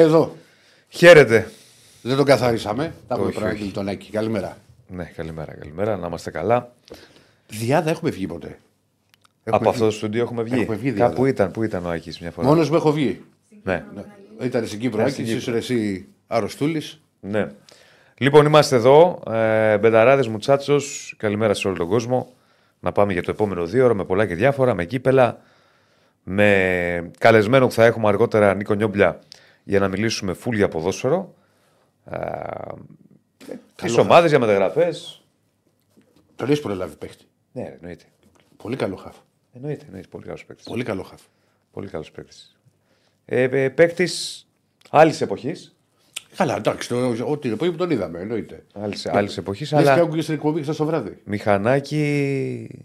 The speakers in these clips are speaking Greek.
Εδώ. Χαίρετε. Δεν τον καθαρίσαμε. Τα έχουμε Όχι, προάγγειλε όχι. τον Άκη. Καλημέρα. Ναι, καλημέρα, καλημέρα. Να είμαστε καλά. Διάδα έχουμε βγει ποτέ; Από αυτό το στούντιο έχουμε βγει; Έχουμε βγει, δηλαδή. Κάπου ήταν, πού ήταν ο Άκης μια φορά; Μόνος μου έχω βγει. Ναι. Ήταν στην Κύπρο Ήταν Άκης, στην ήσουν εσύ αρρωστούλης. ναι. Λοιπόν, είμαστε εδώ. Ε, Μπενταράδες Μουτσάτσος. Καλημέρα σε όλο τον κόσμο. Να πάμε για το επόμενο δύο ώρα με πολλά και διάφορα, με κύπελα. Με καλεσμένο που θα έχουμε αργότερα Νίκο Νιόμπλια για να μιλήσουμε φουλ για ποδόσφαιρο. Ε, Τι ομάδες για μεταγραφές. Τον έχει προλάβει παίχτη. Ναι, ρε, εννοείται. Πολύ καλό χαφ. Εννοείται, εννοείται. Πολύ καλός παίκτης. Πολύ καλό χαφ. Πολύ καλός παίκτης. Ε, ε, παίκτης άλλης εποχής. Καλά, εντάξει, το- ό,τι είναι που τον είδαμε, εννοείται. Άλλη εποχής, Αλλά... αλλά και άκουγες στην εκπομπή χθες το βράδυ. μηχανάκι.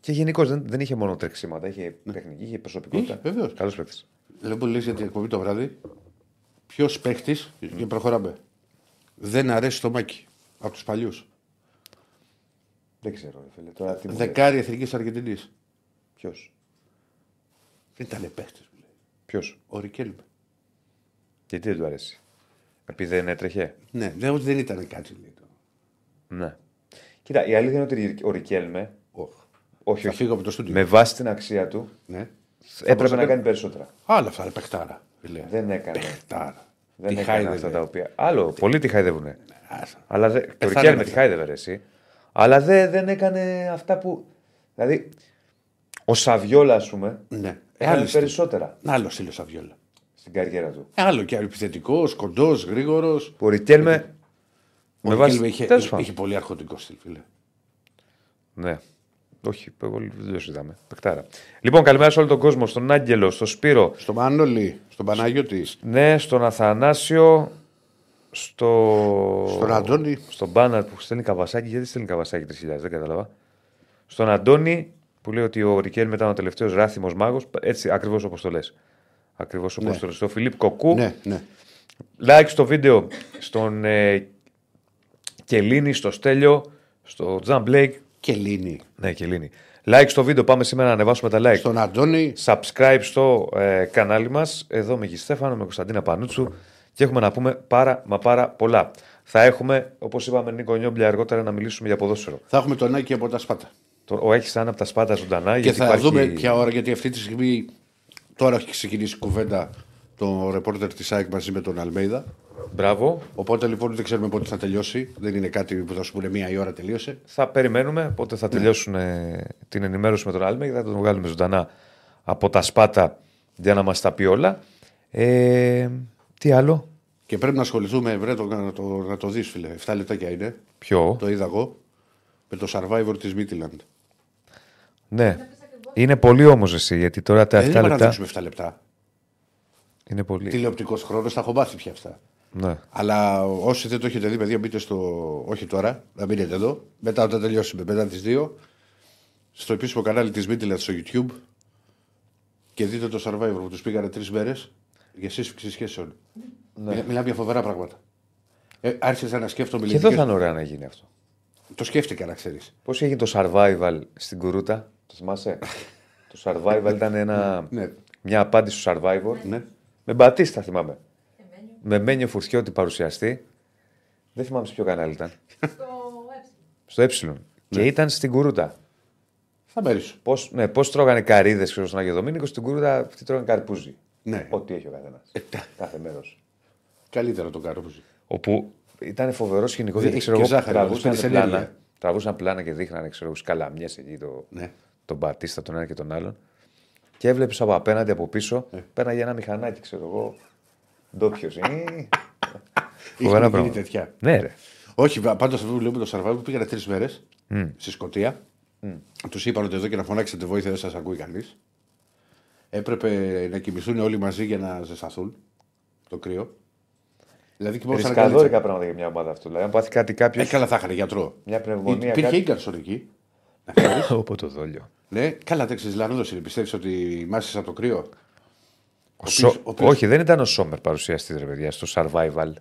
Και γενικώς δεν, δεν είχε μόνο τρεξίματα, είχε Ναι. τεχνική, είχε προσωπικότητα. Είχε, βεβαίως. Καλός παίκτης. Λοιπόν, λες για την εκπομπή το βράδυ. Ποιος παίχτης, και προχωράμε, δεν αρέσει στο μάκι από τους παλιούς. Δεν ξέρω, ρε φίλε. Τώρα τι μου Δεκάρι εθνικής Αργεντινής. Ποιος; Δεν ήταν παίχτης. Ποιος; Ο Ρικέλμε. Γιατί δεν του αρέσει; Επειδή δεν έτρεχε; Ναι, δεν, ότι δεν ήταν κάτι. Λέει, το. Ναι. Κοίτα, η αλήθεια είναι ότι ο Ρικέλμε. Οχ. Όχι, Θα όχι. φύγω από το στούντιο. Με βάση την αξία του Ναι. Έπρεπε να κάνει περισσότερα. Άλλα αυτά, είναι παιχτάρα. Φίλε. Δεν έκανε. Παιχτάρα. Δεν Τι έκανε χάιδευε. αυτά τα οποία. Άλλο, πολλοί τη χάιδευουνε. Άσα. Αλλά δε... το Πεθάνανε Ρικέλμε αυτά. τη χάιδευε ρε, εσύ. Αλλά δε, δεν έκανε αυτά που. Δηλαδή, ο Σαβιόλα, ας πούμε, Ναι. Ε, έκανε άλλη στυλ. περισσότερα Άλλο στυλ ο Σαβιόλα. στην καριέρα του. Άλλο και επιθετικός, κοντός, γρήγορος. Που ο Ρικέλμε. Ο Με βάση- Ρικέλμε είχε, Τέλος πάντων. είχε πολύ αρχοντικό στυλ, φίλε. Ναι. Όχι, πολύ- δεν το συζητάμε. Πεκτάρα. Λοιπόν, καλημέρα σε όλο τον κόσμο. Στον Άγγελο, στον Σπύρο, Στον Μανώλη, στον Παναγιώτη, ναι, στον Αθανάσιο, στο... Στον Αντώνη. Στον Μπάναρ που στέλνει καβασάκι. Γιατί στέλνει καβασάκι 3.000, δεν κατάλαβα. Στον Αντώνη που λέει ότι ο Ρικέλ μετά ο τελευταίος ράθιμο μάγος. Έτσι, ακριβώς όπως το λες. Ακριβώς όπως Ναι. το λες. Στο Φιλίπ Κοκού. Ναι, ναι. Like στο βίντεο στον ε, Κελίνη, στο Στέλιο, στο Τζαν Μπλέικ. Και Λίνη. Ναι, Κελίνη. Like στο βίντεο, πάμε σήμερα να ανεβάσουμε τα like. Στον Αντώνη, Subscribe στο ε, κανάλι μας. Εδώ με Γιστέφανο, με Κωνσταντίνα Πανούτσου και έχουμε να πούμε πάρα μα πάρα πολλά. Θα έχουμε, όπως είπαμε, Νίκο Νιόμπλια αργότερα να μιλήσουμε για ποδόσφαιρο. θα έχουμε τον Άκη από τα Σπάτα. Το, ο έχει σαν από τα σπάτα ζωντανά. Και γιατί θα υπάρχει- δούμε ποια ώρα, γιατί αυτή τη στιγμή τώρα έχει ξεκινήσει η κουβέντα το ρεπόρτερ της ΑΕΚ μαζί με τον Αλμέιδα. Μπράβο. Οπότε λοιπόν δεν ξέρουμε πότε θα τελειώσει. Δεν είναι κάτι που θα σου πούνε μία η ώρα τελείωσε. Θα περιμένουμε πότε θα τελειώσουν ε, την ενημέρωση με τον Άλμε και θα τον βγάλουμε ζωντανά από τα σπάτα για να μας τα πει όλα. Ε, τι άλλο, Και πρέπει να ασχοληθούμε, βρε, το, να το, να το δεις, φίλε. 7 λεπτάκια είναι. ποιο; Το είδα εγώ. Με το survivor της Midland. Ναι. Είναι πολύ όμως εσύ, γιατί τώρα τα 7 Δεν είπα να λεπτά δείξουμε 7 λεπτά. είναι πολύ. Τηλεοπτικός χρόνος, τα έχω μάθει πια αυτά. Ναι. Αλλά όσοι δεν το έχετε δει, παιδιά, μπείτε στο. Όχι τώρα, να μείνετε εδώ. Μετά όταν τελειώσουμε, μετά τις 2, στο επίσημο κανάλι της Midland στο YouTube και δείτε το survivor που τους πήγανε τρεις μέρες για σύσφυξη σχέσεων. Ναι. Μιλά, μιλάμε για φοβερά πράγματα. Ε, άρχισα να σκέφτομαι Και εδώ ελληνικές- θα είναι ωραία να γίνει αυτό. Το σκέφτηκα να ξέρεις. Πώς έγινε το survival στην Κουρούτα, το θυμάσαι; το survival ήταν ένα, Ναι. μια απάντηση στο survivor. Ναι. Με Μπατίστα θυμάμαι. Με Μένιο Φουρτιώτη παρουσιαστή. Δεν θυμάμαι σε ποιο κανάλι ήταν. στο Ε. Και ήταν στην Κουρούτα. Θα μέρει. Πώς ναι, πώς τρώγανε καρίδε στον Άγιο Δομήνικο, στην Κουρούτα αυτοί τρώγανε καρπούζι. Ναι. Ό,τι έχει ο καθένας. Κάθε μέρος. Καλύτερα το κάνω. Όπου ήταν φοβερός σκηνικό Δεν γιατί έχει ξέρω και εγώ ζάχαρη, τραβούσαν όμως, παίρνεις πλάνα, ενέργεια. τραβούσαν πλάνα και δείχνανε ξέρω, σκαλαμιέ εκεί το, Ναι. τον Μπατίστα, τον ένα και τον άλλον. Και έβλεπες από απέναντι, από πίσω, Ε. πέρναγε ένα μηχανάκι, ξέρω εγώ. Ντόπιο. Είχαν Φοβερά γίνει πράγματα. τέτοια. Ναι, ρε. Όχι, πάντως αυτό που λέμε το survivor πήγανε τρεις μέρες στη Σκωτία. Τους είπαν ότι εδώ και να φωνάξετε βοήθεια δεν σας ακούει κανείς. Έπρεπε να κοιμηθούν όλοι μαζί για να ζεσταθούν το κρύο. Δηλαδή κοιμόταν Ρισκαδόρικα πράγματα για μια ομάδα αυτό. Δηλαδή, αν πάθει κάτι κάποιο. Ε, καλά, θα είχαν γιατρό. Μια πνευμονία. Υπήρχε κάτι... ίγκαρσον εκεί. Όπω το δόλιο. Ναι, καλά, δεν ξέρεις, Λανόδο είναι. Πιστεύεις ότι μάσησε από το κρύο; Ο οποίος- Σο- ο οποίος- Όχι, δεν ήταν ο Σόμερ παρουσιαστής, ρε παιδιά, στο survival.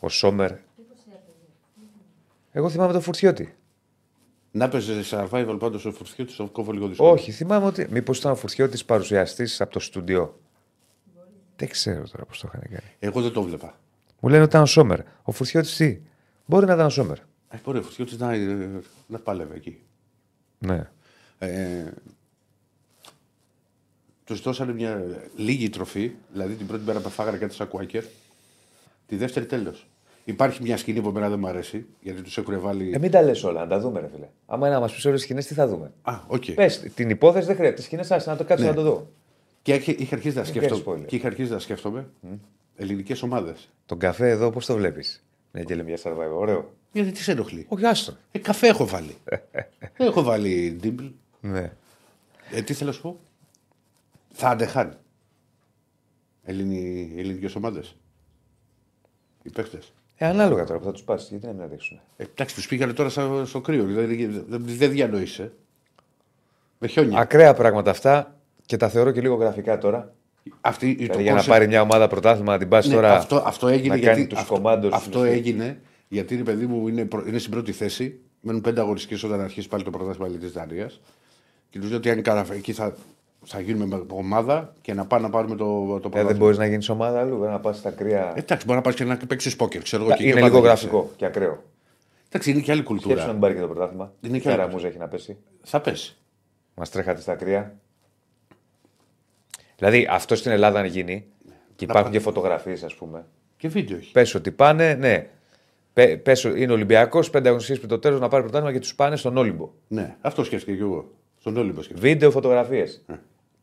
Ο Σόμερ. Εγώ θυμάμαι τον Φουρτιώτη. Να παίζεις survival πάντως ο Φουρτιώτης, το κόβω λίγο δύσκολο. Όχι, θυμάμαι ότι. Μήπως ήταν ο Φουρτιώτης παρουσιαστής από το στούντιο. Δεν ξέρω τώρα πώς το είχαν κάνει. Εγώ δεν το βλέπα. Μου λένε ότι ήταν ο Σόμερ. Ο Φουρτιώτης τι; Μπορεί να ήταν ο Σόμερ. Ε, μπορεί ο Φουρτιώτης να, ε, να πάλευε εκεί. Ναι. Ε, τους δώσανε μια λίγη τροφή, δηλαδή την πρώτη μέρα που φάγανε κάτι σαν κουάκερ, τη δεύτερη τέλος. Υπάρχει μια σκηνή που εμένα δεν μου αρέσει, γιατί τους έχουν βάλει. Ε, μην τα λες όλα, να τα δούμε, ρε φίλε. Άμα είναι να μας πεις όλες τις σκηνές, τι θα δούμε; Α, οκ. Πες, την υπόθεση δεν χρειάζεται. Τις σκηνές, άσε να το κάτσεις Ναι. να το δω. Και είχε- είχα αρχίσει να Δεν σκέφτομαι. κάνεις spoiler. Και είχα αρχίσει να σκέφτομαι ελληνικές ομάδες. Τον καφέ εδώ, πώς το βλέπεις; Ναι, και λέει μια survivor. Ωραίο. Γιατί τις σε ενοχλεί. Όχι, άστο. Ε, καφέ έχω βάλει. Δεν έχω βάλει ντύμπλ. Ναι. Ε, τι θέλω να σου πω; Θα αντεχάν. Ελληνι... Ελληνικές ομάδες. Οι παίχτε. Ε, ανάλογα τώρα που θα τους πάρεις, γιατί να μην αντέξουν. Ε, εντάξει, τους πήγανε τώρα στο, στο κρύο. Δηλαδή, δεν, δεν διανοείσαι. Με χιόνια. Ακραία πράγματα αυτά και τα θεωρώ και λίγο γραφικά τώρα. Αυτή, το Δηλαδή, για να concept- πάρει μια ομάδα πρωτάθλημα να την πας Ναι, τώρα. αυτό, αυτό έγινε να γιατί. κάνει τους αυτό, κομμάντος αυτό τους. έγινε γιατί ρε παιδί μου είναι, προ- είναι στην πρώτη θέση. Μένουν πέντε αγωνιστικές όταν αρχίσει πάλι το πρωτάθλημα τη Δανίας. Και τους λέω ότι αν καταφ... εκεί θα, θα γίνουμε με ομάδα και να πάμε να πάρουμε το, το Ε, δεν πρωτάθλημα. μπορείς να γίνεις ομάδα αλλού, να πας στα κρύα. Εντάξει, μπορεί να πας και να παίξεις πόκερ. Ξέρω εγώ, και είναι εκεί λίγο πάντα γραφικό και ακραίο. Εντάξει, είναι και άλλη Σκέψου να κουλτούρα. μην πάρει και το πρωτάθλημα. Είναι Η και άλλο. καραμούζα έχει να πέσει. Θα πέσει. Μας τρέχατε στα κρύα. Δηλαδή αυτό στην Ελλάδα αν γίνει και υπάρχουν και φωτογραφίες, ας πούμε. Και βίντεο έχει. Πες ότι πάνε, ναι. Πε, πες ότι είναι Ολυμπιακός, πέντε αγωνιστικές πριν το τέλος να πάρει πρωτάθλημα και τους πάνε στον Όλυμπο. Ναι, αυτό σκέφτηκα και εγώ. Στον Όλυμπο σκέφτηκα. Βίντεο, φωτογραφίες. Ε.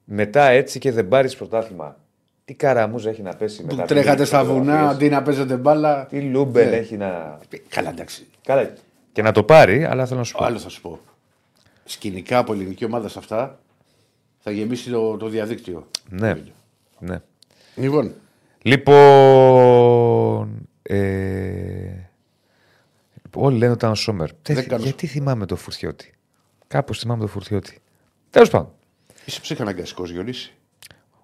Μετά έτσι και δεν πάρεις πρωτάθλημα. Τι καραμούζα έχει να πέσει μετά. Που τρέχατε στα βουνά φωτογραφίες. αντί να παίζετε μπάλα. Τι λούμπελ Ναι. έχει να. Καλά, εντάξει. Καλά. Και να το πάρει, αλλά θέλω να σου πω. Άλλο θα σου πω. Σκηνικά από ελληνική ομάδα σε αυτά θα γεμίσει το, το διαδίκτυο. Ναι. ναι. Λοιπόν, Λοιπόν. Ε... Όλοι λένε ότι ήταν ο Σόμερ. Δεν- Δεν κάνω- γιατί θυμάμαι το Φουρτιώτη; Κάπως θυμάμαι το Φουρτιώτη. Τέλος πάντων. Είσαι ψυχαναγκαστικός Γιονίση.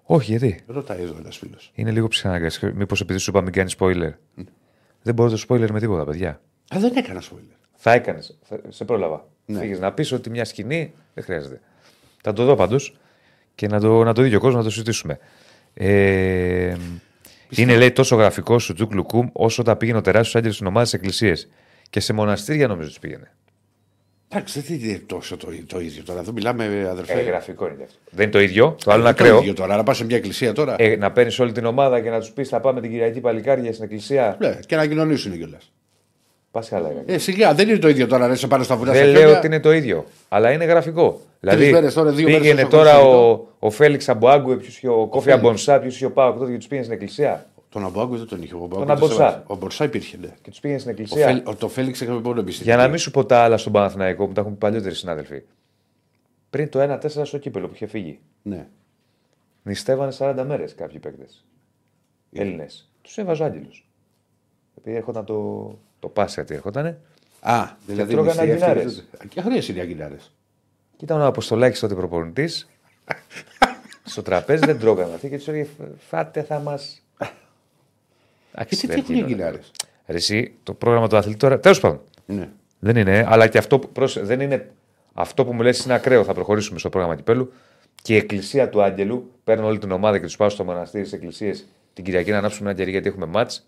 Όχι, γιατί; Ρωτάει εδώ ένας φίλος. Είναι λίγο ψυχαναγκαστικός. Μήπως επειδή σου είπα μην κάνεις spoiler. Δεν μπορώ το spoiler με τίποτα, παιδιά. Α, δεν έκανα spoiler. Θα έκανες. Σε πρόλαβα. Ναι. Φύγεις να πεις ότι μια σκηνή δεν χρειάζεται. Θα το δω πάντως και να το, να το δει και ο κόσμος να το συζητήσουμε. Ε, είναι λέει τόσο γραφικός σου Τζουκ Λουκούμ όσο τα πήγαινε ο τεράστιος άγγελος στην ομάδα της Εκκλησίε. Και σε μοναστήρια νομίζω του πήγαινε. Εντάξει, δεν είναι τόσο το, το ίδιο τώρα. Εδώ μιλάμε, αδερφέ. Ε, γραφικό είναι και αυτό. Δεν είναι το ίδιο. Το άλλο Δεν είναι το ακραίο. ίδιο τώρα. Να πας σε μια εκκλησία τώρα. Ε, να παίρνεις όλη την ομάδα και να τους πεις θα πάμε την Κυριακή παλικάρια στην Εκκλησία. Ναι, και να κοινωνήσουν κιόλας. Πας καλά. είναι. Ε, σιγά, δεν είναι το ίδιο τώρα. Να είσαι πάνω στα βουνά στα Δεν χιόνια. λέω ότι είναι το ίδιο. Αλλά είναι γραφικό. Δηλαδή, μέρες τώρα, δύο μέρες πήγαινε τόσο τώρα χωρίς ο, ο Φέληξ Αμπουάγκου, ποιος είχε ο Κόφι Φέληξ. Αμπονσά, ποιος είχε ο Πάοκ τότε και τους πήγαινε στην εκκλησία. Τον Αμπουάγκο δεν τον είχε. Ο Τον Αμπορσά. Ο Μπορσά υπήρχε, ναι. Και τους πήγαινε στην Ο εκκλησία. Φέλ, ο, το Φέληξ είχαμε μόνο εμπιστοσύνη. Για να μην σου πω τα άλλα στον Παναθηναϊκό που τα έχουν πει παλιότεροι συνάδελφοι. Πριν το 1-4 στο κύπελο που είχε φύγει. Ναι. Νηστεύανε 40 μέρες κάποιοι παίκτες. Έλληνες. Τους έβαζε ο Άγγελος. Επειδή έρχονταν το, το Πάσχα, έρχονταν. Α, δηλαδή. τρώγανε μισθοί αγκινάρες. αυτοί- Και αγρίε είναι οι αγκινάρε. Και ήταν ο Αποστολάκης τότε προπονητής. στο τραπέζι δεν τρώγανε αυτοί και τους έλεγε Φάτε, θα μας. Και τι έχουν οι αγκινάρε. Εσύ, το πρόγραμμα του αθλητή τώρα. Τέλος πάντων. Ναι. Δεν είναι, αλλά και αυτό που, πρόσε- δεν είναι, αυτό που μου λες είναι ακραίο. Θα προχωρήσουμε στο πρόγραμμα κυπέλλου. Και η εκκλησία του Άγγελου παίρνουν όλη την ομάδα και τους πάω στο μοναστήρι στις εκκλησίες την Κυριακή να ανάψουμε ένα κερί γιατί έχουμε ματς.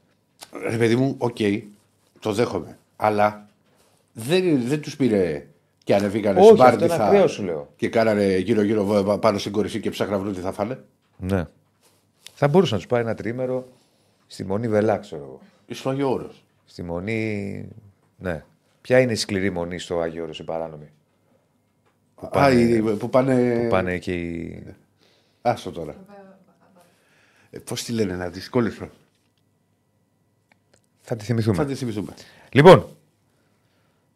Ρε παιδί μου, οκ, το δέχομαι. Αλλά δεν, δεν τους πήρε και ανεβήκανε Όχι, στην αυτό είναι Πάρνηθα ακραίο, σου λέω. Και κάνανε γύρω-γύρω πάνω στην κορυφή και ψάχναν να βρουν τι θα φάνε. Ναι. Θα μπορούσε να τους πάει ένα τρίμερο στη μονή Βελά, ξέρω εγώ. Στο Άγιο Όρο. Στη μονή. Ναι. Ποια είναι η σκληρή μονή στο Άγιο Όρος, η παράνομη; Που πάνε. που πάνε... Που πάνε και οι. Άστο τώρα. Ε, Πώς τη λένε να τη κόλληφρο. Θα τη θυμηθούμε. Θα τη θυμηθούμε. Λοιπόν,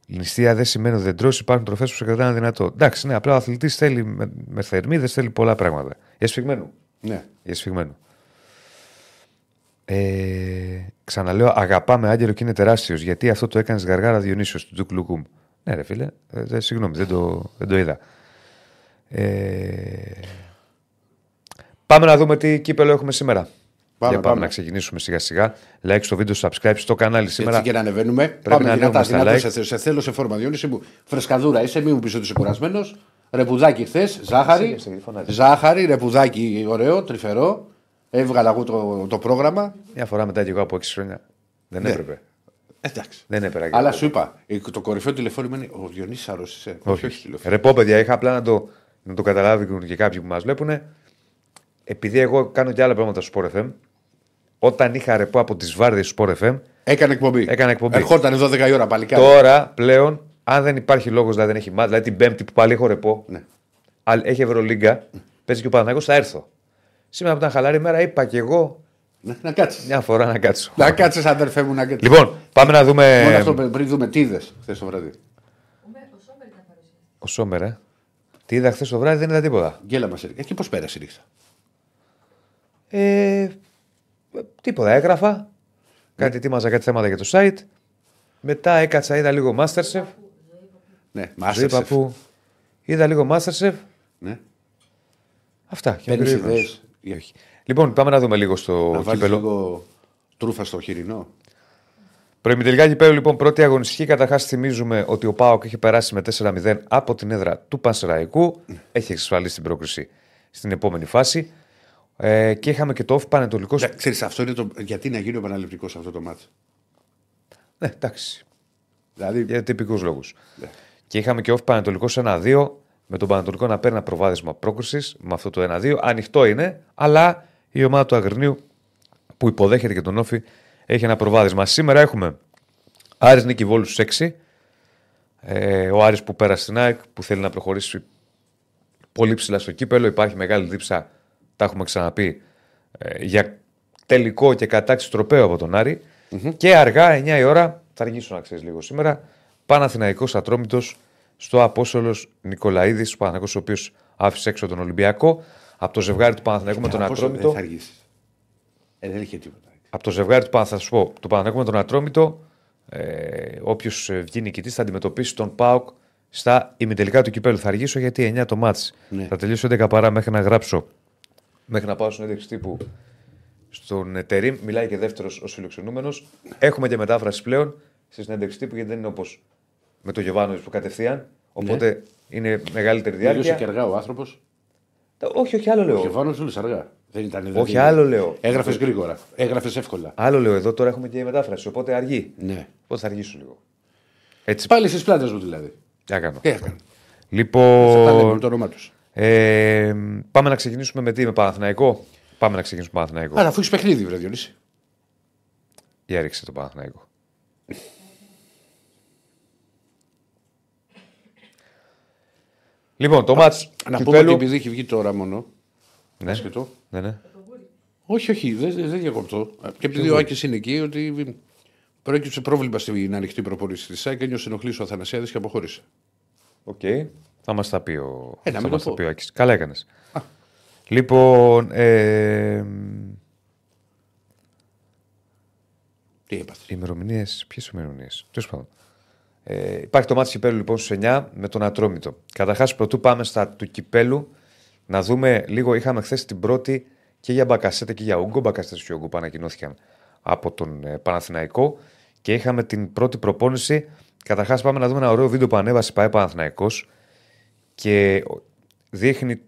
νηστεία δεν σημαίνει ότι δεν τρώσει, υπάρχουν τροφές που σε κρατάνε δυνατό. Εντάξει, ναι, απλά ο αθλητής θέλει με, με θερμίδες, θέλει πολλά πράγματα. Για σφιγμένου. Ναι. Για σφιγμένου. Ε, ξαναλέω, αγαπάμε Άγγελο και είναι τεράστιος. Γιατί αυτό το έκανες γαργάρα Διονύσιος του Τζουκ Λουκούμ. Ναι, ρε φίλε, ε, δε- συγγνώμη, δεν το, δεν το είδα. Ε, πάμε να δούμε τι κύπελο έχουμε σήμερα. Πάμε, Για πάμε, πάμε. να ξεκινήσουμε σιγά σιγά. Like στο βίντεο, subscribe στο κανάλι σήμερα. Έτσι και να ανεβαίνουμε. Πάμε να δυνατά, ανέβουμε στα δυνατά like. σε, θε- σε θέλω σε φόρμα. Διόνυση μου, φρεσκαδούρα είσαι, μην μου πεις ότι είσαι κουρασμένος. Ρεπουδάκι χθες, ζάχαρη. Είσαι, γιατί φωνάζεις. Ζάχαρη, ρεπουδάκι ωραίο, τρυφερό. Έβγαλα εγώ το, το πρόγραμμα. Μια φορά μετά και εγώ από 6 χρόνια. Δεν Ναι. έπρεπε. Εντάξει. Δεν έπρεπε. Αλλά σου είπα, το κορυφαίο τηλεφώνημα είναι ο Διονύσης Άρρος είσαι. Όχι, όχι τηλεφώνημα. Ρε πω, παιδιά, είχα απλά να το, να το καταλάβουν και κάποιοι που μας βλέπουν. Επειδή εγώ κάνω και άλλα πράγματα στο Sport FM, όταν είχα ρεπό από τις βάρδιε του Sport FM, Έκανε εκπομπή. Έκανε εκπομπή. Ερχόταν 12 η ώρα παλικά. τώρα πλέον, αν δεν υπάρχει λόγος, δηλαδή δεν έχει μάτια, δηλαδή την Πέμπτη που πάλι έχω ρεπό, Ναι. αλλά έχει Ευρωλίγκα, παίζει και ο Παναγιώ, θα έρθω. Σήμερα που ήταν χαλαρή μέρα, είπα και εγώ Ναι, να κάτσεις. μια φορά να κάτσω. Να κάτσεις, αδερφέ μου, να κάτσεις. Λοιπόν, πάμε να δούμε. Μόνο αυτό πριν δούμε τι είδες χθες το βράδυ. Ο Σόμερ, ε. Τι είδα χθες το βράδυ, δεν είδα τίποτα. Γκέλα μας έριξε. Και πώς πέρασε η νύχτα; Ε, τίποτα, έγραφα. Κάτι ετοίμαζα κάτι θέματα για το site. Μετά έκατσα, είδα λίγο Masterchef. Ναι, Ζωή Masterchef. παππού. Είδα λίγο Masterchef. Ναι. Αυτά. Και Παίρνει περίμενα. ιδέε. Λοιπόν, πάμε να δούμε λίγο στο Να βάλεις κύπελο. λίγο τρούφα στο χοιρινό. Προημιτελικά κυπέλου, λοιπόν, πρώτη αγωνιστική. Καταρχάς, θυμίζουμε ότι ο Πάοκ έχει περάσει με 4-0 από την έδρα του Πανσεραϊκού. Έχει εξασφαλίσει την πρόκριση στην επόμενη φάση. Ε, και είχαμε και το off πανετολικός. Ναι, ξέρεις, αυτό είναι το... γιατί να γίνει ο επαναληπτικό αυτό το μάτι. Ναι, εντάξει. Δηλαδή, Για τυπικούς λόγους. Ναι. Και είχαμε και off Πανετολικός 1-2, με τον Πανετολικό να παίρνει ένα προβάδισμα πρόκρισης με αυτό το 1-2. Ανοιχτό είναι, αλλά η ομάδα του Αγρινίου που υποδέχεται και τον Όφη έχει ένα προβάδισμα. Σήμερα έχουμε Άρης Νίκη Βόλου 6. Ε, ο Άρης που πέρασε στην ΑΕΚ, που θέλει να προχωρήσει πολύ ψηλά στο κύπελο. Υπάρχει μεγάλη δίψα, τα έχουμε ξαναπεί, ε, για τελικό και κατάξυση τροπέου από τον αρη Και αργά, 9 η ώρα, θα αργήσω να ξέρεις λίγο σήμερα, Παναθηναϊκός Ατρόμητος στο Απόστολος Νικολαίδης, ο Παναθηναϊκός ο οποίος άφησε έξω τον Ολυμπιακό. Από το ζευγάρι του Παναθηναϊκού με τον πόσο Ατρόμητο. Δεν θα αργήσεις. Ε, δεν είχε τίποτα. Από το ζευγάρι του Παναθ- θα σου πω, του Παναθηναϊκού με τον Ατρόμητο, ε, όποιος βγει νικητής θα αντιμετωπίσει τον Πάοκ στα ημιτελικά του κυπέλου. Θα αργήσω γιατί 9 το μάτς. Ναι. Θα τελειώσω 11 παρά μέχρι να γράψω. Μέχρι να πάω στην έντευξη τύπου στον Τερήμ. Μιλάει και δεύτερος ω φιλοξενούμενος. Έχουμε και μετάφραση πλέον στη συνέντευξη τύπου γιατί δεν είναι όπως με το Γιωβάνος που κατευθείαν. Οπότε είναι μεγαλύτερη Τελείωσε διάρκεια. και αργά ο άνθρωπος. Όχι, όχι, άλλο λέω. Και Βάνο δούλεψε αργά. Δεν ήταν δηλαδή- Όχι, άλλο λέω. Έγραφες γρήγορα. Έγραφες εύκολα. Άλλο λέω εδώ, τώρα έχουμε και η μετάφραση. Οπότε αργεί. Ναι. Οπότε θα αργήσω λίγο. Έτσι, Πάλι στις πλάτες μου δηλαδή. τι να κάνω. Τι έκανε. Θα τα λέμε Λοιπόν, με το όνομά τους. ε, πάμε να ξεκινήσουμε με τι, με Παναθηναϊκό; Πάμε να ξεκινήσουμε με Παναθηναϊκό. Άρα αφού έχεις παιχνίδι, βρε Διονύση. Για ρίξε το Παναθηναϊκό. Λοιπόν, το μάτς Να πούμε κυπέλου... ότι επειδή έχει βγει τώρα μόνο. Ναι, Άσχετο. ναι, ναι. Όχι, όχι, δεν, δεν διακοπτώ. Και επειδή ο Άκης είναι εκεί, ότι προέκυψε πρόβλημα στην ανοιχτή προπόνηση της ΣΑΚ, ένιωσε ενοχλήσει ο Αθανασιάδης και αποχώρησε. Οκ. Θα μας τα πει ο, Ε, να θα μην μας το τα πω. πει ο Άκης. Καλά έκανες. Λοιπόν, ε, Τι έπαθε. ημερομηνίες. Ποιες ημερομηνίες; Τέλος πάντων. Ε, υπάρχει το ματς κυπέλλου λοιπόν στους 9 με τον Ατρόμητο. Καταρχάς, προτού πάμε στα του κυπέλλου, να δούμε λίγο. Είχαμε χθες την πρώτη και για Μπακασέτα και για Ούγκο. Μπακασέτα και Ούγκο ανακοινώθηκαν από τον ε, Παναθηναϊκό και είχαμε την πρώτη προπόνηση. Καταρχάς, πάμε να δούμε ένα ωραίο βίντεο που ανέβασε πάει Παναθηναϊκός και δείχνει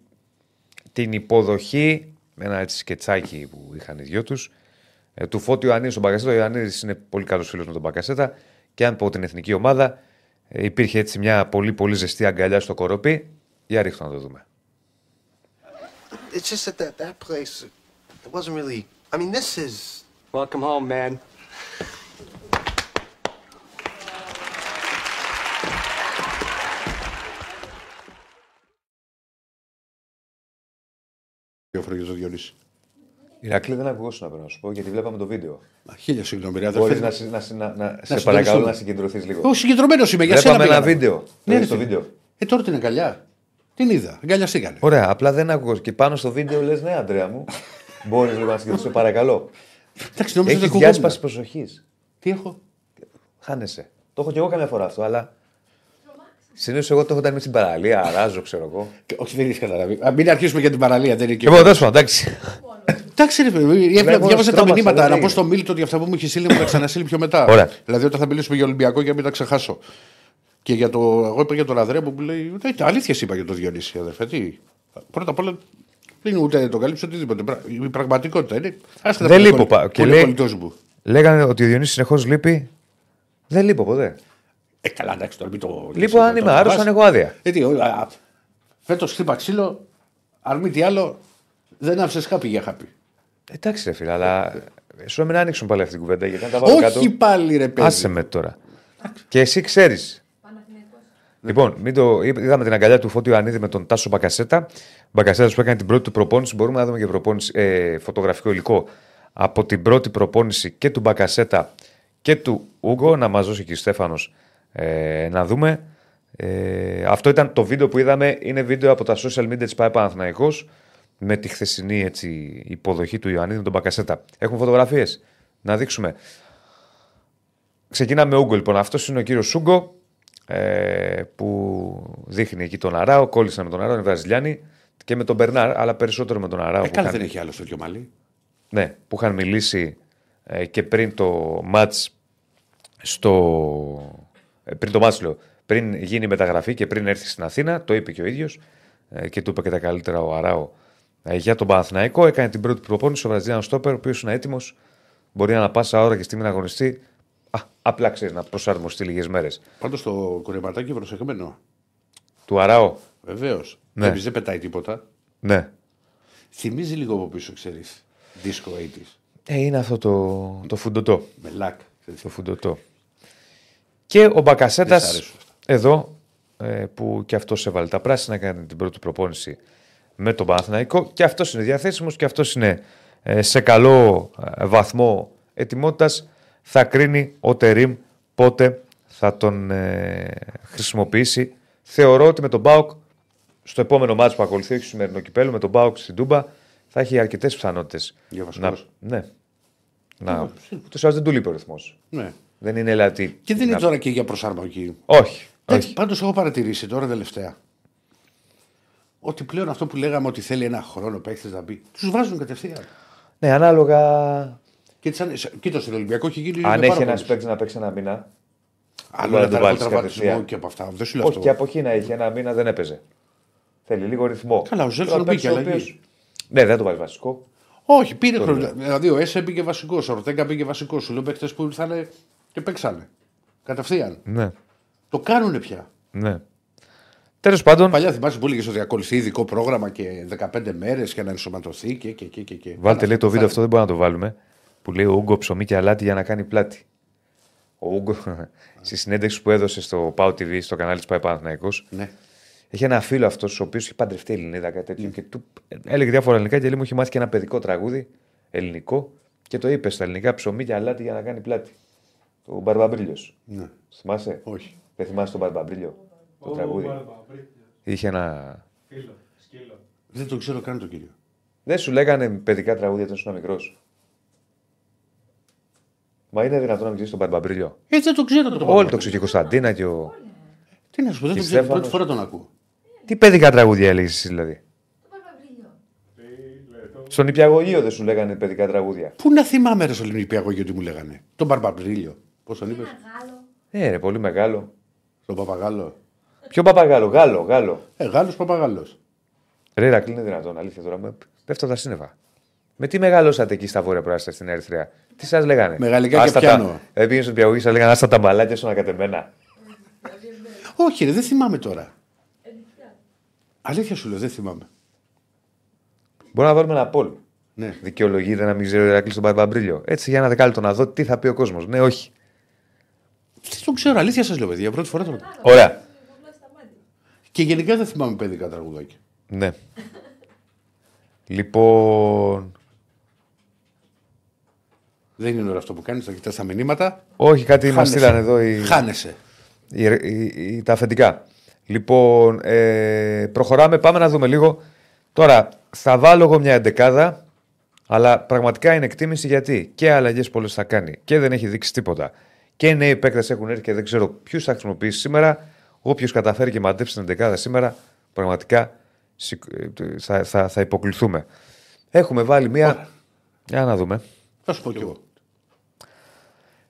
την υποδοχή με ένα έτσι σκετσάκι που είχαν οι δυο τους. Ε, του Φώτη Ιωαννίδης στον Μπακασέτα. Ο Ιωαννίδης είναι πολύ καλός φίλος με τον Μπακασέτα. Και αν πω την εθνική ομάδα, ε, υπήρχε έτσι μια πολύ πολύ ζεστή αγκαλιά στο κοροπή. Για ρίχνω να το δούμε. It's just that that, that place, it wasn't really. I mean, this is. Welcome home, man. Δύο φορές το Διονύση. Ηρακλή δεν ακουγόσουν να πρέπει να σου πω γιατί βλέπαμε το βίντεο. Μα, Χίλια συγγνώμη, ρε Μπορείς αδερφέ. να, συ- να, συ- να, να, σε συντονιστούμε. παρακαλώ να συγκεντρωθείς λίγο. Εγώ συγκεντρωμένος είμαι, για σένα. Βλέπαμε ένα πήγαμε. βίντεο. Το Ναι, είδες ρε, το φίλε. βίντεο; Ε, τώρα την αγκαλιά. Την είδα. Αγκαλιαστήκανε. Ωραία, απλά δεν ακούγω. Και πάνω στο βίντεο λες, ναι, Αντρέα μου. Μπορείς λίγο να συγκεντρωθείς, σε παρακαλώ. Εντάξει, νόμιζα Έχεις ότι διάσπαση προσοχής. Τι έχω; Χάνεσαι. Το έχω και εγώ καμιά φορά αυτό, αλλά. Συνήθως εγώ το έχω όταν είμαι στην παραλία, αράζω, ξέρω εγώ. Και- Όχι, δεν έχει καταλάβει. Α, μην αρχίσουμε για την παραλία. Δεν είναι και... Λοιπόν, τέλος πάντων, εντάξει. Εντάξει, ρε παιδί, Βλέπω διάβασα τα στρώματα, μηνύματα. δεν Να είναι. πω στο Μίλτο ότι αυτά που μου έχει στείλει μου τα ξαναστείλει πιο μετά. Ωραία. Δηλαδή όταν θα μιλήσουμε για Ολυμπιακό για να μην τα ξεχάσω. Και για το. Εγώ είπα για τον Ανδρέα που μου λέει. «Ε, Αλήθεια είπα για το Διονύση, αδερφέ. Τι. Πρώτα απ' όλα Δεν είναι ούτε το καλύψει οτιδήποτε. Πρα- Η πραγματικότητα είναι. Άστε Δεν τα λείπω, πολύ- πα- και πολύ λέει- κολλητός μου. Λέγανε ότι ο Διονύσης συνεχώς λείπει. Δεν λείπω ποτέ. Ε, καλά, εντάξει, τώρα μην το. Λείπω αν είμαι άρρωστος, αν έχω άδεια. Γιατί φέτος χτύπα ξύλο, αν μη τι άλλο, δεν άφησε χάπι για χάπι. Εντάξει, ρε φίλε, αλλά σου μην άνοιξουν πάλι αυτή την κουβέντα γιατί αν τα βάλω κάτω. Όχι πάλι ρε παιδί. Άσε με τώρα. Και εσύ ξέρεις. Λοιπόν, μην το... είδαμε την αγκαλιά του Φώτιου Ανίδη με τον Τάσο Μπακασέτα. Μπακασέτα που έκανε την πρώτη του προπόνηση. Μπορούμε να δούμε και προπόνηση, ε, φωτογραφικό υλικό από την πρώτη προπόνηση και του Μπακασέτα και του Ούγκο. Να μας δώσει και ο Στέφανος ε, να δούμε. Ε, αυτό ήταν το βίντεο που είδαμε. Είναι βίντεο από τα social media της ΠΑΕ Παναθηναϊκός με τη χθεσινή έτσι, υποδοχή του Ιωαννίδη με τον Μπακασέτα. Έχουμε φωτογραφίες να δείξουμε. Ξεκινάμε με Ούγκο λοιπόν. Αυτός είναι ο κύριος Σούγκο ε, που δείχνει εκεί τον Αράο. Κόλλησαν με τον Αράο, είναι Βραζιλιάνοι και με τον Μπερνάρ, αλλά περισσότερο με τον Αράο. Ε, που, καλά είχαν, δεν έχει άλλο τέτοιο μαλλί. ναι, που είχαν μιλήσει ε, και πριν το μάτς στο. ε, πριν το μάτς λέω, πριν γίνει η μεταγραφή και πριν έρθει στην Αθήνα, το είπε και ο ίδιος ε, και του είπε και τα καλύτερα ο Αράο ε, για τον Παναθηναϊκό. Έκανε την πρώτη προπόνηση ο Βραζιλιάνος Στόπερ, ο οποίος είναι έτοιμος. Μπορεί να πάσα ώρα και στιγμή να αγωνιστεί. Α, απλά ξέρεις να προσαρμοστεί λίγες μέρες. Πάντως το κουρεματάκι προσεχμένο. Του Αράο. Βεβαίως. Ναι. Δεν πετάει τίποτα. Ναι. Θυμίζει λίγο από πίσω, ξέρεις. Disco 80s. Ε, είναι αυτό το, το φουντοτό. Με λακ. ξέρεις. Το φουντοτό. Και ο Μπακασέτας Δεν σ' αρέσουν αυτά. εδώ ε, που και αυτός έβαλε τα πράσινα, έκανε την πρώτη προπόνηση με τον Παναθηναϊκό και αυτός είναι διαθέσιμος και αυτός είναι ε, σε καλό ε, βαθμό ετοιμότητας. Θα κρίνει ο Τερήμ πότε θα τον ε, χρησιμοποιήσει. Θεωρώ ότι με τον Μπάουκ στο επόμενο μάτσο που ακολουθεί, όχι στο σημερινό κυπέλο, με τον Μπάουκ στην Τούμπα, θα έχει αρκετές πιθανότητες. Για βασικός. Ναι. Να, ούτως ή άλλως δεν του λείπει ο ρυθμός. Ναι. Δεν είναι δηλαδή. Και δεν είναι να- τώρα και για προσαρμογή. Όχι. όχι. Πάντως έχω παρατηρήσει τώρα τελευταία ότι πλέον αυτό που λέγαμε ότι θέλει ένα χρόνο παίχτε να μπει, τους βάζουν κατευθείαν. Ναι, ανάλογα. Και σαν, κοίτας στον Ολυμπιακό έχει γίνει. Αν με έχει πάρα ένας πολλούς. παίκτης να παίξει ένα μήνα. Άλλο μπορεί να να το τα βάλεις τραυματισμό κατευθείαν. και από αυτά. Δεν σου λέω Όχι, αυτό. και από εκεί να έχει ένα μήνα δεν έπαιζε. Θέλει λίγο ρυθμό. Καλά, ο Ζέλσον Τώρα μπήκε παίκτης ο αλλαγή. οποίος- Ναι, δεν το βάζει βασικό. Όχι, πήρε χρόνο. Δηλαδή ο Έσε μπήκε βασικός, ο Ορτέγκα μπήκε βασικός. Σου λέω παίχτε που ήρθαν και παίξανε. Κατευθείαν. Ναι. Το κάνουν πια. ναι. Τέλος πάντων, Παλιά θυμάσαι που έλεγες ότι ακολουθεί ειδικό πρόγραμμα και 15 μέρες για να ενσωματωθεί και. και, και, και, και. βάλτε Καλά, λέει το θα- βίντεο αυτό, δεν μπορούμε να το βάλουμε. Που λέει ο Ούγκο ψωμί και αλάτι για να κάνει πλάτη. Ο Ούγκο στη συνέντευξη που έδωσε στο Πάο TV, στο κανάλι της Πάη Παναθηναϊκός, Ναι. Έχει ένα φίλο αυτός, ο οποίος έχει παντρευτεί Ελληνίδα, κάτι τέτοιο. Και του έλεγε διάφορα ελληνικά και λέει: Μου έχει μάθει και ένα παιδικό τραγούδι ελληνικό και το είπε στα ελληνικά ψωμί και αλάτι για να κάνει πλάτη. Το Μπαρμπαμπρίλιος. ναι. Θυμάσαι; Όχι. Δεν θυμάσαι τον Μπαρμπαμπρίλιο; Το τραγούδι. Είχε ένα. Δεν το ξέρω καν τον κύριο. Δεν σου λέγανε παιδικά τραγούδια όταν ήσουν μικρός. Μα είναι δυνατόν να μην ξέρεις τον Μπαρμπαμπρίλιο. Ε, δεν το ξέρω το Όλοι το ξέρει και η Κωνσταντίνα και ο. Τι να σου πω, δεν Και το ξέρω. Στέφανος. Πρώτη φορά τον ακούω. Τι παιδικά τραγούδια έλεγες εσύ δηλαδή; Στον Υπηαγωγείο δεν σου λέγανε παιδικά τραγούδια; Πού να θυμάμαι ρε στο Ολυμπιακό γιατί μου λέγανε; Τον Μπαρμπαμπρίλιο. Πώς τον είπες; Ε, ρε, πολύ μεγάλο. Τον Παπαγάλο. Ποιο παπαγάλο, Γάλλο, Γάλλο. Ε, Γάλλο Παπαγάλος. Ρε, Ρακλή, είναι δυνατόν, αλήθεια τώρα. Με... Πέφτω τα σύννεφα. Με τι μεγαλώσατε εκεί στα βόρεια προάστια στην Ερυθρέα; Τι σας λέγανε; Με γαλλικά και Άστα πιάνο. Τα... Δεν πήγαινε στον Πιαγωγή, σας λέγανε Άστα τα μπαλάκια σου ανακατεμένα. Όχι, ρε, δεν θυμάμαι τώρα. Αλήθεια σου λέω, δεν θυμάμαι. Μπορούμε να βάλουμε ένα πόλ. Ναι. Δικαιολογείται να μην ξέρει ο Ηρακλής τον Μπαρμπαμπρίλιο. Έτσι για ένα δεκάλεπτο να δω τι θα πει ο κόσμος. Ναι, όχι. Δεν το ξέρω, αλήθεια σας λέω, παιδιά. Πρώτη φορά τον ακούω. Ωραία. Και γενικά δεν θυμάμαι παιδικά τραγουδάκια. Ναι. λοιπόν. Δεν είναι ωραίο αυτό που κάνεις, θα κοιτάς τα μηνύματα. Όχι, κάτι μας Χάνεσαι. στείλαν εδώ οι, Χάνεσαι. οι, οι- οι- τα αφεντικά. Λοιπόν, ε, προχωράμε, πάμε να δούμε λίγο. Τώρα, θα βάλω εγώ μια εντεκάδα, αλλά πραγματικά είναι εκτίμηση γιατί και αλλαγές πολλές θα κάνει και δεν έχει δείξει τίποτα. Και νέοι παίκτες έχουν έρθει και δεν ξέρω ποιους θα χρησιμοποιήσει σήμερα. Όποιος καταφέρει και μαντέψει την εντεκάδα σήμερα, πραγματικά σηκ- ε, θα, θα, θα υποκληθούμε. Έχουμε βάλει μια. Για να δούμε. Θα σου πω κι εγώ.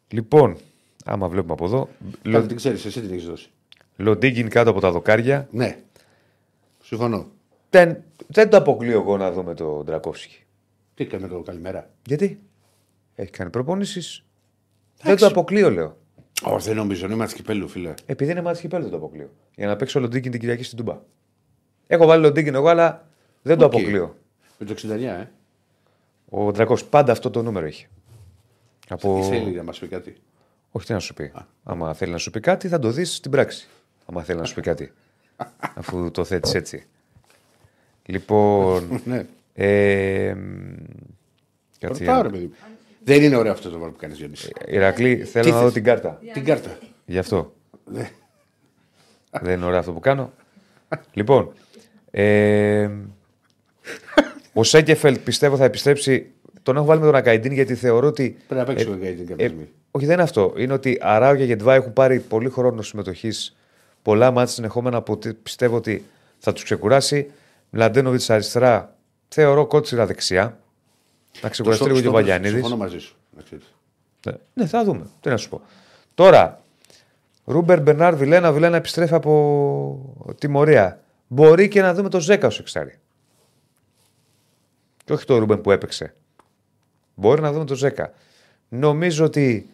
Λοιπόν, άμα βλέπουμε από εδώ. Καλά, Λο, την ξέρεις, εσύ την έχεις δώσει. Λοντίγκιν κάτω από τα δοκάρια. Ναι. Συμφωνώ. Δεν, δεν το αποκλείω εγώ να δούμε τον Ντραγκόφσκι. Τι έκανε το καλημέρα; Γιατί; Έχει κάνει προπόνησης. Δεν το αποκλείω, λέω. Όχι, δεν νομίζω. Είναι ματς κυπέλλου, φίλε. Επειδή είναι ματς κυπέλλου δεν το αποκλείω. Για να παίξω Λοντίγκιν την Κυριακή στην Τούμπα. Έχω βάλει Λοντίγκιν εγώ, αλλά δεν το Οκ. αποκλείω. Με το 69, ε. Ο Ντρακό πάντα αυτό το νούμερο έχει. Από... Τι θέλει να μας πει κάτι. Όχι, τι να σου πει. Άμα θέλει να σου πει κάτι, θα το δεις στην πράξη. Άμα θέλει να σου πει κάτι. Αφού το θέτεις έτσι. Λοιπόν. ναι. ε, μ, κάτσε Ρωτάω, για- ρε παιδί. μου. Δεν είναι ωραίο αυτό το βάρο που κάνεις, Γιάννης. Ηρακλή, θέλω Τι να δω θες; την κάρτα. Την κάρτα. Γι' αυτό. Ναι. Δεν είναι ωραίο αυτό που κάνω. λοιπόν. Ε, ο Σέκεφελτ πιστεύω θα επιστρέψει. Τον έχω βάλει με τον Ακαϊντίν γιατί θεωρώ ότι. Πρέπει να παίξει ο Γκάιτιν κάποια Ε, στιγμή. όχι, δεν είναι αυτό. Είναι ότι Αράου και Γετβά έχουν πάρει πολύ χρόνο συμμετοχής. Πολλά μάτια συνεχόμενα που τι- πιστεύω ότι θα τους ξεκουράσει. Μλαντένοβιτς αριστερά. Θεωρώ κότσιρα δεξιά. Να ξεκουραστεί Το λίγο και ο στόπ- Βαγιανίδη. Συμφωνώ μαζί σου. να ξέρεις. Ναι, ναι, θα δούμε. Τι να σου πω. Τώρα, Ρούμπεν Μπερνάρ Βιλένα. Βιλένα επιστρέφει από τιμωρία. Μπορεί και να δούμε το Ζέκα ως εξάρι. Και όχι το Ρούμπεν που έπαιξε. Μπορεί να δούμε το Ζέκα. Νομίζω ότι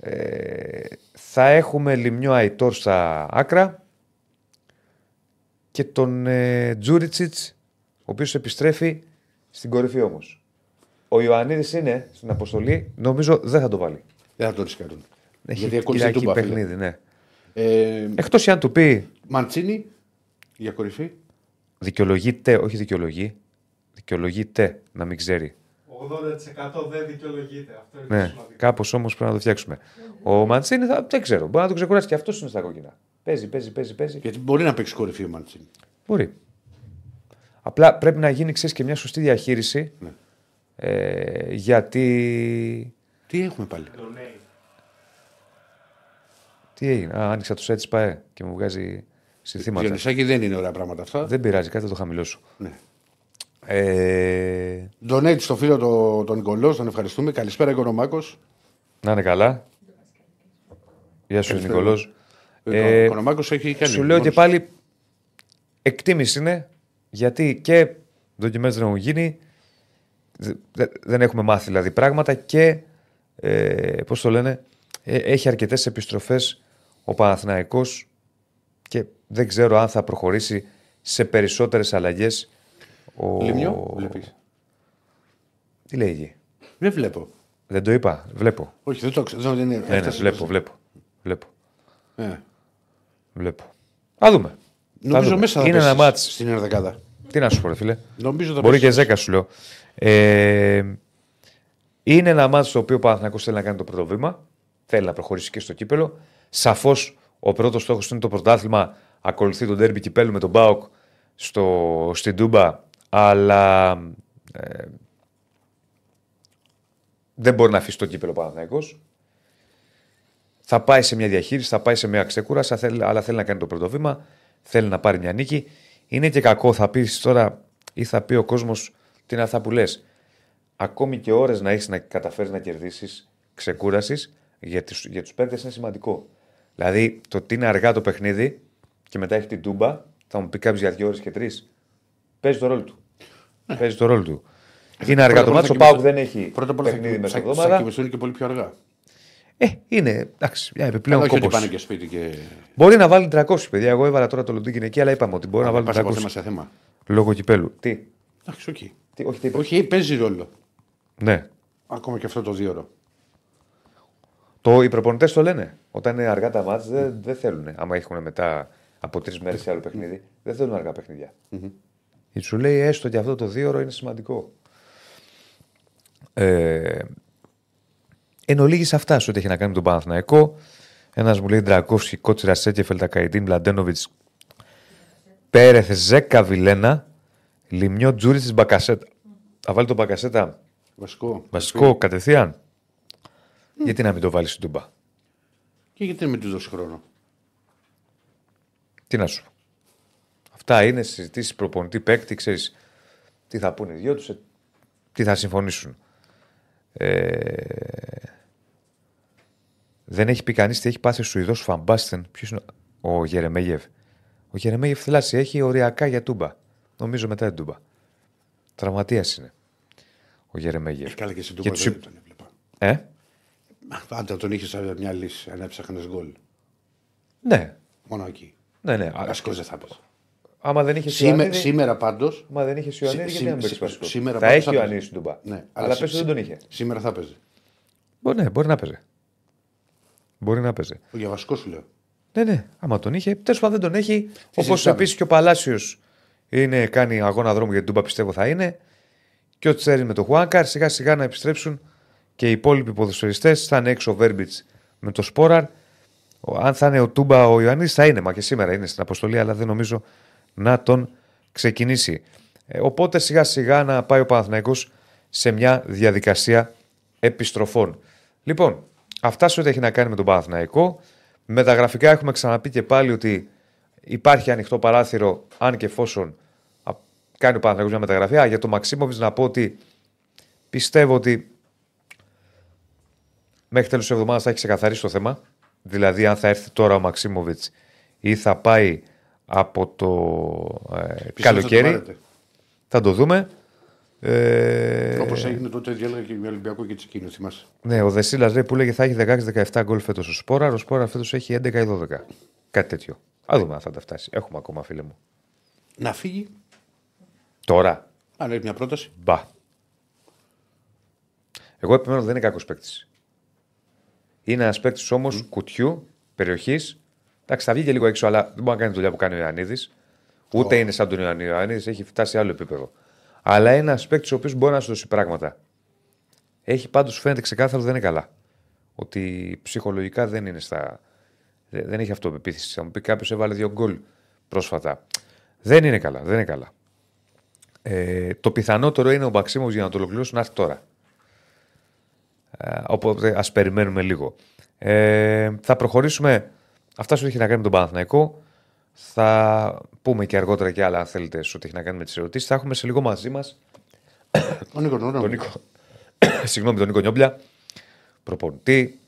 ε, θα έχουμε Λημνιό, Αϊτόρ στα άκρα και τον ε, Τζούριτσιτς, ο οποίος επιστρέφει στην κορυφή όμως. Ο Ιωαννίδης είναι στην αποστολή, νομίζω δεν θα το βάλει. Δεν θα το ρισκάρουν. Έχει Γιατί ακολουθεί Κυριακή τούμπα, φίλε. παιχνίδι, ναι. Ε, Εκτός αν του πει Μαντσίνη για κορυφή. δικαιολογείται, όχι δικαιολογεί, δικαιολογείται να μην ξέρει. 80% δεν δικαιολογείται. Αυτό είναι το Ναι, σημαντικό. κάπως όμως πρέπει να το φτιάξουμε. Ο Μαντσίνη θα, δεν ξέρω, μπορεί να το ξεκουράσει και αυτός είναι στα κόκκινα. Παίζει, παίζει, παίζει, παίζει. Γιατί μπορεί να παίξει κορυφή ο Μαντσίνη. Μπορεί. Απλά πρέπει να γίνει ξέρεις, και μια σωστή διαχείριση. Ναι. Ε, γιατί. Τι έχουμε πάλι; Donate. Τι έγινε; Α, άνοιξα το site ΠΑΕ και μου βγάζει συνθήματα. Διονυσάκη δεν είναι ωραία πράγματα αυτά. Δεν πειράζει, κάτι θα το χαμηλώσω. Ναι. Ε, Donate στο φίλο το- τον Νικολό, τον ευχαριστούμε. Καλησπέρα, Οικονομάκο. να είναι καλά. Γεια σου, Καλησπέρα. Νικολός. Ο Ε, Οικονομάκο έχει κάνει. Σου λέω και μόνος. πάλι εκτίμηση είναι γιατί και δοκιμές δεν έχουν γίνει, δε- δε- δεν έχουμε μάθει δηλαδή πράγματα και ε, πώς το λένε, ε, έχει αρκετές επιστροφές ο Παναθηναϊκός και δεν ξέρω αν θα προχωρήσει σε περισσότερες αλλαγές. Ο... Λιμιό, βλέπεις; Τι λέει εκεί; Δεν βλέπω. Δεν το είπα. Βλέπω. Όχι, δεν το ξέρω. Δεν είναι. Ναι, ναι, έφτασε βλέπω, στο- βλέπω. Βλέπω. Ε. βλέπω. Α δούμε. Θα Νομίζω δούμε. μέσα θα Είναι ένα πέσεις μάτς. Στην ενδεκάδα. Τι να σου πω, ρε φίλε. Νομίζω θα Μπορεί και πέσεις. ζέκα σου λέω. Ε, είναι ένα μάτι στο οποίο ο Παναθηναϊκός θέλει να κάνει το πρώτο βήμα. Θέλει να προχωρήσει και στο κύπελο. Σαφώς ο πρώτος στόχος είναι το πρωτάθλημα. Ακολουθεί τον τέρμπι κυπέλου με τον Μπάουκ στο, στην Τούμπα. Αλλά ε, δεν μπορεί να αφήσει το κύπελο ο Παναθηναϊκός. Θα πάει σε μια διαχείριση, θα πάει σε μια ξεκούραση, αλλά θέλει- αλλά θέλει να κάνει το πρώτο βήμα. Θέλει να πάρει μια νίκη. Είναι και κακό, θα πεις τώρα ή θα πει ο κόσμος τι είναι αυτά που λες; Ακόμη και ώρες να έχεις να καταφέρεις να κερδίσεις ξεκούρασης για του για τους παίκτες είναι σημαντικό. Δηλαδή το ότι είναι αργά το παιχνίδι και μετά έχεις την τούμπα, θα μου πει κάποιος για δύο ώρες και τρεις. Παίζει το ρόλο του. Παίζει το ρόλο του. Είναι αργά το Πρώτα μάτσο. Ο απ' όλα θα Πάουκ κοιμηθούν- δεν έχει Πρώτα απ' όλα θα παιχνίδι κοιμηθούν- θα- θα μεσοδόματα. κοιμηθούν και πολύ πιο αργά. Ε, είναι εντάξει, μια επιπλέον όχι ότι κόπος. πάνε και σπίτι και. Μπορεί να βάλει 300 παιδιά. Εγώ έβαλα τώρα το Λοντίγκιν εκεί, αλλά είπαμε ότι μπορεί να βάλει Πας από 300 θέμα σε θέμα. λόγω κυπέλου. Τι, Εντάξει, οκ. Τι όχι, τι είπες. Όχι, παίζει ρόλο. Ναι. Ακόμα και αυτό το δύο ώρο. Το, οι προπονητές το λένε. Όταν είναι αργά τα μάτς δεν, δεν θέλουν. Άμα έχουν μετά από τρεις μέρες σε άλλο παιχνίδι, δεν θέλουν αργά παιχνίδια. Γιατί σου λέει έστω και αυτό το δύο ώρο είναι σημαντικό. Ε, εν ολίγης αυτά σε ό,τι έχει να κάνει με τον Παναθηναϊκό. Ένας μου λέει Ντρακόφσκι, Κότσιρα Σέκεφελ, Τακαϊτίν, Μπλαντένοβιτς, Πέρεθ, Ζέκα Βιλένα, Λιμιό Τζούρι Μπακασέτα. Θα βάλει τον Μπακασέτα Βασικό. βασικό κατευθείαν. Γιατί να μην το βάλεις στην τούμπα; Και γιατί να μην τους δώσει χρόνο; Τι να σου πω. Αυτά είναι συζητήσεις προπονητή παίκτη, ξέρεις τι θα πούνε οι δυο τους, τι θα συμφωνήσουν. Ε, δεν έχει πει κανείς τι έχει πάθει ο Σουηδός Φαμπάστεν. Ποιος είναι ο Γερεμέγεφ. Ο Γερεμέγεφ θλάση έχει οριακά για τούμπα. Νομίζω μετά την Τούμπα. Τραυματίας είναι ο Γερεμέγεφ. Ε, Καλά και στην Και Τούμπα τους δεν υπ- τον έβλεπα. Ε; Πάντα τον είχες σαν μια λύση, αν έψαχνες γκολ. Ναι, Μόνο εκεί. ναι, ναι. Α, Βασικό δεν θα πεις. Άμα δεν είχες Σήμερα, Ιωαννίδη, σήμερα πάντω. άμα δεν είχες Ιωαννίδη, Σι- γιατί να μην σι- παίξει βασικό. σήμερα Θα πάντως έχει θα ο Ιωαννίδη παίζει. στην Τούμπα. Ναι, αλλά σι- πες ότι δεν τον είχε. Σήμερα θα παίζει. Μπορεί, ναι, μπορεί να παίζει. Μπορεί να παίζει. Για βασικό σου λέω. Ναι, ναι, άμα τον είχε. Τέλος πάντων δεν τον έχει. Όπως συζητάμε; επίσης και ο Παλάσιος είναι, κάνει αγώνα δρόμου για την Τούμπα, πιστεύω θα είναι. Και ο Τσέρι με το Χουάνκαρ σιγά σιγά να επιστρέψουν και οι υπόλοιποι ποδοσφαιριστές. Θα είναι έξω ο Βέρμπιτς με το Σπόραρ. Ο- Αν θα είναι ο Τούμπα ο Ιωαννής, θα είναι. Μα και σήμερα είναι στην αποστολή, αλλά δεν νομίζω να τον ξεκινήσει. Ε, οπότε σιγά σιγά να πάει ο Παναθηναϊκός σε μια διαδικασία επιστροφών. Λοιπόν, αυτά σε ό,τι έχει να κάνει με τον Παναθηναϊκό. Με τα γραφικά έχουμε ξαναπεί και πάλι ότι υπάρχει ανοιχτό παράθυρο αν και εφόσον α, κάνει ο Παναθηναϊκός μια μεταγραφή. Α, για τον Μαξίμοβιτς να πω ότι πιστεύω ότι μέχρι τέλος της εβδομάδας θα έχει ξεκαθαρίσει το θέμα. Δηλαδή αν θα έρθει τώρα ο Μαξίμοβιτς ή θα πάει από το ε, Πιστεύω θα το καλοκαίρι. πάρετε. Θα το δούμε. Ε, Όπως έγινε τότε, διάλεγα και με Ολυμπιακό και Τσικίνο, θυμάσαι. ναι, ο Δεσίλας λέει που λέγε θα έχει 16-17 γκολ φέτος ο Σπόρα. Ο Σπόρα φέτος έχει 11 ή 12. Κάτι τέτοιο. Α δούμε αν θα τα φτάσει. Έχουμε ακόμα, φίλε μου. Να φύγει. Τώρα. Αν έχει μια πρόταση. Μπα. Εγώ επιμένω ότι δεν είναι κακός παίκτης. Είναι ένας παίκτης όμως κουτιού, περιοχής. Εντάξει, θα βγει και λίγο έξω, αλλά δεν μπορεί να κάνει τη δουλειά που κάνει ο Ιωαννίδης. Ούτε είναι σαν τον Ιωαννίδη. Ο Ιωαννίδης έχει φτάσει σε άλλο επίπεδο. Αλλά είναι ένας παίκτης ο οποίος μπορεί να σου δώσει πράγματα. Έχει πάντως φαίνεται ξεκάθαρο ότι δεν είναι καλά. Ότι ψυχολογικά δεν είναι στα. Δεν δεν έχει αυτοπεποίθηση. Θα μου πει κάποιος έβαλε δύο γκολ πρόσφατα. Δεν είναι καλά. Δεν είναι καλά. Ε, το πιθανότερο είναι ο Μαξίμοβιτ για να το ολοκληρώσουν να έρθει τώρα. Ε, οπότε ας περιμένουμε λίγο. Ε, θα προχωρήσουμε. Αυτά σου έχει να κάνει με τον Παναθηναϊκό. Θα πούμε και αργότερα και άλλα, αν θέλετε, σε ό,τι έχει να κάνει με τις ερωτήσεις. Θα έχουμε σε λίγο μαζί μας Ο Νίκο Νόρα. τον Νίκο, συγγνώμη, τον Νίκο Νιόμπλια, προπονητή,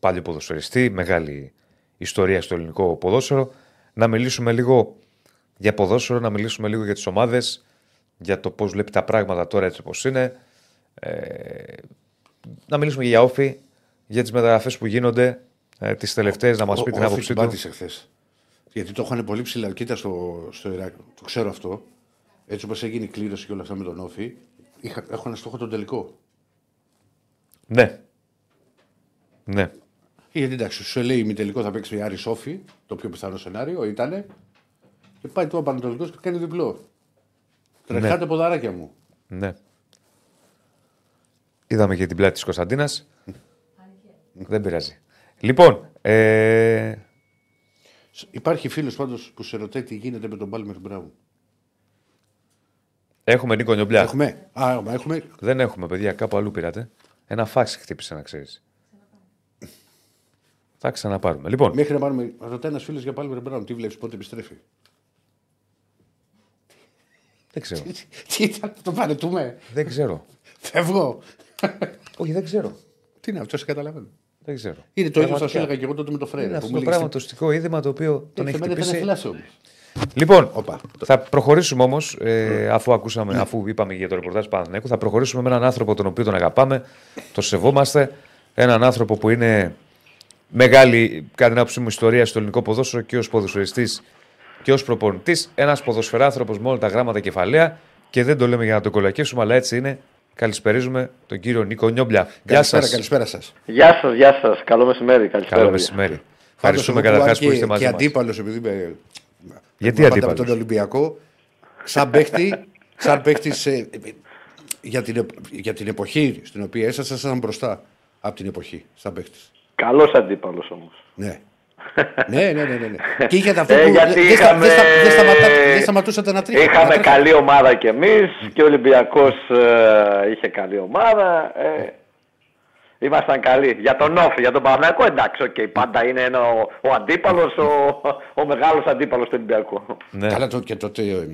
πάλι ποδοσφαιριστή, μεγάλη ιστορία στο ελληνικό ποδόσφαιρο. Να μιλήσουμε λίγο για ποδόσφαιρο, να μιλήσουμε λίγο για τις ομάδες, για το πώς βλέπει τα πράγματα τώρα έτσι όπως είναι. Ε, να μιλήσουμε και για όφη, για τις μεταγραφές που γίνονται, ε, τις τελευταίες, να μας πει την άποψή του. πάτησε χθες. Γιατί το είχαν πολύ ψηλά. Κοίτα στο, στο Ιράκ. Το ξέρω αυτό. Έτσι όπως έγινε η κλήρωση και όλα αυτά με τον Όφη, είχα, έχω ένα στόχο τον τελικό. Ναι. Ναι. Γιατί εντάξει, σου λέει μη τελικό θα παίξει Άρη Όφη, το πιο πιθανό σενάριο ήταν. Και πάει το Πανατολικό και κάνει διπλό. Τρεχάτε ποδαράκια μου. Ναι. Είδαμε και την πλάτη της Κωνσταντίνας. Δεν πειράζει. Λοιπόν, ε, Υπάρχει φίλος πάντως που σε ρωτάει τι γίνεται με τον Πάλμερ Μπράουν. έχουμε Νίκο Νιομπλιά. Έχουμε. Α, μα έχουμε. Δεν έχουμε, παιδιά, κάπου αλλού πήρατε. Ένα φάξ χτύπησε, να ξέρεις. Θα ξαναπάρουμε. Λοιπόν, Μέχρι να πάρουμε. Ρωτάει ένας φίλος για Πάλμερ Μπράουν. Τι βλέπεις, πότε επιστρέφει; δεν ξέρω. Τι θα το παρετούμε; δεν ξέρω. Φεύγω. Όχι, δεν ξέρω. Τι είναι αυτό, σε καταλαβαίνω. Δεν ξέρω. Είναι το ίδιο που σα Πραγματικά. έλεγα και εγώ τότε με το Φρέιρε. Είναι που αυτό μου το έλεγε πράγμα το στικό είδημα το οποίο τον έχει στην- Εμένα χτυπήσει. ήταν θλάση όμως. Λοιπόν, Όπα. θα προχωρήσουμε όμως, ε, αφού, ακούσαμε, αφού είπαμε για το ρεπορτάζ του Παναθηναϊκού, θα προχωρήσουμε με έναν άνθρωπο τον οποίο τον αγαπάμε, τον σεβόμαστε. Έναν άνθρωπο που είναι μεγάλη, κατά την άποψή μου, ιστορία στο ελληνικό ποδόσφαιρο και ως ποδοσφαιριστής και ως προπονητής. Ένας ποδοσφαιράνθρωπος με όλα τα γράμματα κεφαλαία και δεν το λέμε για να τον κολακίσουμε, αλλά έτσι είναι. Καλησπερίζουμε τον κύριο Νίκο Νιόμπλια. Γεια Καλησπέρα, σας. καλησπέρα σας. Γεια σας, γεια σας. Καλό μεσημέρι. Καλησπέρα. Καλό παιδιά. μεσημέρι. Ευχαριστούμε καταρχάς που είστε μαζί Και μας. αντίπαλος, επειδή είμαι. Γιατί πάντα αντίπαλος; Με τον Ολυμπιακό, σαν παίχτη, σαν παίχτης, ε, για, την, επ- για την εποχή στην οποία ήσασταν, ήσασταν μπροστά από την εποχή, σαν παίχτης. Καλός αντίπαλος όμως. Ναι. ναι, ναι, ναι, ναι, ναι. Και είχατε αυτό Ε, που γιατί δεν, δεν, στα- είχαμε- δεν, στα- δεν σταματά- δεν σταματούσατε να τρίχετε. να Είχαμε τρέχετε. καλή ομάδα κι εμείς και ο Ολυμπιακός είχε καλή ομάδα. Ε, ήμασταν καλοί. Για τον Όφη, για τον Παναγιακό εντάξει, οκ, πάντα είναι ένα, ο, ο αντίπαλος, ο, ο μεγάλος αντίπαλος του Ολυμπιακού. Ναι. Καλά το, και τότε, ε,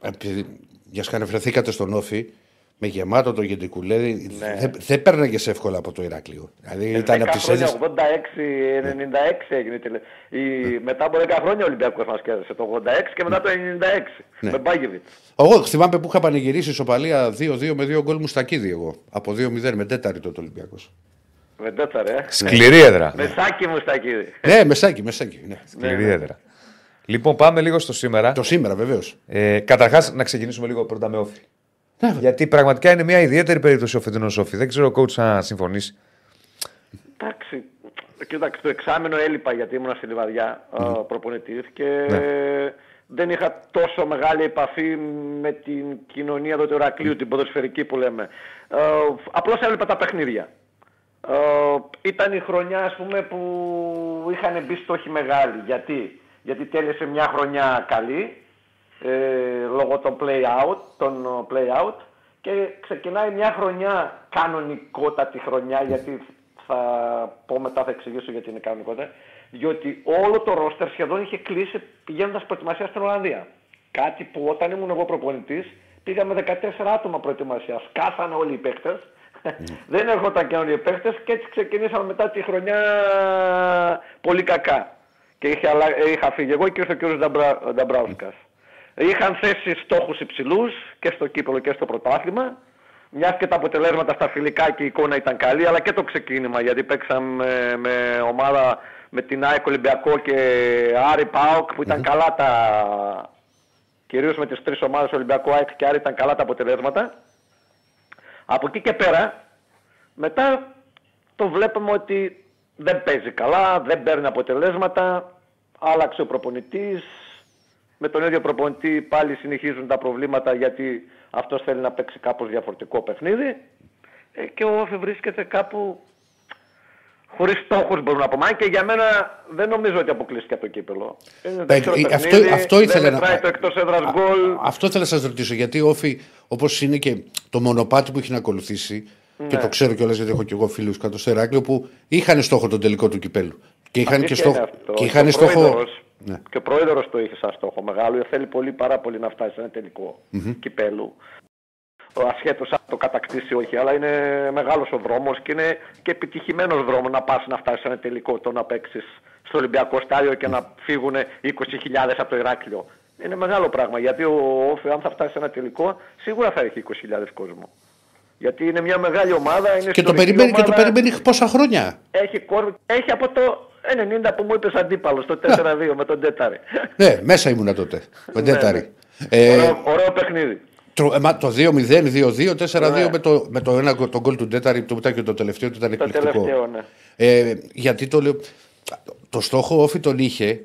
επειδή για σκανεφρεθήκατε στον Όφη, Με γεμάτο το γεντικουλέδι. Ναι. Δεν δεν παίρναγε εύκολα από το Ηράκλειο. Δηλαδή ήταν 10 από τις χρόνια, έδειε. 86-96 έγινε. η τελε- Η... Μετά από 10 χρόνια ο Ολυμπιακός μας κέρδισε το 86 και μετά το 96 Ναι. με Μπάγεβιτ. Εγώ θυμάμαι που είχα πανηγυρίσει ισοπαλία 2-2 με 2 γκολ μου στα κίδη εγώ. Από 2-0 με τέταρτη το Ολυμπιακός. Βεντέτσα ρε. Σκληρή έδρα. Με σάκι μου στα κύριε. Ναι, μεσάκι, μεσάκι. Ναι. Σκληρή έδρα. Λοιπόν, πάμε λίγο στο σήμερα. Το σήμερα βεβαίως. Ε, Καταρχάς, να ξεκινήσουμε λίγο πρώτα με όφη. Ναι, Γιατί πραγματικά είναι μια ιδιαίτερη περίπτωση ο φετινός όφη. Δεν ξέρω, coach, αν συμφωνείς. Εντάξει, κοίταξε, το εξάμεινο έλειπα γιατί ήμουν στη Λιβαδιά mm. προπονητής και Ναι. δεν είχα τόσο μεγάλη επαφή με την κοινωνία εδώ του Ερακλείου, την ποδοσφαιρική που λέμε. Ε, απλώς έβλεπα τα παιχνίδια. Ε, ήταν η χρονιά ας πούμε που είχαν μπει στόχοι μεγάλοι. Γιατί, Γιατί τέλειωσε μια χρονιά καλή ε, λόγω των play out, των ε, play out και ξεκινάει μια χρονιά κανονικότατη χρονιά γιατί θα πω μετά θα εξηγήσω γιατί είναι κανονικότατη διότι όλο το ρόστερ σχεδόν είχε κλείσει πηγαίνοντας προετοιμασία στην Ολλανδία. Κάτι που όταν ήμουν εγώ προπονητής πήγαμε 14 άτομα προετοιμασίας. Σκάσανε όλοι οι παίχτες. Δεν έρχονταν καινούριοι παίχτες και έτσι ξεκινήσαμε μετά τη χρονιά πολύ κακά. Και είχε, αλλα- ε, είχα φύγει εγώ και ήρθε ο κ. Νταμπρα, Νταμπράουσκας. Είχαν θέσει στόχους υψηλούς και στο κύπελο και στο πρωτάθλημα. Μιας και τα αποτελέσματα στα φιλικά και η εικόνα ήταν καλή, αλλά και το ξεκίνημα γιατί παίξαμε με ομάδα με την ΑΕΚ Ολυμπιακό και Άρη Πάοκ που ήταν καλά τα. κυρίως με τις τρεις ομάδες Ολυμπιακό ΑΕΚ και Άρη ήταν καλά τα αποτελέσματα. Από εκεί και πέρα, μετά το βλέπουμε ότι δεν παίζει καλά, δεν παίρνει αποτελέσματα, άλλαξε ο προπονητής, με τον ίδιο προπονητή πάλι συνεχίζουν τα προβλήματα γιατί αυτός θέλει να παίξει κάπως διαφορετικό παιχνίδι ε, και ο Όφη βρίσκεται κάπου χωρίς στόχους μπορούμε να πούμε και για μένα δεν νομίζω ότι αποκλείστηκε από το κύπελο. Είναι δεύτερο Ε, αυτό- παιχνίδι, αυτό ήθελε δεν να- μετράει το εκτός έδρας γκολ. Αυτό θέλω να σας ρωτήσω. Γιατί ο Όφη, όπως είναι και το μονοπάτι που έχει να ακολουθήσει, και Ναι. το ξέρω κιόλας γιατί έχω κι εγώ φίλους κάτω στο Εράκλειο, που είχαν στόχο τον τελικό του κυπέλου. Και είχαν και Αλήθεια είναι στόχο. αυτό. Και είχαν ο στόχο. Πρόεδρος- Ναι. Και ο πρόεδρος το είχε σαν στόχο μεγάλο. Θέλει πολύ πάρα πολύ να φτάσει σε ένα τελικό κυπέλου. Ο ασχέτως αν το κατακτήσει όχι, αλλά είναι μεγάλος ο δρόμος και είναι και επιτυχημένος δρόμος να πας να φτάσεις σε ένα τελικό, το να παίξεις στο Ολυμπιακό στάδιο και να φύγουν 20.000 από το Ηράκλειο. Είναι μεγάλο πράγμα, γιατί ο Όφη αν θα φτάσει σε ένα τελικό, σίγουρα θα έχει 20.000 κόσμο. Γιατί είναι μια μεγάλη ομάδα, είναι Και το, ιστορική περιμένει, και το ομάδα. περιμένει πόσα χρόνια; Έχει κόρ... Έχει από το 90 που μου είπες αντίπαλος, το 4-2 με τον Τέταρη. Ναι, μέσα ήμουνα τότε. Με Ναι, τέταρη. ναι. Ε, ωραίο, ωραίο παιχνίδι. τρο- ε, μα το 2-0, 2-2, 4-2 Ναι. με το, με το ένα τον γκολ του Τέταρη, το μετά και το τελευταίο του ήταν Το εκπληκτικό. τελευταίο, ναι. Ε, γιατί το λέω. Το στόχο ο Όφη τον είχε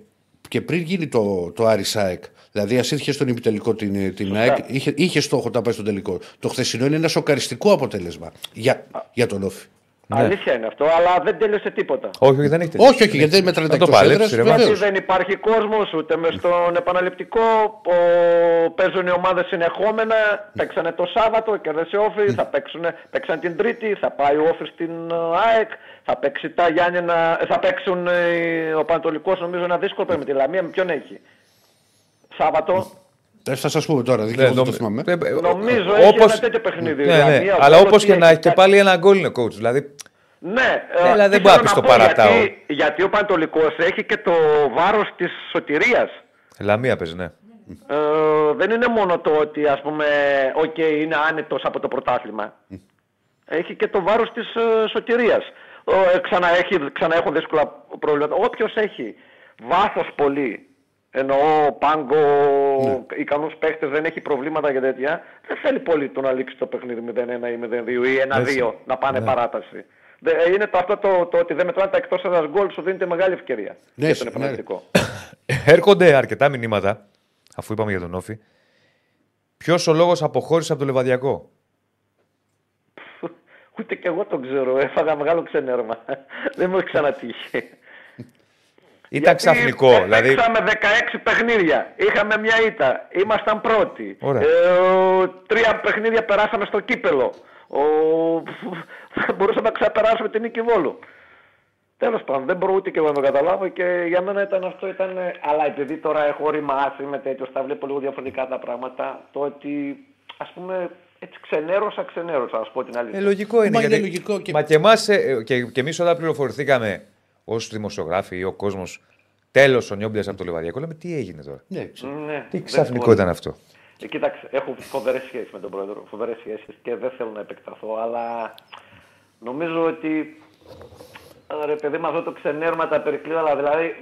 και πριν γίνει το, το Άρη ΑΕΚ. Δηλαδή, ας είχε στον ημιτελικό την, την Σωστά. ΑΕΚ, είχε, είχε στόχο να πάει στον τελικό. Το χθεσινό είναι ένα σοκαριστικό αποτέλεσμα για, για τον Όφη. Αλήθεια είναι αυτό, αλλά δεν τέλειωσε τίποτα. Όχι, όχι, δεν έχει τελειώσει. Όχι, όχι, γιατί δεν μετράνε τα Να το εκτός παλέψει, έδρας, ρε, Γιατί βεβαίως. δεν υπάρχει κόσμος ούτε μες στον επαναληπτικό. Ο... Παίζουν οι ομάδες συνεχόμενα. Παίξανε το Σάββατο, κέρδισε Όφη. Θα παίξουν, παίξαν την Τρίτη. Θα πάει ο Όφη στην ε, ΑΕΚ. Θα, παίξει τα Γιάννενα, θα παίξουν ε, ο Πανατολικός νομίζω ένα δύσκολο παιχνίδι με τη Λαμία. Με ποιον έχει. Σάββατο. Ε, θα σας πούμε τώρα, δεν Ναι, ναι, το νομ- θυμάμαι. ε, ε, Νομίζω όπως- έχει ένα τέτοιο παιχνίδι. Ναι, ναι. Δηλαδή, ο Αλλά Πόλος όπως και τι να έχει έχει και κάτι- πάλι ένα γκολ είναι coach. Δηλαδή, Ναι, Ναι, ε, αλλά τι δεν μπορεί να θέλω πεις το πω, παρατάω. Γιατί, γιατί ο Παναιτωλικός έχει και το βάρος της σωτηρίας. Λαμία παίζει, ναι. Ε, δεν είναι μόνο το ότι ας πούμε, οκ, είναι άνετος από το πρωτάθλημα. Έχει και το βάρος της ε, σωτηρίας. Ε, ξανά, έχει, ξανά έχουν δύσκολα προβλήματα. Όποιος έχει βάθος πολύ, εννοώ πάγκο, ικανούς παίχτες, δεν έχει προβλήματα και τέτοια, δεν θέλει πολύ το να λήξει το παιχνίδι 0-1 ή 0-2 ή 1-2 να πάνε παράταση. Δε- ε, είναι το, αυτό το, το ότι δεν μετράνε τα εκτός έδρας γκολ σου δίνεται μεγάλη ευκαιρία Ναι, για τον ναι. επαναληπτικό. Έρχονται αρκετά μηνύματα, αφού είπαμε για τον Όφη. Ποιος ο λόγος αποχώρησε από το λεβαδιακό; Ούτε και εγώ το ξέρω. Έφαγα μεγάλο ξενέρμα. Δεν μου έχει ξανατύχει. Ήταν Γιατί ξαφνικό. Δηλαδή, Παίξαμε 16 παιχνίδια. Είχαμε μια ήττα. Ήμασταν πρώτοι. Ωραία. Ε, ο- τρία παιχνίδια περάσαμε στο κύπελο. Ο... Μπορούσαμε να ξαπεράσουμε την νίκη Βόλου. Τέλος πάντων, δεν μπορώ ούτε και εγώ να το καταλάβω και για μένα ήταν αυτό ήταν... Αλλά επειδή τώρα έχω ρημάσει με τέτοιος, τα βλέπω λίγο διαφορετικά τα πράγματα, το ότι ας πούμε έτσι ξενέρωσα, ξενέρωσα, να σου πω την αλήθεια. Ε, λογικό είναι. Μα είναι γιατί... λογικό και- Μα και εμάς και, και εμείς όταν πληροφορηθήκαμε ως δημοσιογράφοι ή ο κόσμος, τέλος ο Νιόμπλε από το Λεβαδιακό, λέμε τι έγινε τώρα; Ναι, ξέρω. Ναι, Τι δεν ξαφνικό μπορεί. ήταν αυτό; Ε, κοίταξε, έχω φοβερές σχέσεις με τον πρόεδρο. Φοβερές σχέσεις και δεν θέλω να επεκταθώ, αλλά νομίζω ότι. ε, Ρε παιδί, με αυτό το ξενέρμα τα περικλείδαλα, δηλαδή.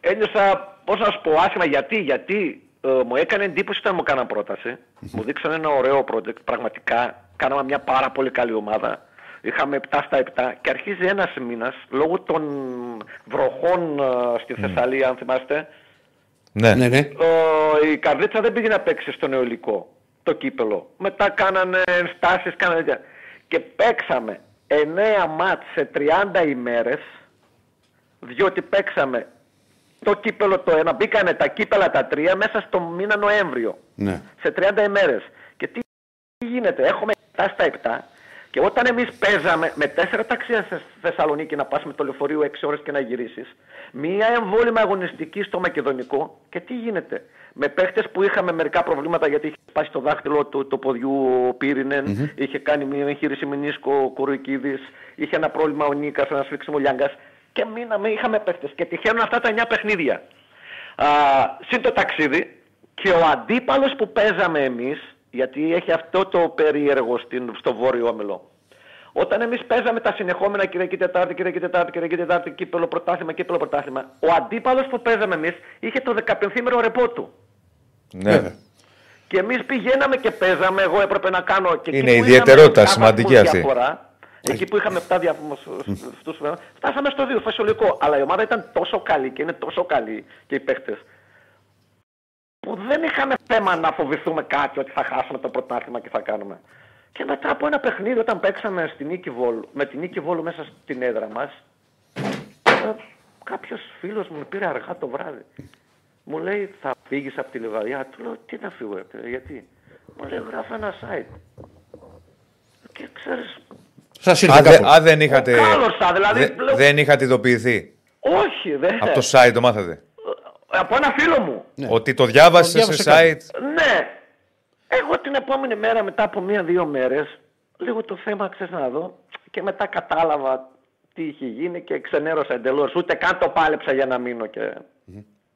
Ένιωσα, πώς να σου πω, άσχημα γιατί, γιατί ε, μου έκανε εντύπωση όταν μου έκαναν πρόταση. μου δείξαν ένα ωραίο project, πραγματικά. Κάναμε μια πάρα πολύ καλή ομάδα. Είχαμε 7 στα 7 και αρχίζει ένας μήνας λόγω των βροχών ε, στη Θεσσαλία, αν θυμάστε. Ναι. Ναι, ναι. Ο- η Καρδίτσα δεν πήγε να παίξει στο νεολικό το κύπελο. Μετά κάνανε ενστάσεις, κάνανε τέτοια. Και παίξαμε 9 μάτς σε 30 ημέρες, διότι παίξαμε το κύπελο το ένα, μπήκανε τα κύπελα τα τρία μέσα στο μήνα Νοέμβριο. ναι. Σε 30 ημέρες. Και τι γίνεται, έχουμε 7 στα 7 και όταν εμείς παίζαμε με τέσσερα ταξία στη Θεσσαλονίκη να πας με το λεωφορείο 6 ώρες και να γυρίσεις, μία εμβόλυμα αγωνιστική στο Μακεδονικό και τι γίνεται; Με παίχτες που είχαμε μερικά προβλήματα γιατί είχε σπάσει το δάχτυλο του, του ποδιού ο πυρηνεν είχε κάνει μία εγχείρηση με Νίσκο Κοροϊκίδης, είχε ένα πρόβλημα ο Νίκας, ένας σφίξιμο Λιάγκας και μείναμε, είχαμε παίχτες και τυχαίνουν αυτά τα 9 παιχνίδια. Α, συν το ταξίδι και ο αντίπαλος που παίζαμε εμείς, γιατί έχει αυτό το περίεργο στην, στο Βόρειο Όμιλο. Όταν εμείς παίζαμε τα συνεχόμενα Κυριακή Τετάρτη, Κυριακή Τετάρτη, Κυριακή Τετάρτη, κύπελο πρωτάθλημα, κύπελο πρωτάθλημα, ο αντίπαλος που παίζαμε εμείς είχε το 15 ρεπό του. ναι. Βέβαια. Και εμείς πηγαίναμε και παίζαμε, εγώ έπρεπε να κάνω και εκεί Είναι που είχαμε ιδιαιτερότητα επτά σημαντική βαθμούς αυτή. διαφορά, εκεί που είχαμε 7 διαφορούς στους φτάσαμε στο 2, φασιολικό. Αλλά η ομάδα ήταν τόσο καλή και είναι τόσο καλή και οι παίχτες που δεν είχαμε θέμα να φοβηθούμε κάτι ότι θα χάσουμε το πρωτάθλημα και θα κάνουμε. Και μετά από ένα παιχνίδι όταν παίξαμε στη Νίκη Βόλου, με την Νίκη Βόλου μέσα στην έδρα μας, ε, κάποιος φίλος μου με πήρε αργά το βράδυ. Μου λέει θα φύγεις από τη Λιβαδιά. Του λέω τι να φύγω, ε, γιατί; Μου λέει γράφω ένα site. Και ξέρεις, Σας Α, ήρθε δε- κάπου. α, δεν είχατε. Κάλωσα, δηλαδή, δε- λέω- δεν είχατε ειδοποιηθεί; όχι, δεν. Από το site το μάθατε; Από ένα φίλο μου. Ναι. Ότι το διάβασες Το σε διάβασε site; Ναι. Εγώ την επόμενη μέρα μετά από μία-δύο μέρες λίγο το θέμα ξέρεις να δω και μετά κατάλαβα τι είχε γίνει και ξενέρωσα εντελώς. Ούτε καν το πάλεψα για να μείνω και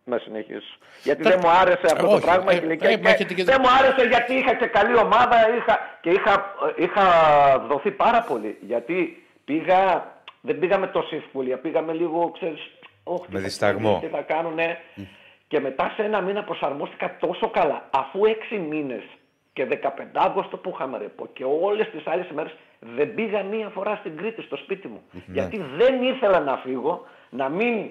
να συνεχίσω. Γιατί δεν μου άρεσε αυτό το όχι, πράγμα. ε, η ηλικία ε, και μα έχετε και- Δεν μου άρεσε γιατί είχα και καλή ομάδα είχα, και είχα, είχα δοθεί πάρα πολύ. Γιατί πήγα, δεν πήγαμε τόσο ευκολία, πήγαμε λίγο, ξέρεις, όχι, Με δισταγμό. Τι θα κάνουνε. Και μετά σε ένα μήνα προσαρμόστηκα τόσο καλά. Αφού έξι μήνες και 15 Αύγουστο που είχαμε ρεπό και όλες τις άλλες ημέρες δεν πήγα μία φορά στην Κρήτη στο σπίτι μου. Γιατί δεν ήθελα να φύγω, να μην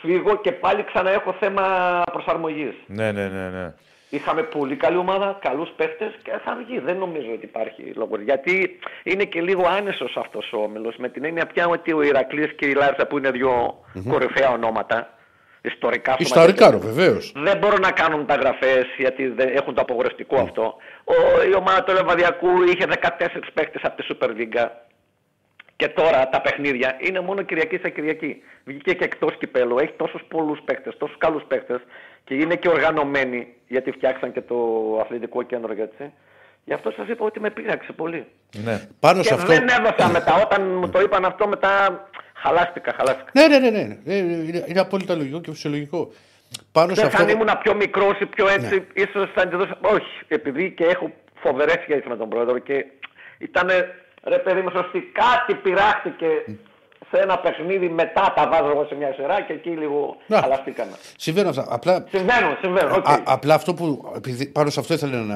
φύγω και πάλι ξανά έχω θέμα προσαρμογής. Ναι, ναι, ναι. ναι. Είχαμε πολύ καλή ομάδα, καλούς παίχτες και θα βγει. Δεν νομίζω ότι υπάρχει λόγος. Γιατί είναι και λίγο άνεσος αυτός ο όμιλος. Με την έννοια πια ότι ο Ηρακλής και η Λάρισα που είναι δύο κορυφαία ονόματα. Ιστορικά Ιστορικά, σωματεία, ρο, βεβαίως. δεν μπορούν να κάνουν μεταγραφέ γιατί δεν έχουν το απογορευτικό αυτό. Ο, η ομάδα του Λεβαδιακού είχε 14 παίχτες από τη Super League. Και τώρα τα παιχνίδια είναι μόνο Κυριακή σε Κυριακή. Βγήκε και εκτός κυπέλου. Έχει τόσους πολλούς παίχτες, τόσους καλούς παίχτες και είναι και οργανωμένοι γιατί φτιάξαν και το αθλητικό κέντρο έτσι. Γι' αυτό σας είπα ότι με πείραξε πολύ. ναι. Πάνω και σε αυτό. δεν έδωσα μετά. Όταν μου το είπαν αυτό, μετά χαλάστηκα. χαλάστηκα. Ναι, ναι, ναι, ναι. ναι. Ε, Είναι, είναι απόλυτα λογικό και φυσιολογικό. Πάνω σε Δεν αυτό. θα ήμουν πιο μικρός ή πιο έτσι, Ναι. ίσως θα αντιδούσα. Όχι, επειδή και έχω φοβερές σχέσεις με τον πρόεδρο και ήταν ρε παιδί μου, σωστή. Κάτι πειράχτηκε σε ένα παιχνίδι μετά τα βάζω εγώ σε μια σειρά και εκεί λίγο Να. χαλαστήκαμε. Συμβαίνουν αυτά. Απλά, Συμβαίνουν, συμβαίνουν. οκ. α, απλά αυτό που. Επειδή πάνω σε αυτό ήθελα να.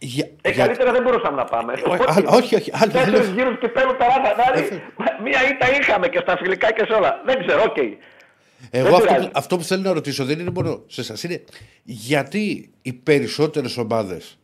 Για, Ε, για- καλύτερα δεν μπορούσαμε να πάμε. Όχι, άλλο- όχι, όχι, άλλο δεν Τέσσερις λέω. γύρους και παίρνουν περάτα. Δηλαδή, μία ήττα είχαμε και στα φιλικά και σε όλα. Δεν ξέρω, οκ. Εγώ Δεν αυτό, πειράζει. που- αυτό που θέλω να ρωτήσω δεν είναι μόνο σε εσάς. Είναι γιατί οι περισσότερες ομάδες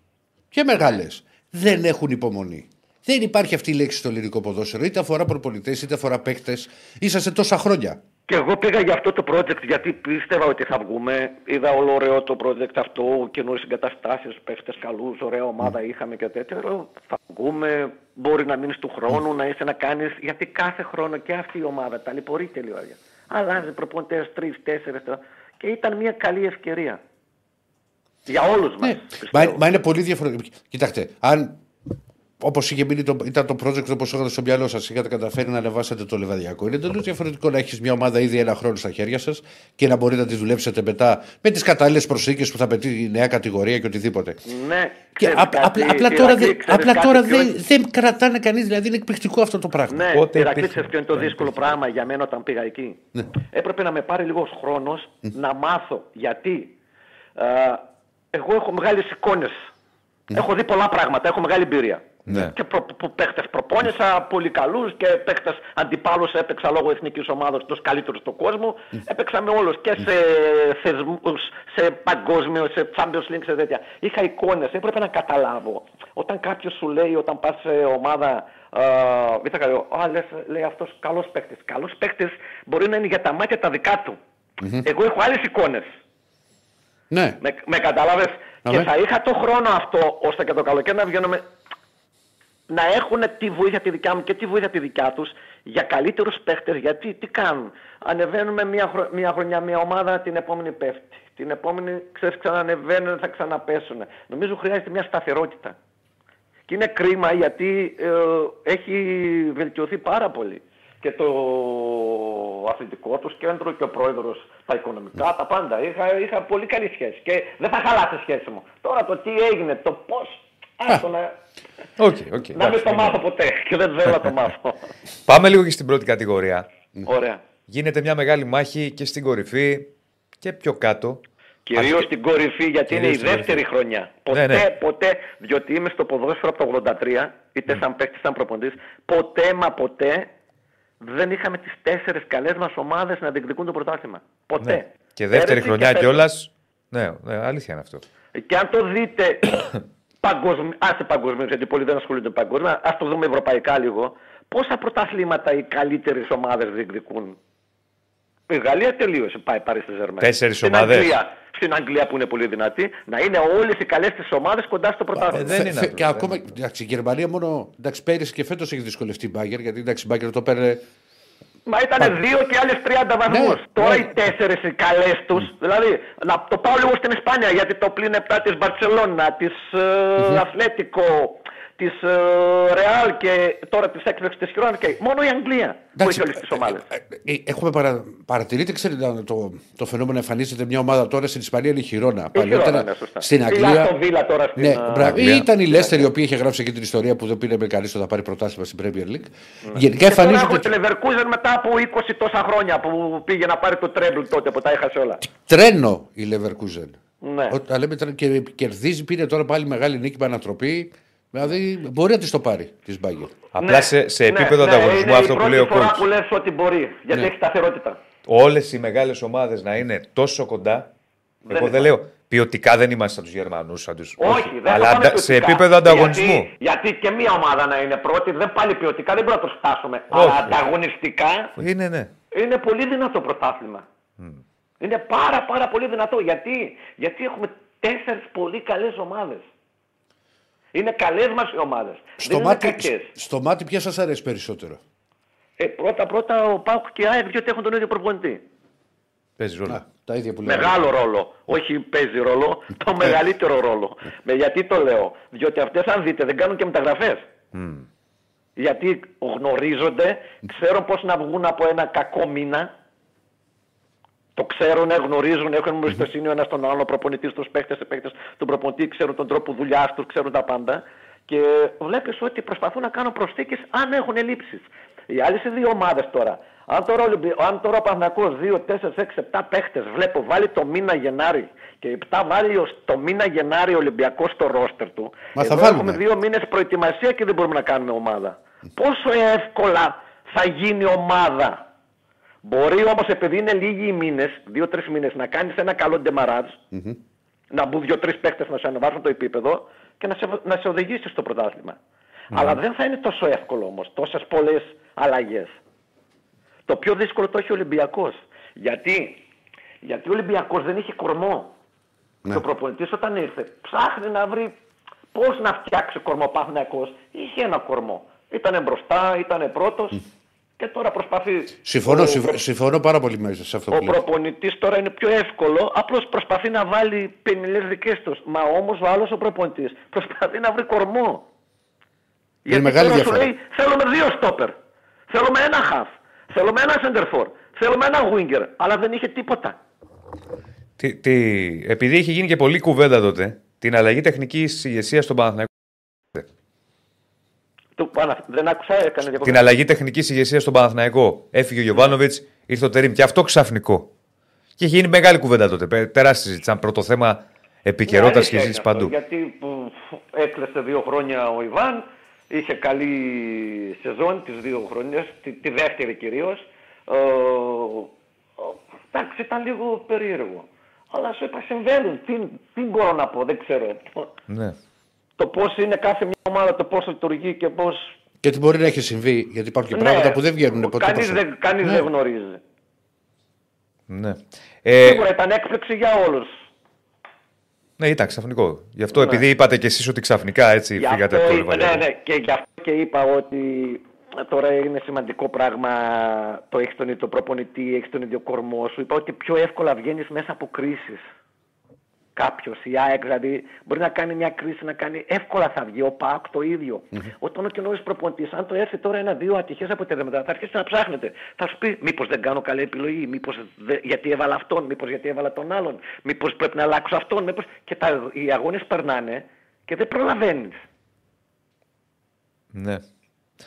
και μεγάλες δεν έχουν υπομονή. Δεν υπάρχει αυτή η λέξη στο ελληνικό ποδόσφαιρο. Είτε αφορά προπονητές, είτε αφορά παίκτες. Είσαστε τόσα χρόνια. Και εγώ πήγα για αυτό το project γιατί πίστευα ότι θα βγούμε. Είδα όλο ωραίο το project αυτό, καινούριες εγκαταστάσεις, παίχτε καλούς, ωραία ομάδα είχαμε και τέτοια. Λέω, θα βγούμε, μπορεί να μείνει του χρόνου, να είσαι να κάνεις. Γιατί κάθε χρόνο και αυτή η ομάδα ταλαιπωρείται λίγο. Αλλάζει προπονητές τρεις, τέσσερις. Και ήταν μια καλή ευκαιρία. Για όλους μας. Ναι. Μα, μα είναι πολύ διαφορετικό. Κοιτάξτε, αν όπως το, ήταν το project όπως είχατε στο μυαλό σας, είχατε καταφέρει να ανεβάσετε το λεβαδιακό. Είναι εντελώς διαφορετικό να έχεις μια ομάδα ήδη ένα χρόνο στα χέρια σας και να μπορείτε να τη δουλέψετε μετά με τις κατάλληλες προσήκε που θα πετύχει η νέα κατηγορία και οτιδήποτε. Ναι, Και ξέρεις απ- κάτι, απλά, απλά τώρα, Ηρακλή, δεν- ξέρεις απλά κάτι τώρα ποιο δεν, είναι- δεν κρατάνε κανείς, δηλαδή είναι εκπληκτικό αυτό το πράγμα. Ναι, Πότε Ηρακλή, υπήρχε- ξέρεις ποιο είναι το δύσκολο πράγμα για μένα όταν πήγα εκεί. Έπρεπε να με πάρει λίγος χρόνος να μάθω γιατί. ε, εγώ έχω μεγάλες εικόνες. Έχω δει πολλά πράγματα, έχω μεγάλη εμπειρία. Ναι. Και προ, που παίχτες προπόνησα πολύ καλούς και παίχτες αντιπάλους έπαιξα λόγω εθνικής ομάδας τους καλύτερους στον κόσμο. Έπαιξα με όλους και σε θεσμούς, σε παγκόσμιο, σε Champions League, σε τέτοια. Είχα εικόνες, έπρεπε να καταλάβω. Όταν κάποιος σου λέει, όταν πας σε ομάδα ε, Β' καλό, α, λες, λέει αυτός καλός παίκτης. Καλός παίκτης μπορεί να είναι για τα μάτια τα δικά του. Εγώ έχω άλλες εικόνες. Ναι. Με, με κατάλαβες; Αμέ. Και θα είχα το χρόνο αυτό ώστε και το καλοκαίρι να βγαίνουμε να έχουν τη βοήθεια τη δικιά μου και τη βοήθεια τη δικιά τους για καλύτερους παίχτες. Γιατί τι κάνουν. Ανεβαίνουμε μια, χρο- μια χρονιά μια ομάδα, την επόμενη πέφτει. Την επόμενη ξέρεις ξανανεβαίνουν, θα ξαναπέσουν. Νομίζω χρειάζεται μια σταθερότητα. Και είναι κρίμα γιατί ε, έχει βελτιωθεί πάρα πολύ. Και το αθλητικό τους κέντρο και ο πρόεδρος τα οικονομικά, τα πάντα. Είχα, είχα πολύ καλή σχέση και δεν θα χαλάσει η σχέση μου. Τώρα το τι έγινε, το πώς, άστο να, OK, OK. να μην εντάξει, το είναι- μάθω ποτέ και δεν θέλω να το μάθω. Πάμε λίγο και στην πρώτη κατηγορία. Ωραία. Γίνεται μια μεγάλη μάχη και στην κορυφή και πιο κάτω. Κυρίως στην κορυφή, γιατί είναι η Κυρίως στην δεύτερη κορυφή. χρονιά. Ποτέ, ναι. ποτέ, διότι είμαι στο ποδόσφαιρο από το 83, είτε σαν παίκτης, σαν προπονητής, ποτέ μα ποτέ δεν είχαμε τις τέσσερις καλές μας ομάδες να διεκδικούν το πρωτάθλημα. Ποτέ. Ναι. Και δεύτερη Πέρυσι χρονιά και φέτος. κιόλας. Ναι, ναι, αλήθεια είναι αυτό. Και αν το δείτε παγκοσμίω, άσε παγκοσμίως, γιατί πολλοί δεν ασχολούνται με παγκόσμια, ας το δούμε ευρωπαϊκά λίγο. Πόσα πρωταθλήματα οι καλύτερες ομάδες διεκδικούν; Η Γαλλία τελείωσε, πάει πάρει στη Ζερμέ. Τέσσερις στην ομάδες. Αγγλία, στην Αγγλία που είναι πολύ δυνατή, να είναι όλες οι καλές τις ομάδες κοντά στο πρωτάθλημα. Ε, δεν Φε- είναι φε- αυτό, και δεν ακόμα, εντάξει, η Γερμανία μόνο. Εντάξει, πέρυσι και φέτος έχει δυσκολευτεί η Μπάγκερ γιατί εντάξει, η Μπάγκερ το παίρνει. Μα ήταν δύο και άλλες 30 βαθμούς. Ναι, Τώρα ναι. οι τέσσερις οι καλές τους, δηλαδή να το πάω λίγο στην Ισπανία γιατί το πλήν 7 της Μπαρτσελώνα, της ε, Αθλέτικο, της ε, Ρεάλ και τώρα της έκπληξης της Χιρόνα και μόνο η Αγγλία που έχει όλες τις ομάδες. Ε, ε, Έχουμε παρα, παρατηρείτε, ξέρετε, το, το φαινόμενο εμφανίζεται μια ομάδα τώρα στην Ισπανία είναι η Χιρόνα. Η Χιρόνα, ναι, σωστά. στην Η Αγγλία. Άστον Βίλα τώρα στην, ναι, ε, μπράβο. Αγγλία. Ήταν η Λέστερ η οποία είχε γράψει εκεί την ιστορία που δεν πήρε με κανείς θα πάρει πρωτάθλημα στην Premier League. Γενικά Και τώρα έχουμε εμφανίζονται. τη Leverkusen μετά από 20 τόσα χρόνια που πήγε να πάρει το τρέμπλ τότε που τα έχασε όλα. Τρένο η Leverkusen. Ναι. Όταν λέμε τρένο και κερδίζει, πήρε τώρα πάλι μεγάλη νίκη με ανατροπή. Δηλαδή μπορεί να της το πάρει της Μπάγκερ. Απλά σε, σε επίπεδο ναι, ανταγωνισμού είναι αυτό η που λέει ο πρώτη φορά coach. που λες ότι μπορεί, γιατί Ναι. έχει σταθερότητα. Όλες οι μεγάλες ομάδες να είναι τόσο κοντά. Δεν εγώ δεν είναι. λέω ποιοτικά δεν είμαστε σαν τους Γερμανούς. Σαν τους... Όχι, δεν θα αλλά πάμε αντα- σε ποιοτικά. επίπεδο ανταγωνισμού. Γιατί, γιατί και μία ομάδα να είναι πρώτη, δεν πάλι ποιοτικά, δεν μπορούμε να το φτάσουμε. Όχι. Αλλά ανταγωνιστικά Είναι, ναι. είναι πολύ δυνατό πρωτάθλημα. Είναι πάρα πάρα πολύ δυνατό. Γιατί, γιατί έχουμε τέσσερις πολύ καλές ομάδες. Είναι καλές μας οι ομάδες. Στο δεν είναι μάτι, κακές. στο μάτι, ποια σας αρέσει περισσότερο; Ε, πρώτα πρώτα ο Πάουκ και η ΑΕΚ διότι έχουν τον ίδιο προπονητή. Παίζεις ρόλο. Α, τα ίδια που λέμε. Μεγάλο ρόλο. Όχι παίζει ρόλο, το μεγαλύτερο ρόλο. Με γιατί το λέω; Διότι αυτές αν δείτε δεν κάνουν και μεταγραφές. Γιατί γνωρίζονται, ξέρουν πώς να βγουν από ένα κακό μήνα. Το ξέρουν, γνωρίζουν, έχουν εμπιστοσύνη ο ένας τον άλλο, προπονητής στους παίχτες, οι παίχτες του προπονητή, ξέρουν τον τρόπο δουλειάς τους, ξέρουν τα πάντα. Και βλέπεις ότι προσπαθούν να κάνουν προσθήκες αν έχουν ελλείψεις. Οι άλλες οι δύο ομάδες τώρα. Αν τώρα, ο Ολυμπι- αν τώρα ο Παναθηναϊκός 2, 4, 6, 7 παίχτες βλέπω βάλει το μήνα Γενάρη και 7 βάλει ως το μήνα Γενάρη ο Ολυμπιακός στο ρόστερ του. Μα θα Εδώ βάλουμε. έχουμε δύο μήνες προετοιμασία και δεν μπορούμε να κάνουμε ομάδα. Πόσο εύκολα θα γίνει ομάδα. Μπορεί όμως επειδή είναι λίγοι οι μήνες, δύο-τρεις μήνες, να κάνεις ένα καλό ντεμαράτζ, να μπουν δύο-τρεις παίκτες να σε ανεβάσουν το επίπεδο και να σε, να σε οδηγήσει στο πρωτάθλημα. Αλλά δεν θα είναι τόσο εύκολο όμως, τόσες πολλές αλλαγές. Το πιο δύσκολο το έχει ο Ολυμπιακός. Γιατί, Γιατί ο Ολυμπιακός δεν είχε κορμό. Ναι. Και ο προπονητής όταν ήρθε ψάχνει να βρει πώς να φτιάξει κορμό ο Παναθηναϊκός. Είχε ένα κορμό. Ήτανε μπροστά, ήτανε πρώτος Και τώρα προσπαθεί. Συμφωνώ, ο, συμφ- συμφωνώ πάρα πολύ μέσα σε αυτό ο που λέτε. προπονητής τώρα είναι πιο εύκολο, απλώς προσπαθεί να βάλει πενιλές δικές τους. Μα όμως ο άλλος ο προπονητής προσπαθεί να βρει κορμό. Γιατί μεγάλη τώρα σου διαφορά. λέει θέλουμε δύο στόπερ. Θέλουμε ένα χαφ. Θέλουμε ένα σεντερφόρ. Θέλουμε ένα winger. Αλλά δεν είχε τίποτα. Τι, τι, επειδή είχε γίνει και πολλή κουβέντα τότε, την αλλαγή τεχνικής ηγεσίας στον Παναθηναϊκό. Του, Πανα- δεν άκουσα, έκανε διακοπή. Την αλλαγή τεχνικής ηγεσίας στον Παναθηναϊκό. Έφυγε ο Γιωβάνοβιτς, ήρθε ο Τερήμ. Και αυτό ξαφνικό. Και είχε γίνει μεγάλη κουβέντα τότε. πε- Τεράστια συζήτηση. Σαν πρώτο θέμα επικαιρότητας Ναι, και αλήθεια συζήτηση είναι αυτό, παντού. Γιατί που, έκλεσε δύο χρόνια ο Ιβάν, είχε καλή σεζόν τις δύο χρονιές, τη, τη δεύτερη κυρίως. Ε, ε, εντάξει, ήταν λίγο περίεργο. Αλλά σου είπα συμβαίνουν. Τι, τι μπορώ να πω, δεν ξέρω. Ναι. Το πώς είναι κάθε μια ομάδα, το πώς λειτουργεί και πώς... Και τι μπορεί να έχει συμβεί, γιατί υπάρχουν και πράγματα που δεν βγαίνουν ποτέ. Κανείς, προς το- δεν, κανείς Ναι. δεν γνωρίζει. Ναι. Ε, Σίγουρα ήταν έκπληξη για όλους. ναι, ήταν ξαφνικό. Γι' αυτό επειδή είπατε κι εσείς ότι ξαφνικά έτσι Γι' φύγατε αυτό από το είπα- Λιβαδιακό. Ναι, ναι, και γι' αυτό και είπα ότι τώρα είναι σημαντικό πράγμα το έχεις τον ίδιο προπονητή, έχεις τον ίδιο κορμό σου. Είπα ότι πιο εύκολα βγαίνεις μέσα από κρίσεις. Κάποιος, η ΑΕΚ δηλαδή, μπορεί να κάνει μια κρίση, να κάνει εύκολα θα βγει. Ο ΠΑΟΚ το ίδιο. Όταν ο καινούριο προπονητής, αν το έρθει τώρα ένα-δύο ατυχές αποτελέσματα, θα αρχίσει να ψάχνετε. Θα σου πει, Μήπως δεν κάνω καλή επιλογή, Μήπως γιατί έβαλα αυτόν, Μήπως γιατί έβαλα τον άλλον, Μήπως πρέπει να αλλάξω αυτόν. Μήπως... Και τα, οι αγώνες περνάνε και δεν προλαβαίνεις. Ναι.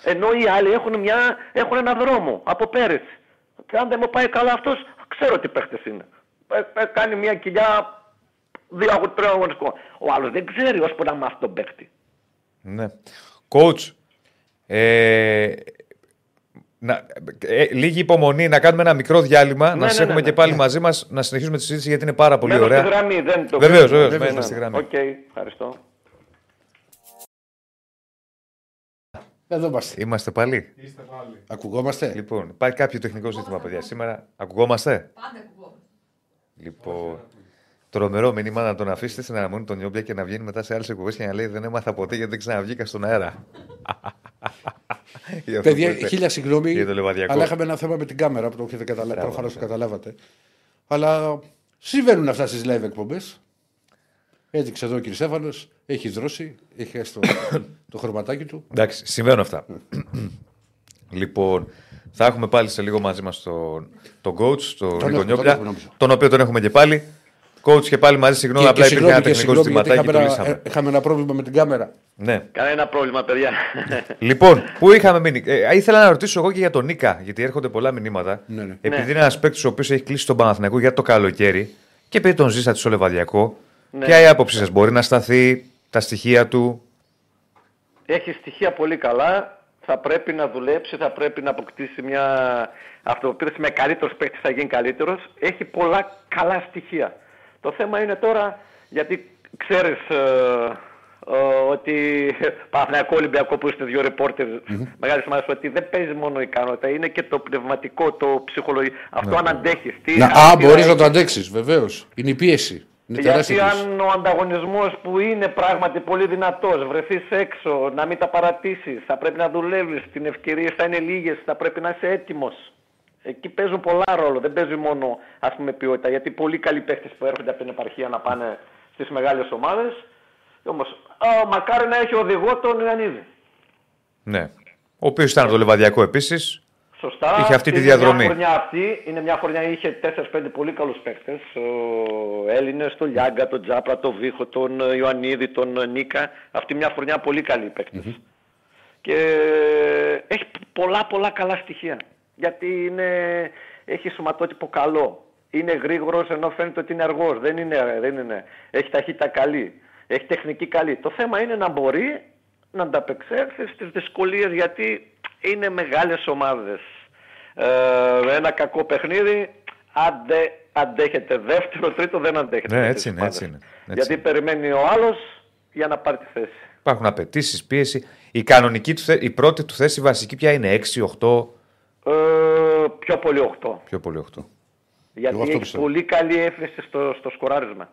Ενώ οι άλλοι έχουν, μια, έχουν ένα δρόμο από πέρυσι. Και αν δεν μου πάει καλά αυτός, ξέρω τι παίχτες είναι. Ε, ε, κάνει μια κοιλιά δύο αγω- τριών αγωνιστικών. Ο άλλος δεν ξέρει ώσπου να μάθει τον παίχτη. Ναι. Coach, ε, να, ε, λίγη υπομονή, να κάνουμε ένα μικρό διάλειμμα, να ναι, σε ναι, έχουμε ναι. και πάλι μαζί μας, να συνεχίσουμε τη συζήτηση γιατί είναι πάρα πολύ Μένω ωραία. στη γραμμή, δεν το Βεβαίως, κρίνω. βεβαίως, μένετε Ναι. στη γραμμή. Οκ, ευχαριστώ. Εδώ είμαστε. Είμαστε πάλι. Είστε πάλι. Ακουγόμαστε; Λοιπόν, υπάρχει κάποιο τεχνικό ζήτημα, παιδιά. Σήμερα ακουγόμαστε; Πάντα ακουγόμαστε. Λοιπόν, τρομερό μήνυμα να τον αφήσετε στην αναμονή τον Νιόπλια και να βγαίνει μετά σε άλλες εκπομπές και να λέει Δεν έμαθα ποτέ γιατί δεν ξαναβγήκα στον αέρα. Για αυτό Παιδιά, που είπε. χίλια συγγνώμη, Για το Λεβαδιακό. αλλά είχαμε ένα θέμα με την κάμερα που το έχετε καταλάβει. Μπράβο, Προφανώς το μπράβο. καταλάβατε. Αλλά συμβαίνουν αυτά στις live εκπομπές. Έδειξε εδώ ο κ. Στέφανος, έχει δρώσει, έχει έστω το χρωματάκι του. Εντάξει, συμβαίνουν αυτά. λοιπόν, θα έχουμε πάλι σε λίγο μαζί μας τον, τον coach, τον Νίκο έχουμε, τον Νιόπλια, έχουμε, νομίζω. τον οποίο τον έχουμε και πάλι. Coach και πάλι μαζί, συγγνώμη, απλά υπήρχε ένα και τεχνικό συγγνώμη, γιατί ζητηματάκι και το είχαμε, ένα, λύσαμε. ε, είχαμε ένα πρόβλημα με την κάμερα. Ναι. Κανένα πρόβλημα, παιδιά. Λοιπόν, πού είχαμε μείνει; Ε, ήθελα να ρωτήσω εγώ και για τον Νίκα, γιατί έρχονται πολλά μηνύματα. Ναι, ναι. Επειδή Ναι. είναι ένας παίκτης ο οποίος έχει κλείσει τον Παναθηναϊκό για το καλοκαίρι και επειδή τον ζήσατε στο Λεβαδιακό, Ναι. ποια η άποψή σας, μπορεί να σταθεί τα στοιχεία του; Έχει στοιχεία πολύ καλά. Θα πρέπει να δουλέψει, θα πρέπει να αποκτήσει μια αυτοποίθηση με καλύτερος παίκτης, θα γίνει καλύτερος. Έχει πολλά καλά στοιχεία. Το θέμα είναι τώρα, γιατί ξέρεις ε, ε, ότι Παναθηναϊκό Ολυμπιακό που είστε δύο ρεπόρτερ μεγάλη σημασία ότι δεν παίζει μόνο η ικανότητα, είναι και το πνευματικό, το ψυχολογικό. Αυτό αν αντέχεις. Να, α, μπορείς να το αντέξεις, βεβαίως. Είναι η πίεση. Είναι γιατί τεράστια πίεση. αν ο ανταγωνισμός που είναι πράγματι πολύ δυνατός βρεθείς έξω, να μην τα παρατήσεις, θα πρέπει να δουλεύεις, την ευκαιρία θα είναι λίγες, θα πρέπει να είσαι έτοιμος. Εκεί παίζουν πολλά ρόλο, δεν παίζει μόνο ας πούμε ποιότητα, γιατί πολύ καλοί παίχτες που έρχονται από την επαρχία να πάνε στις μεγάλες ομάδες, όμως α, μακάρι να έχει οδηγό τον Ιωαννίδη. Ναι. Ο οποίος ήταν από το Λεβαδιακό επίσης. Σωστά. Είχε αυτή τη Είναι διαδρομή. Μια χρονιά αυτή, είναι μια χρονιά είχε 4-5 πολύ καλούς παίκτες. Ο Έλληνες, τον Λιάγκα, τον Τζάπρα, τον Βίχο, τον ε, Ιωαννίδη, τον ε, Νίκα. Αυτή μια χρονιά πολύ καλοί παίκτες. Και έχει πολλά πολλά καλά στοιχεία. Γιατί είναι, έχει σωματότυπο καλό. Είναι γρήγορος ενώ φαίνεται ότι είναι αργός. Δεν είναι, δεν είναι. Έχει ταχύτητα καλή. Έχει τεχνική καλή. Το θέμα είναι να μπορεί να ανταπεξέλθει στις δυσκολίες γιατί είναι μεγάλες ομάδες. Ε, ένα κακό παιχνίδι αντε, αντέχεται. Δεύτερο, τρίτο δεν αντέχεται. Ναι, με έτσι τις είναι, ομάδες. έτσι είναι, έτσι Γιατί περιμένει ο άλλος για να πάρει τη θέση. Υπάρχουν απαιτήσεις, πίεση. Η κανονική του θε- η πρώτη του θέση βασική πια είναι 6-8. Ε, πιο πολύ 8. Πιο πολύ 8. Γιατί Εγώ αυτό έχει πιστεύω. πολύ καλή έφεση στο, στο σκοράρισμα.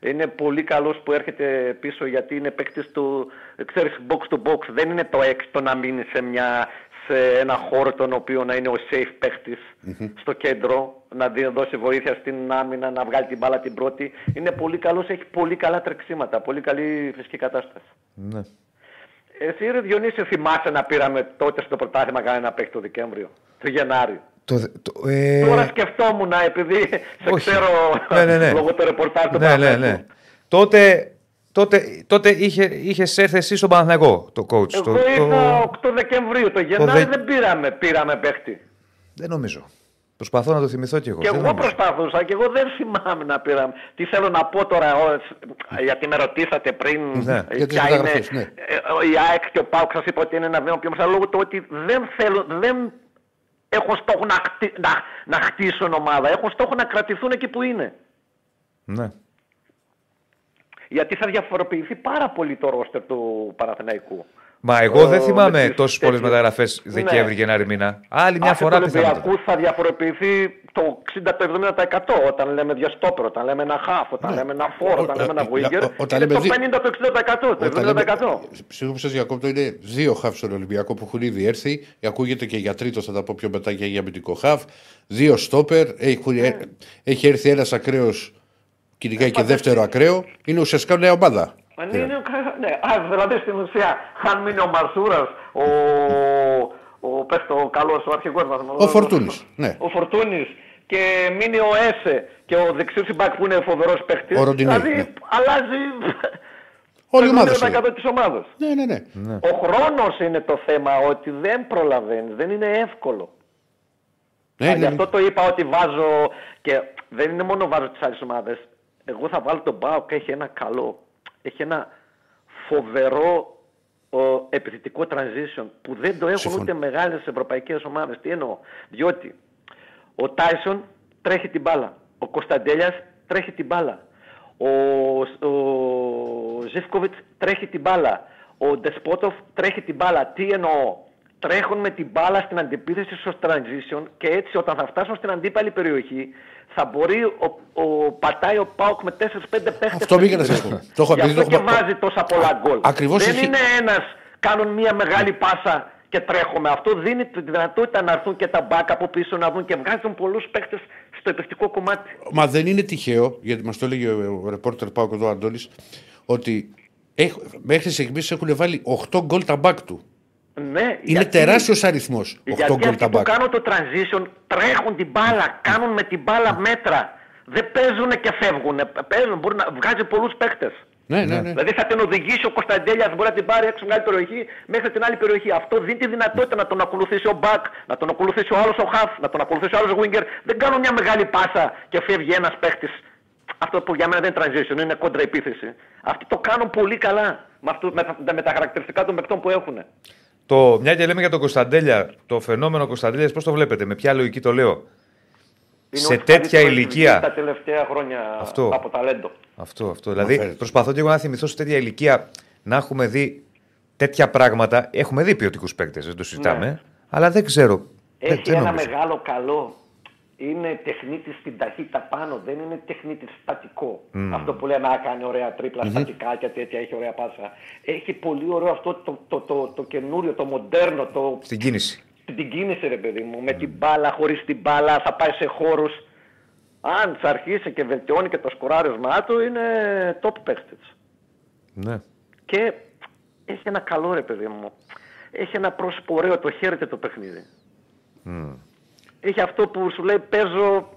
Είναι πολύ καλός που έρχεται πίσω γιατί είναι παίκτης του, ξέρεις, box to box. Δεν είναι το 6 το να μείνει σε, μια, σε σε ένα χώρο τον οποίο να είναι ο safe παιχτης στο κέντρο, να δι- δώσει βοήθεια στην άμυνα, να βγάλει την μπάλα την πρώτη. Είναι πολύ καλός, έχει πολύ καλά τρεξίματα, πολύ καλή φυσική κατάσταση. Ναι. Εσύ ρε Διονύση θυμάσαι να πήραμε τότε στο πρωτάθλημα κανένα παίχτη το Δεκέμβριο, το Γενάρη; Το, το, ε, Τώρα σκεφτόμουν επειδή σε όχι. ξέρω Ναι, ναι, ναι. λόγω του ρεπορτάζ του ναι, ναι, Παναθηναϊκού. ναι. Τότε, τότε, τότε είχε, είχες έρθει εσύ στον Παναθηναϊκό, το coach. Εγώ το, το- ήρθα 8 Δεκεμβρίου, το Γενάρη δε- δεν πήραμε, πήραμε παίχτη. Δεν νομίζω. Προσπαθώ να το θυμηθώ κι εγώ. Και Δεν εγώ νομίζω. προσπαθούσα και εγώ δεν θυμάμαι να πήραμε. Τι θέλω να πω τώρα, ο, γιατί με ρωτήσατε πριν Ναι, ε, για τις ποια είναι μεταγραφές, ναι. ε, ο- η ΑΕΚ και ο ΠΑΟΚ σας είπα ότι είναι ένα βήμα πιο μέσα λόγω του ότι δεν θέλω, δεν έχω στόχο να, χτι- να, να χτίσουν ομάδα. Έχω στόχο να κρατηθούν εκεί που είναι. Ναι. Γιατί θα διαφοροποιηθεί πάρα πολύ το ρόστερ του Παναθηναϊκού. Μα εγώ δεν Ο- θυμάμαι με τις τόσες πολλές τέτοιες- μεταγραφές Ναι. Δεκέμβρη, Γενάρη μήνα. Άλλη μια Άσε φορά του πιθανότατα. Ολυμπιακού θα διαφοροποιηθεί το 60-70% όταν λέμε δύο στόπερ, όταν λέμε ένα χάφ, όταν Ναι. λέμε ένα φόρ, Ο- όταν ο- λέμε ένα ο- winger. ο- όταν είναι λέμε το δι- 50 το 60%, το Όταν λέμε- 70%. Συγγνώμη που σας διακόπτω, είναι δύο χαφ στον Ολυμπιακό που έχουν ήδη έρθει. Ακούγεται και για τρίτο, θα τα πω πιο μετά και για αμυντικό χαφ. Δύο στόπερ. Έχουν, Ναι. Έχει έρθει ένας ακραίος, κυνηγάει και δεύτερο ακραίο. Είναι ουσιαστικά νέα ομάδα. Αν είναι, ναι, α, δηλαδή στην ουσία, αν μείνει ο Μαρσούρας, ο, ο, πες το καλός, ο αρχηγός μας. Ο Φορτούνης, ναι. Ο Φορτούνης και μείνει ο Έσε και ο δεξιός συμπάκ που είναι φοβερός παίχτης. Ο Ροντινέη, Δηλαδή, ναι. αλλάζει Όλη η το ομάδα 70% σου. της ομάδας. Ναι, ναι, ναι. Ο χρόνος είναι το θέμα ότι δεν προλαβαίνει, δεν είναι εύκολο. ναι, Α, ναι, Γι' ναι. αυτό το είπα ότι βάζω και δεν είναι μόνο βάζω τις άλλες ομάδες. Εγώ θα βάλω τον Μπάουκ, έχει ένα καλό, έχει ένα φοβερό ο, επιθετικό transition που δεν το έχουν Συμφωνώ. ούτε μεγάλες ευρωπαϊκές ομάδες. Τι εννοώ, διότι ο Τάισον τρέχει την μπάλα, ο Κωνσταντέλιας τρέχει την μπάλα, ο, ο Ζιφκοβιτς τρέχει την μπάλα, ο Ντεσπότοφ τρέχει την μπάλα. Τι εννοώ, τρέχουν με την μπάλα στην αντιπίθεση στο transition και έτσι όταν θα φτάσουν στην αντίπαλη περιοχή θα μπορεί ο, ο, πατάει ο Πάοκ με 4-5 παίχτες. Αυτό πήγα να σας πω. Το έχω Γι' πει, αυτό το και έχω- βάζει τόσα πολλά γκολ. Ακριβώς Δεν έχει- είναι ένας, κάνουν μια μεγάλη πάσα και τρέχουμε. Αυτό δίνει τη δυνατότητα να έρθουν και τα μπακ από πίσω να δουν και βγάζουν πολλούς παίχτες στο επιθετικό κομμάτι. Μα δεν είναι τυχαίο, γιατί μας το έλεγε ο, ο ρεπόρτερ Πάο εδώ, ο Αντώνης, ότι έχ, μέχρι στιγμής έχουν βάλει 8 γκολ τα μπακ του. Ναι, Είναι γιατί- τεράστιος αριθμός 8 Γιατί γκολ αυτοί τα που μπακ. κάνουν το transition τρέχουν την μπάλα, κάνουν με την μπάλα μέτρα. Δεν παίζουν και φεύγουν. Παίζουν, μπορεί να βγάζει πολλούς παίχτες. Ναι, ναι, ναι. Δηλαδή θα την οδηγήσει ο Κωνσταντέλιας, μπορεί να την πάρει έξω μια άλλη περιοχή μέχρι την άλλη περιοχή. Αυτό δίνει τη δυνατότητα να τον ακολουθήσει ο Μπακ, να τον ακολουθήσει ο άλλος ο Χαφ, να τον ακολουθήσει ο άλλος Winger. Δεν κάνουν μια μεγάλη πάσα και φεύγει ένας παίχτη. Αυτό που για μένα δεν είναι transition, είναι κόντρα επίθεση. Αυτοί το κάνουν πολύ καλά με, αυτού, με, τα, με τα χαρακτηριστικά των παιχτών που έχουν. Το, μια και λέμε για τον Κωνσταντέλια, το φαινόμενο Κωνσταντέλιας, πώς το βλέπετε, με ποια λογική το λέω; Είναι σε ο τέτοια καλύτερος ηλικία. Τα τελευταία χρόνια Αυτό. από ταλέντο. Αυτό, αυτό. Δηλαδή, φαίνεται. προσπαθώ και εγώ να θυμηθώ σε τέτοια ηλικία να έχουμε δει τέτοια πράγματα. Έχουμε δει ποιοτικούς παίκτες, δεν το συζητάμε. Ναι. Αλλά δεν ξέρω. δεν, Έχει δεν ένα νομίζω. μεγάλο καλό. Είναι τεχνίτης στην ταχύτητα πάνω, δεν είναι τεχνίτης στατικό. Αυτό που λέμε, να κάνει ωραία τρίπλα, στατικά και τέτοια, έχει ωραία πάσα. Έχει πολύ ωραίο αυτό το, το, το, το, καινούριο, το μοντέρνο, το, Στην κίνηση. την κίνηση ρε παιδί μου. Με την μπάλα, χωρίς την μπάλα, θα πάει σε χώρους. Αν θα αρχίσει και βελτιώνει και το σκοράρισμά του, είναι top παίχτης. Ναι. Και έχει ένα καλό ρε παιδί μου. Έχει ένα πρόσωπο ωραίο, το χαίρεται το παιχνίδι. Έχει αυτό που σου λέει παίζω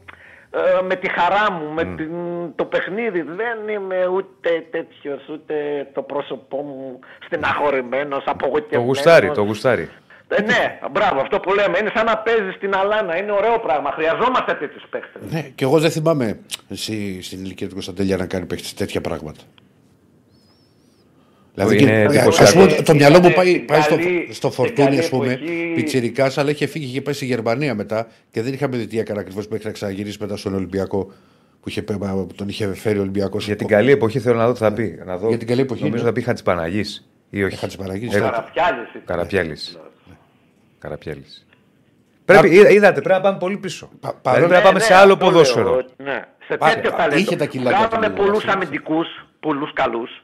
ε, με τη χαρά μου, με την, το παιχνίδι. Δεν είμαι ούτε τέτοιος, ούτε το πρόσωπό μου στεναχωρημένος, Το απογοητευμένος. γουστάρι, το γουστάρι. Ε, ναι, μπράβο, αυτό που λέμε. Είναι σαν να παίζει στην Αλάνα. Είναι ωραίο πράγμα. Χρειαζόμαστε τέτοιους παίχτε. Ναι, και εγώ δεν θυμάμαι εσύ, στην ηλικία του Κωνσταντέλια να κάνει παίχτη τέτοια πράγματα. Δηλαδή, Είναι και, εντυπωσιακό. ας πούμε, το μυαλό μου πάει, Στην πάει στο, καλή- στο στην φορτούνι, καλή ας πούμε, εποχή- πιτσιρικάς, αλλά είχε φύγει και πάει στη Γερμανία μετά και δεν είχαμε δει τι έκανε ακριβώς μέχρι να ξαναγυρίσει μετά στον Ολυμπιακό που, είχε, που τον είχε φέρει ο Ολυμπιακός. Για την καλή εποχή θέλω να δω τι θα πει. Να δω. Για την καλή εποχή, Νομίζω ναι. θα πει Χατζηπαναγή ή όχι. Χατζηπαναγής, Εγώ- θα- Καραπιάλης. Καραπιάλης. Καραπιάλης. Πρέπει, είδα- είδατε, πρέπει να πάμε πολύ πίσω. Πα- δηλαδή παρόλο- πρέπει να πάμε σε άλλο αυτό λέω, ποδόσφαιρο. ότι- Ναι, σε Πα- τέτοιο πα- ταλέντο. είχε τα κιλάκια Βγάλαμε του, πολλούς αυτό. αμυντικούς, πολλούς καλούς.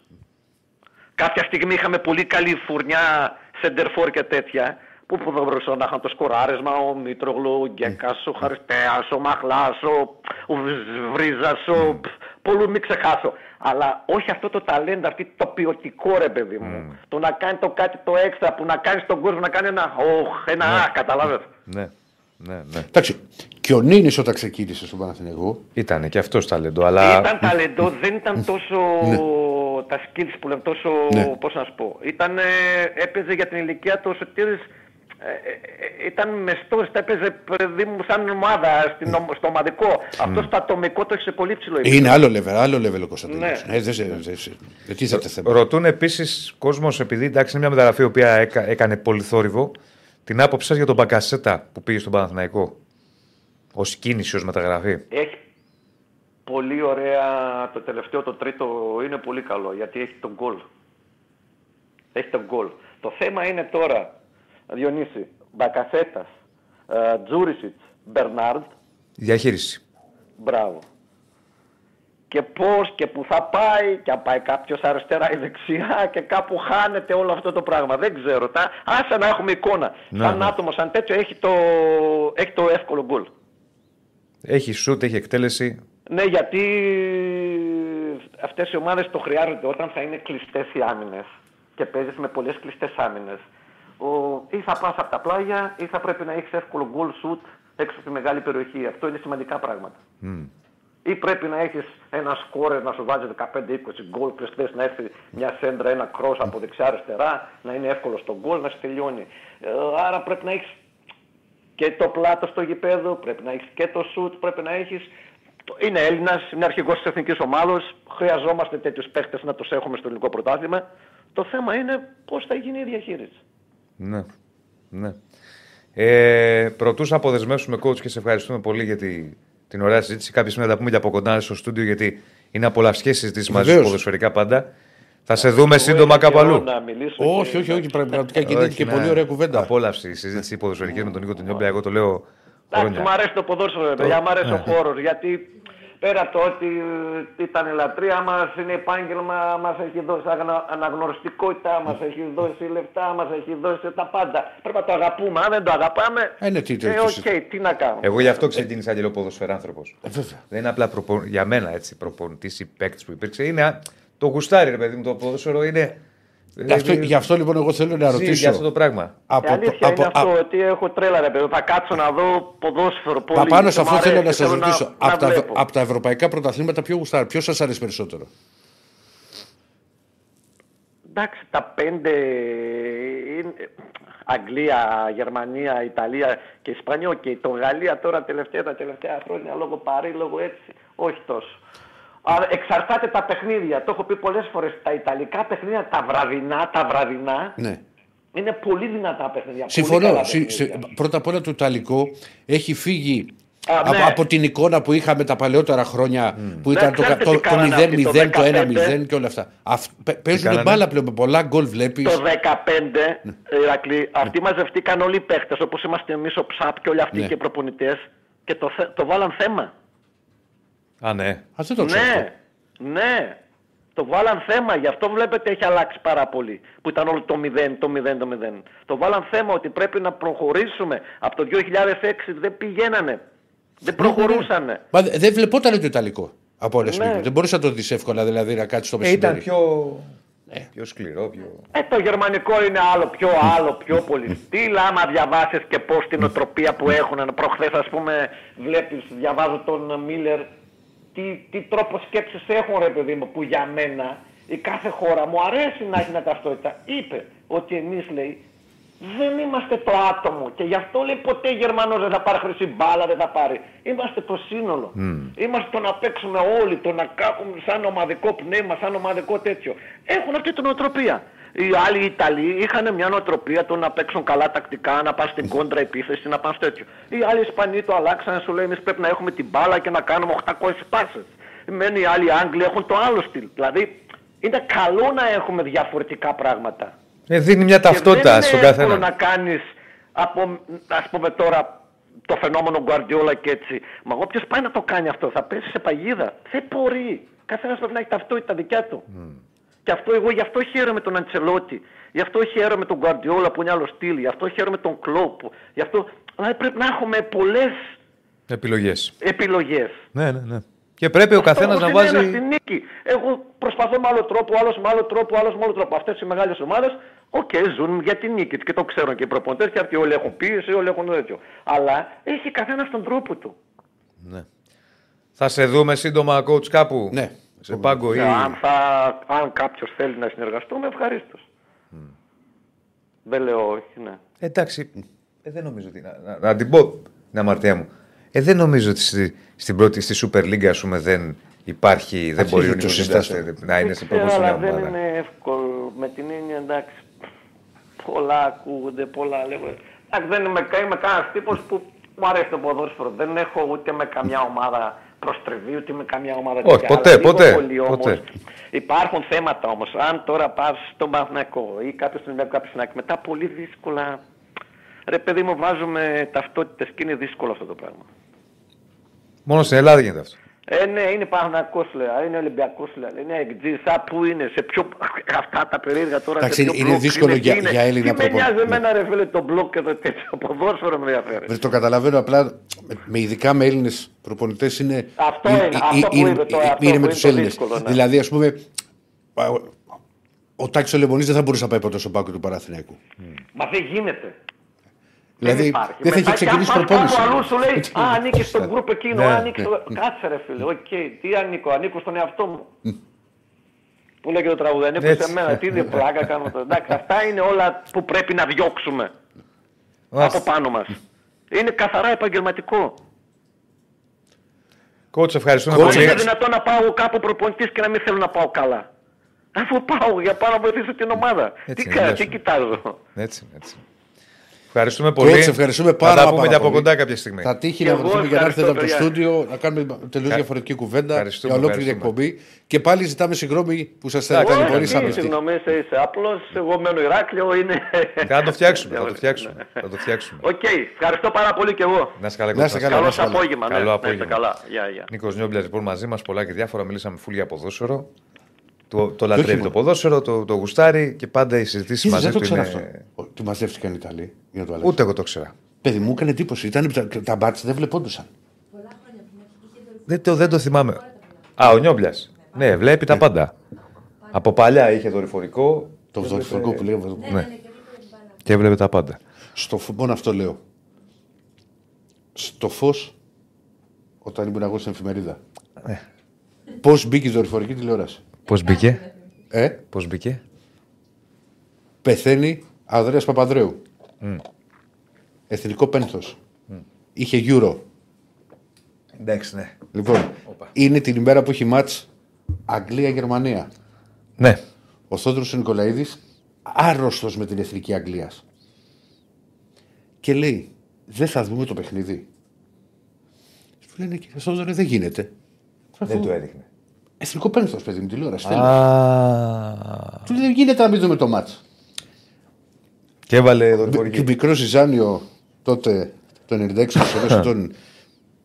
Κάποια στιγμή είχαμε πολύ καλή φουρνιά, σεντερφόρ και τέτοια. που που θα μπορούσαν να είχαν το σκοράρισμα, ο Μήτρογλου, ο Γκέκας, ο Χαριστέας, ο Μαχλάς, ο, ο Βρίζας, ο... Πολλού μην ξεχάσω. Αλλά όχι αυτό το ταλέντο, αυτή το ποιοτικό ρε παιδί μου. Το να κάνει το κάτι το έξτρα που να κάνεις τον κόσμο να κάνει ένα οχ, ένα α, καταλάβες. Ναι, ναι, ναι. Εντάξει, και ο Νίνης όταν ξεκίνησε στον Παναθηναϊκό. Ήταν και αυτός ταλέντο, αλλά. Ήταν ταλέντο, δεν ήταν τόσο τα skills που λέμε, τόσο, Ναι. πώς να σου πω. Ήταν, ε, έπαιζε για την ηλικία του ο Σωτήρης, ε, ε, ε, ήταν μεστός, τα έπαιζε παιδί μου σαν ομάδα στην, ομ- στο ομαδικό. Αυτός στο ατομικό το έχει σε πολύ ψηλό επίπεδο. Είναι άλλο level, άλλο level ο Κωνσταντίνος. Ναι. Ναι, δεν σε- δεν σε- δεν τίθεται θέμα. Ρωτούν επίσης κόσμος, επειδή εντάξει είναι μια μεταγραφή η οποία έκα- έκανε πολύ θόρυβο, την άποψή σας για τον Μπακασέτα που πήγε στον Παναθηναϊκό. Ω κίνηση, ως μεταγραφή; Έχει πολύ ωραία, το τελευταίο, το τρίτο είναι πολύ καλό γιατί έχει τον γκολ. Έχει τον γκολ. Το θέμα είναι τώρα, Διονύση, Μπακασέτας, ε, Τζούρισιτς, Μπερνάρντ, Διαχείριση. μπράβο. Και πώς και που θα πάει και αν πάει κάποιος αριστερά ή δεξιά και κάπου χάνεται όλο αυτό το πράγμα. Δεν ξέρω. Τα, άσε να έχουμε εικόνα. Ναι, σαν ναι. άτομο, σαν τέτοιο έχει το, έχει το εύκολο γκολ. Έχει σουτ, έχει εκτέλεση. Ναι, γιατί αυτές οι ομάδες το χρειάζονται όταν θα είναι κλειστές οι άμυνες και παίζεις με πολλές κλειστές άμυνες. Ο, ή θα πας από τα πλάγια ή θα πρέπει να έχεις εύκολο goal shoot έξω από τη μεγάλη περιοχή. Αυτό είναι σημαντικά πράγματα. Ή πρέπει να έχεις ένα σκόρερ να σου βάζει 15-20 γκολ κλειστές, να έρθει μια σέντρα, ένα cross από δεξιά-αριστερά, να είναι εύκολο στο γκολ, να σε τελειώνει. Ε, άρα πρέπει να έχεις και το πλάτο στο γηπέδο, πρέπει να έχεις και το σουτ, πρέπει να έχεις... Είναι Έλληνας, είναι αρχηγός της εθνικής ομάδος, χρειαζόμαστε τέτοιους παίχτες να τους έχουμε στο ελληνικό πρωτάθλημα. Το θέμα είναι πώς θα γίνει η διαχείριση. Ναι. ναι. Ε, Προτού σε αποδεσμεύσουμε coach και σε ευχαριστούμε πολύ για τη, την ωραία συζήτηση. Κάποια στιγμή θα τα πούμε και από κοντά στο στούντιο γιατί είναι απολαυστικέ συζητήσεις μαζί σου Βεβαίως. ποδοσφαιρικά πάντα. Θα σε δούμε σύντομα Εγώ κάπου έχω αλλού. να μιλήσω Όχι, και- όχι, όχι. Πραγματικά γίνεται Όχι, και είναι πολύ ωραία κουβέντα. Απόλαυση η συζήτηση ποδοσφαιρική με τον Νίκο τον Νιόπλια. Εγώ το λέω Εντάξει, μου χρόνια. αρέσει το ποδόσφαιρο, ρε παιδιά, μου αρέσει Ναι. ο χώρος, γιατί πέρα από το ότι ε, ήταν η λατρεία μας, είναι επάγγελμα, μας έχει δώσει αγνα- αναγνωριστικότητα, μας έχει δώσει λεφτά, μας έχει δώσει τα πάντα. Πρέπει να το αγαπούμε, αν δεν το αγαπάμε, Ε, ναι, τι- τι- ε, τι- οκ, τι να κάνουμε. Εγώ γι' αυτό ξεκίνησα και λέω ποδοσφαιράνθρωπο. Ε, βέβαια. Δεν είναι απλά προπο... για μένα έτσι προπονητής ή παίκτης που υπήρξε. Είναι α, το γουστάρι, ρε παιδί μου. Το ποδόσφαιρο είναι. Γι' αυτό, γι' αυτό λοιπόν εγώ θέλω να ζει για ρωτήσω. αυτό το πράγμα. Η Από το, αλήθεια από, είναι αυτό α- ότι έχω τρέλα ρε παιδί, θα κάτσω να δω ποδόσφαιρο πολύ. Πα- πάνω και σε μ' αυτό θέλω αρέσει, να σας θέλω ρωτήσω. να από, τα, βλέπω. από τα ευρωπαϊκά πρωταθλήματα, ποιο γουστάρει, ποιος σας αρέσει περισσότερο; Εντάξει, τα πέντε είναι... Αγγλία, Γερμανία, Ιταλία και Ισπανία. Και το Γαλλία τώρα τελευταία, τα τελευταία χρόνια λόγω παρή, λόγω έτσι, όχι τόσο. Αλλά εξαρτάται τα παιχνίδια. Το έχω πει πολλές φορές. Τα Ιταλικά παιχνίδια, τα βραδινά, τα βραδινά, Ναι. είναι πολύ δυνατά παιχνίδια. πολύ Συμφωνώ. καλά Συ- παιχνίδια. συ- πρώτα απ' όλα το Ιταλικό έχει φύγει Α, από, ναι. από την εικόνα που είχαμε τα παλαιότερα χρόνια που ήταν Ναι, το, ξέρετε το, τι το, κάνανε αυτοί, 0-0, το το 1-0 15. και όλα αυτά. Αυ, παι- παίζουν κάνανε; μπάλα πλέον με πολλά γκολ βλέπεις. Το 15, Ηρακλή, αυτοί μαζευτήκαν όλοι οι παίχτες, όπως είμαστε εμείς ο ΨΑΠ και όλοι αυτοί Ναι. και οι προπονητές και το, θε- το βάλαν θέμα. Α, ναι. Α, δεν το ξέρω. αυτό. Ναι, ναι. Το βάλαν θέμα, γι' αυτό βλέπετε έχει αλλάξει πάρα πολύ. Που ήταν όλο το 0, το 0, το 0. Το βάλαν θέμα ότι πρέπει να προχωρήσουμε. Από το 2006 δεν πηγαίνανε. Δεν προχωρούσανε. Μα δε- δεν βλεπόταν το Ιταλικό από όλες Ναι. Δεν μπορούσα να το δεις εύκολα δηλαδή να κάτσεις στο Ε, ήταν μεσημέρι. πιο, πιο σκληρό, πιο. Ε, το γερμανικό είναι άλλο, πιο άλλο, πιο πολύ στυλ. Άμα διαβάσεις και πώς την οτροπία που έχουν. Προχθές ας πούμε βλέπεις, διαβάζω τον Μίλλερ, τι, τι τρόπο σκέψης έχουν ρε παιδί μου, που για μένα η κάθε χώρα μου αρέσει να έχει μια ταυτότητα. Είπε ότι εμείς λέει δεν είμαστε το άτομο και γι' αυτό λέει ποτέ Γερμανός δεν θα πάρει χρυσή μπάλα, δεν θα πάρει. Είμαστε το σύνολο. Είμαστε το να παίξουμε όλοι, το να κάνουμε σαν ομαδικό πνεύμα, σαν ομαδικό τέτοιο. Έχουν αυτή την οτροπία. Οι άλλοι Ιταλοί είχαν μια νοοτροπία το να παίξουν καλά τακτικά, να πάνε στην κόντρα επίθεση, να πάνε στο τέτοιο. Οι άλλοι Ισπανοί το αλλάξαν, σου λέει εμείς πρέπει να έχουμε την μπάλα και να κάνουμε 800 πάσες. Μένει οι άλλοι Άγγλοι έχουν το άλλο στυλ. Δηλαδή είναι καλό να έχουμε διαφορετικά πράγματα. Ε, δίνει μια Και ταυτότητα δεν στον είναι εύκολο καθένα. να κάνεις, από, ας πούμε τώρα, το φαινόμενο Guardiola και έτσι. Μα όποιος πάει να το κάνει αυτό θα πέσει σε παγίδα. Δεν μπορεί. Καθένας πρέπει να έχει ταυτότητα δικιά του. Και αυτό εγώ γι' αυτό χαίρομαι τον Αντσελότη. Γι' αυτό χαίρομαι τον Γκουαρδιόλα που είναι άλλο στυλ. Γι' αυτό χαίρομαι τον Κλοπ. Γι' αυτό δηλαδή πρέπει να έχουμε πολλές Επιλογές. επιλογές. Ναι, ναι, ναι. Και πρέπει ο καθένας να βάζει. Στη νίκη. Εγώ προσπαθώ με άλλο τρόπο, άλλος με άλλο τρόπο, άλλος με άλλο τρόπο. Αυτές οι μεγάλες ομάδες, οκ, ζουν για τη νίκη και το ξέρουν και οι προπονητές και αυτοί όλοι έχουν πίεση, όλοι έχουν τέτοιο. Αλλά έχει καθένα τον τρόπο του. Ναι. Θα σε δούμε σύντομα, coach, κάπου; Ναι. Σε πάγκο ή. Ε, Αν, θα, αν κάποιος θέλει να συνεργαστούμε, ευχαρίστως. Δεν λέω όχι, ναι. Εντάξει. Ε, δεν νομίζω ότι. Να, να, να την πω την αμαρτία μου. Ε, δεν νομίζω ότι στη, στην πρώτη, στη Super League, ας πούμε, δεν υπάρχει. Δεν Αρχίζει μπορεί ο το Νίκος συστάσιο. Νίμπλας να είναι σε ξέρω, προπονητική αλλά δεν ομάδα. είναι εύκολο. Με την έννοια εντάξει. Πολλά ακούγονται, πολλά λέγονται. Εντάξει, δεν είμαι, είμαι κανένας τύπος που μου αρέσει το ποδόσφαιρο. Δεν έχω ούτε με καμιά ομάδα προστρεβή, ούτε με καμιά ομάδα Όχι, τέτοια. ποτέ, Αλλά λίγο ποτέ, πολύ όμως, ποτέ. Υπάρχουν θέματα όμως. Αν τώρα πας στον Παναθηναϊκό ή κάποιος στον Ολυμπιακό, κάποιος στην Άκη, μετά πολύ δύσκολα. Ρε παιδί μου, βάζουμε ταυτότητες και είναι δύσκολο αυτό το πράγμα. Μόνο στην Ελλάδα γίνεται αυτό. Ε, ναι, είναι Παναθηναϊκός λέει, είναι Ολυμπιακός λέει, είναι εκτζής, α, πού είναι, σε ποιο, αυτά τα περίεργα τώρα, Εντάξει, σε ποιο είναι μπλοκ δύσκολο είναι, για- τι είναι. για Έλληνα Τι με προπονητή. νοιάζει Ναι. εμένα ρε φίλε το μπλοκ και το τέτοιο, ποδόσφαιρο με ενδιαφέρει. Δεν το καταλαβαίνω απλά. Με, με ειδικά με Έλληνες προπονητές είναι. Αυτό είναι, αυτό που είπε τώρα, αυτό είναι που με είναι του το Έλληνες. δύσκολο, ναι. Δηλαδή, ας πούμε. α, ο- Ο Τάκης ο Λεμονής δεν θα μπορούσε να πάει ποτέ στον πάγκο του Παναθηναϊκού. Μα δεν γίνεται. Δηλαδή υπάρχει. δεν θα Μετά είχε κι αν ξεκινήσει πας προπόνηση. κάπου αλλού σου λέει, α, ανήκεις στο γκρουπ εκείνο, Ναι, α, ανήκεις στο... Κάτσε ρε φίλε, οκ, τι ανήκω, ανήκω στον εαυτό μου. Που λέει και το τραγούδι, ανήκω Έτσι. σε μένα, τι είναι πλάκα κάνω το. Εντάξει, αυτά είναι όλα που πρέπει να διώξουμε Μάλιστα. από πάνω μας. Είναι καθαρά επαγγελματικό. Coach, ευχαριστούμε Coach, Πώς πολύ. είναι δυνατόν να πάω κάπου προπονητής και να μην θέλω να πάω καλά. Αφού πάω για πάω να βοηθήσω την ομάδα. Έτσι τι, είναι, κα- λες. τι κοιτάζω. Έτσι, έτσι. Ευχαριστούμε πολύ. Coach, ευχαριστούμε πάρα, Θα τα πούμε πάρα και από πολύ. κοντά κάποια στιγμή. Θα τύχει Και να εγώ βρεθούμε για να έρθετε εδώ από το ευχαριστώ, στούντιο να κάνουμε τελείως διαφορετική κουβέντα Ευχαριστούμε, για ολόκληρη ευχαριστούμε. εκπομπή. Και πάλι ζητάμε συγγνώμη που σας Εντάξει, Όχι, ταλαιπωρήσαμε. συγγνώμη, είσαι, είσαι απλός, εγώ μένω Ηράκλειο, είναι... Θα το φτιάξουμε. θα το φτιάξουμε. θα το φτιάξουμε. Οκ, ευχαριστώ πάρα πολύ και εγώ. Να είσαι καλά, Να είστε coach. καλά. Καλό να είστε καλά. απόγευμα. ναι. Καλό Να είστε απόγευμα. καλά. Γεια, γεια. Νίκος Νιόπλιας λοιπόν μαζί μας, πολλά και διάφορα. Μιλήσαμε φουλ για ποδόσφαιρο. Το, το λατρεύει μόνο. το ποδόσφαιρο, το, το γουστάρει και πάντα οι συζητήσεις μαζί Δεν το του ξέρω είναι. αυτό. Ότι μαζεύτηκαν οι Ιταλοί για να το αλλάξουν. Ούτε εγώ το ξέρα. Παιδί μου έκανε εντύπωση. Ήταν, τα, τα ματς δεν βλεπόντουσαν. Δεν το, δεν το θυμάμαι. Α, ο Νιόμπλιας. Ναι, βλέπει τα πάντα. Από παλιά είχε δορυφορικό Το δορυφορικό που λέει. ναι. και έβλεπε τα πάντα. Στο φω- μόνο αυτό λέω. Στο φως, όταν ήμουν εγώ στην εφημερίδα. Ε. Πώς μπήκε η δορυφορική τηλεόραση. Πώς μπήκε, Ε, Πώς μπήκε; πεθαίνει Ανδρέας Παπανδρέου. Εθνικό πένθος. Είχε Euro. Εντάξει, ναι. Λοιπόν, είναι την ημέρα που έχει μάτς Αγγλία-Γερμανία. Ναι. Ο Θόδωρος ο Νικολαίδης άρρωστος με την εθνική Αγγλίας. Και λέει, δεν θα δούμε το παιχνίδι. Του λένε κύριε Θόδωρε, δεν γίνεται. Δεν το έδειχνε. Εθνικό πένθος, παιδί μου, τηλεόραση. θέλεις. Α. Του λέει, δεν γίνεται να μην δούμε το μάτς. Και έβαλε Και ο δορυφορική. μικρό Ζιζάνιο τότε, το 96, στο μέσο τον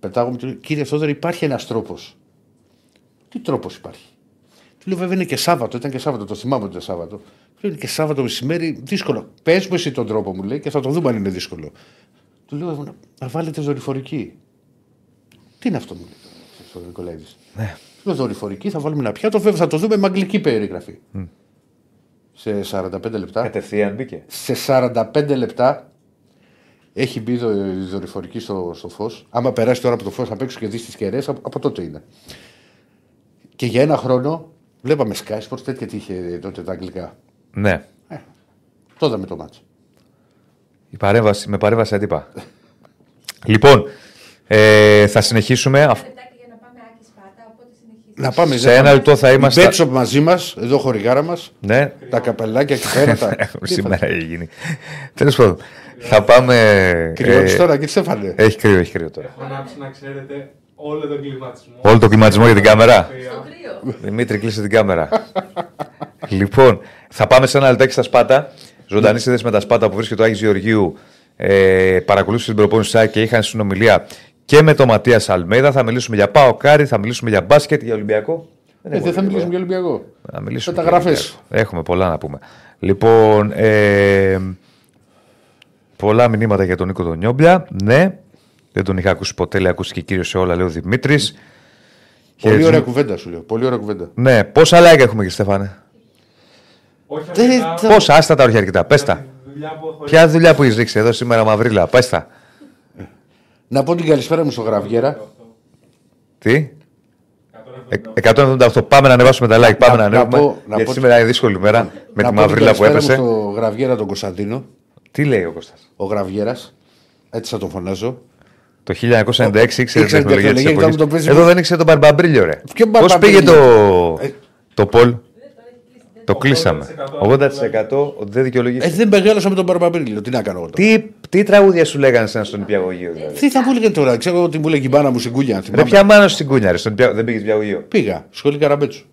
πετάγομαι, του λέει, κύριε Θόδωρε, υπάρχει ένας τρόπος. Τι τρόπος υπάρχει; Του λέω, βέβαια είναι και Σάββατο, ήταν και Σάββατο, το θυμάμαι ότι ήταν Σάββατο. Του λέω, είναι και Σάββατο μεσημέρι, δύσκολο. Πες μου εσύ τον τρόπο, μου λέει, και θα το δούμε αν είναι δύσκολο. Του λέω, να, να βάλετε δορυφορική. Τι είναι αυτό, μου λέει ο Νικολαίδης. Ναι. Του λέω, δορυφορική, θα βάλουμε ένα πιάτο, βέβαια θα το δούμε με αγγλική περιγραφή. Σε 45 λεπτά Κατευθείαν μπήκε. σε 45 λεπτά έχει μπει δο- η δορυφορική στο, στο φως. Άμα περάσει τώρα από το φως απ' έξω και δεις τις κεραίες, από, από τότε είναι. Και για ένα χρόνο βλέπαμε Sky Sports τέτοια τι είχε τότε τα αγγλικά. Ναι. Το είδαμε το μάτσο. Η παρέμβαση, με παρέμβαση αντίπα. λοιπόν, ε, θα συνεχίσουμε. αφ- λεπτάκι για να πάμε άκη σπάτα, οπότε συνεχίζουμε. Να πάμε Σε ένα λεπτό θα είμαστε- Η Μπέτσοπ μαζί μας, εδώ χορηγάρα μας. Ναι, Τα καπελάκια εκεί πέρα. τα... σήμερα έχει γίνει. Τέλος πάντων, θα πάμε. Κρυώνει ε, τώρα και τι έφανε. Έχει κρύο, έχει κρύο τώρα. Έχω ανάψει να ξέρετε όλο τον κλιματισμό. Όλο το κλιματισμό για την κάμερα. Στο κρύο. Δημήτρη, κλείσε την κάμερα. λοιπόν, θα πάμε σε ένα λεπτάκι στα Σπάτα. Ζωντανή σύνδεση με τα Σπάτα που βρίσκεται ο Άγης Γεωργίου. Ε, παρακολούθησε την προπόνηση της ΑΕΚ και είχαν συνομιλία και με τον Ματίας Αλμέιδα. Θα μιλήσουμε για ΠΑΟΚ-Άρη, θα μιλήσουμε για μπάσκετ, για Ολυμπιακό. Ε, δεν θα μιλήσουμε για Ολυμπιακό. Να μιλήσουμε. Μεταγραφές. για Ολυμπιακό. Έχουμε πολλά να πούμε. Λοιπόν, ε, πολλά μηνύματα για τον Νίκο τον Νιόμπλια. Ναι, δεν τον είχα ακούσει ποτέ. Λέει, ακούστηκε κύριος σε όλα, λέει ο Δημήτρης. Πολύ ωραία κουβέντα σου λέω. Πολύ ωραία κουβέντα. Ναι, πόσα like έχουμε, κύριε Στέφανε; Όχι Δεν αρκετά. είναι- Πόσα, άστα τα όχι αρκετά. Πες τα. Τη δουλειά που έχω Ποια δουλειά που έχεις ρίξει εδώ σήμερα, Μαυρίλα, πες τα. Να πω την καλησπέρα μου στο Γραβιέρα. Τι; Ε, 178. Πάμε να ανεβάσουμε τα like. Πάμε να, να ανέβουμε. πω- να γιατί πω- σήμερα είναι δύσκολη μέρα με Να τη πω την μαυρίλα που καλησπέρα μου έπεσε. Στο Γραβιέρα τον Κωνσταντίνο. Τι λέει ο Κώστας; Ο Γραβιέρας. Έτσι θα τον φωνάζω. Το 1996 ήξερε Ήξερε την τεχνολογία της τεχνολογία, εποχή. ήταν το παίζει- Εδώ δεν ήξερε τον Μπαρμπαμπρίλιο, ρε. Ποιο Πώς Μπαρμπαμπρίλιο; πήγε το, Ε, το Πολ; Το κλείσαμε. 80% δεν δικαιολογήθηκε. Ε, δεν μεγάλωσα με τον Μπαρμπαμπρίλιο. Τι να κάνω εγώ τώρα. Τι, τι τραγούδια σου λέγανε σε ένα στον Υπηαγωγείο, δηλαδή; Τι θα μου έλεγε τώρα, ξέρω ότι μου έλεγε η μπάνα μου στην κούλια. Ρε, θυμάμαι. ποια μάνα στην κούνια, ρε, στον Υπηα- δεν πήγες Υπηαγωγείο. Πήγα, σχολή Καραμπέτσου.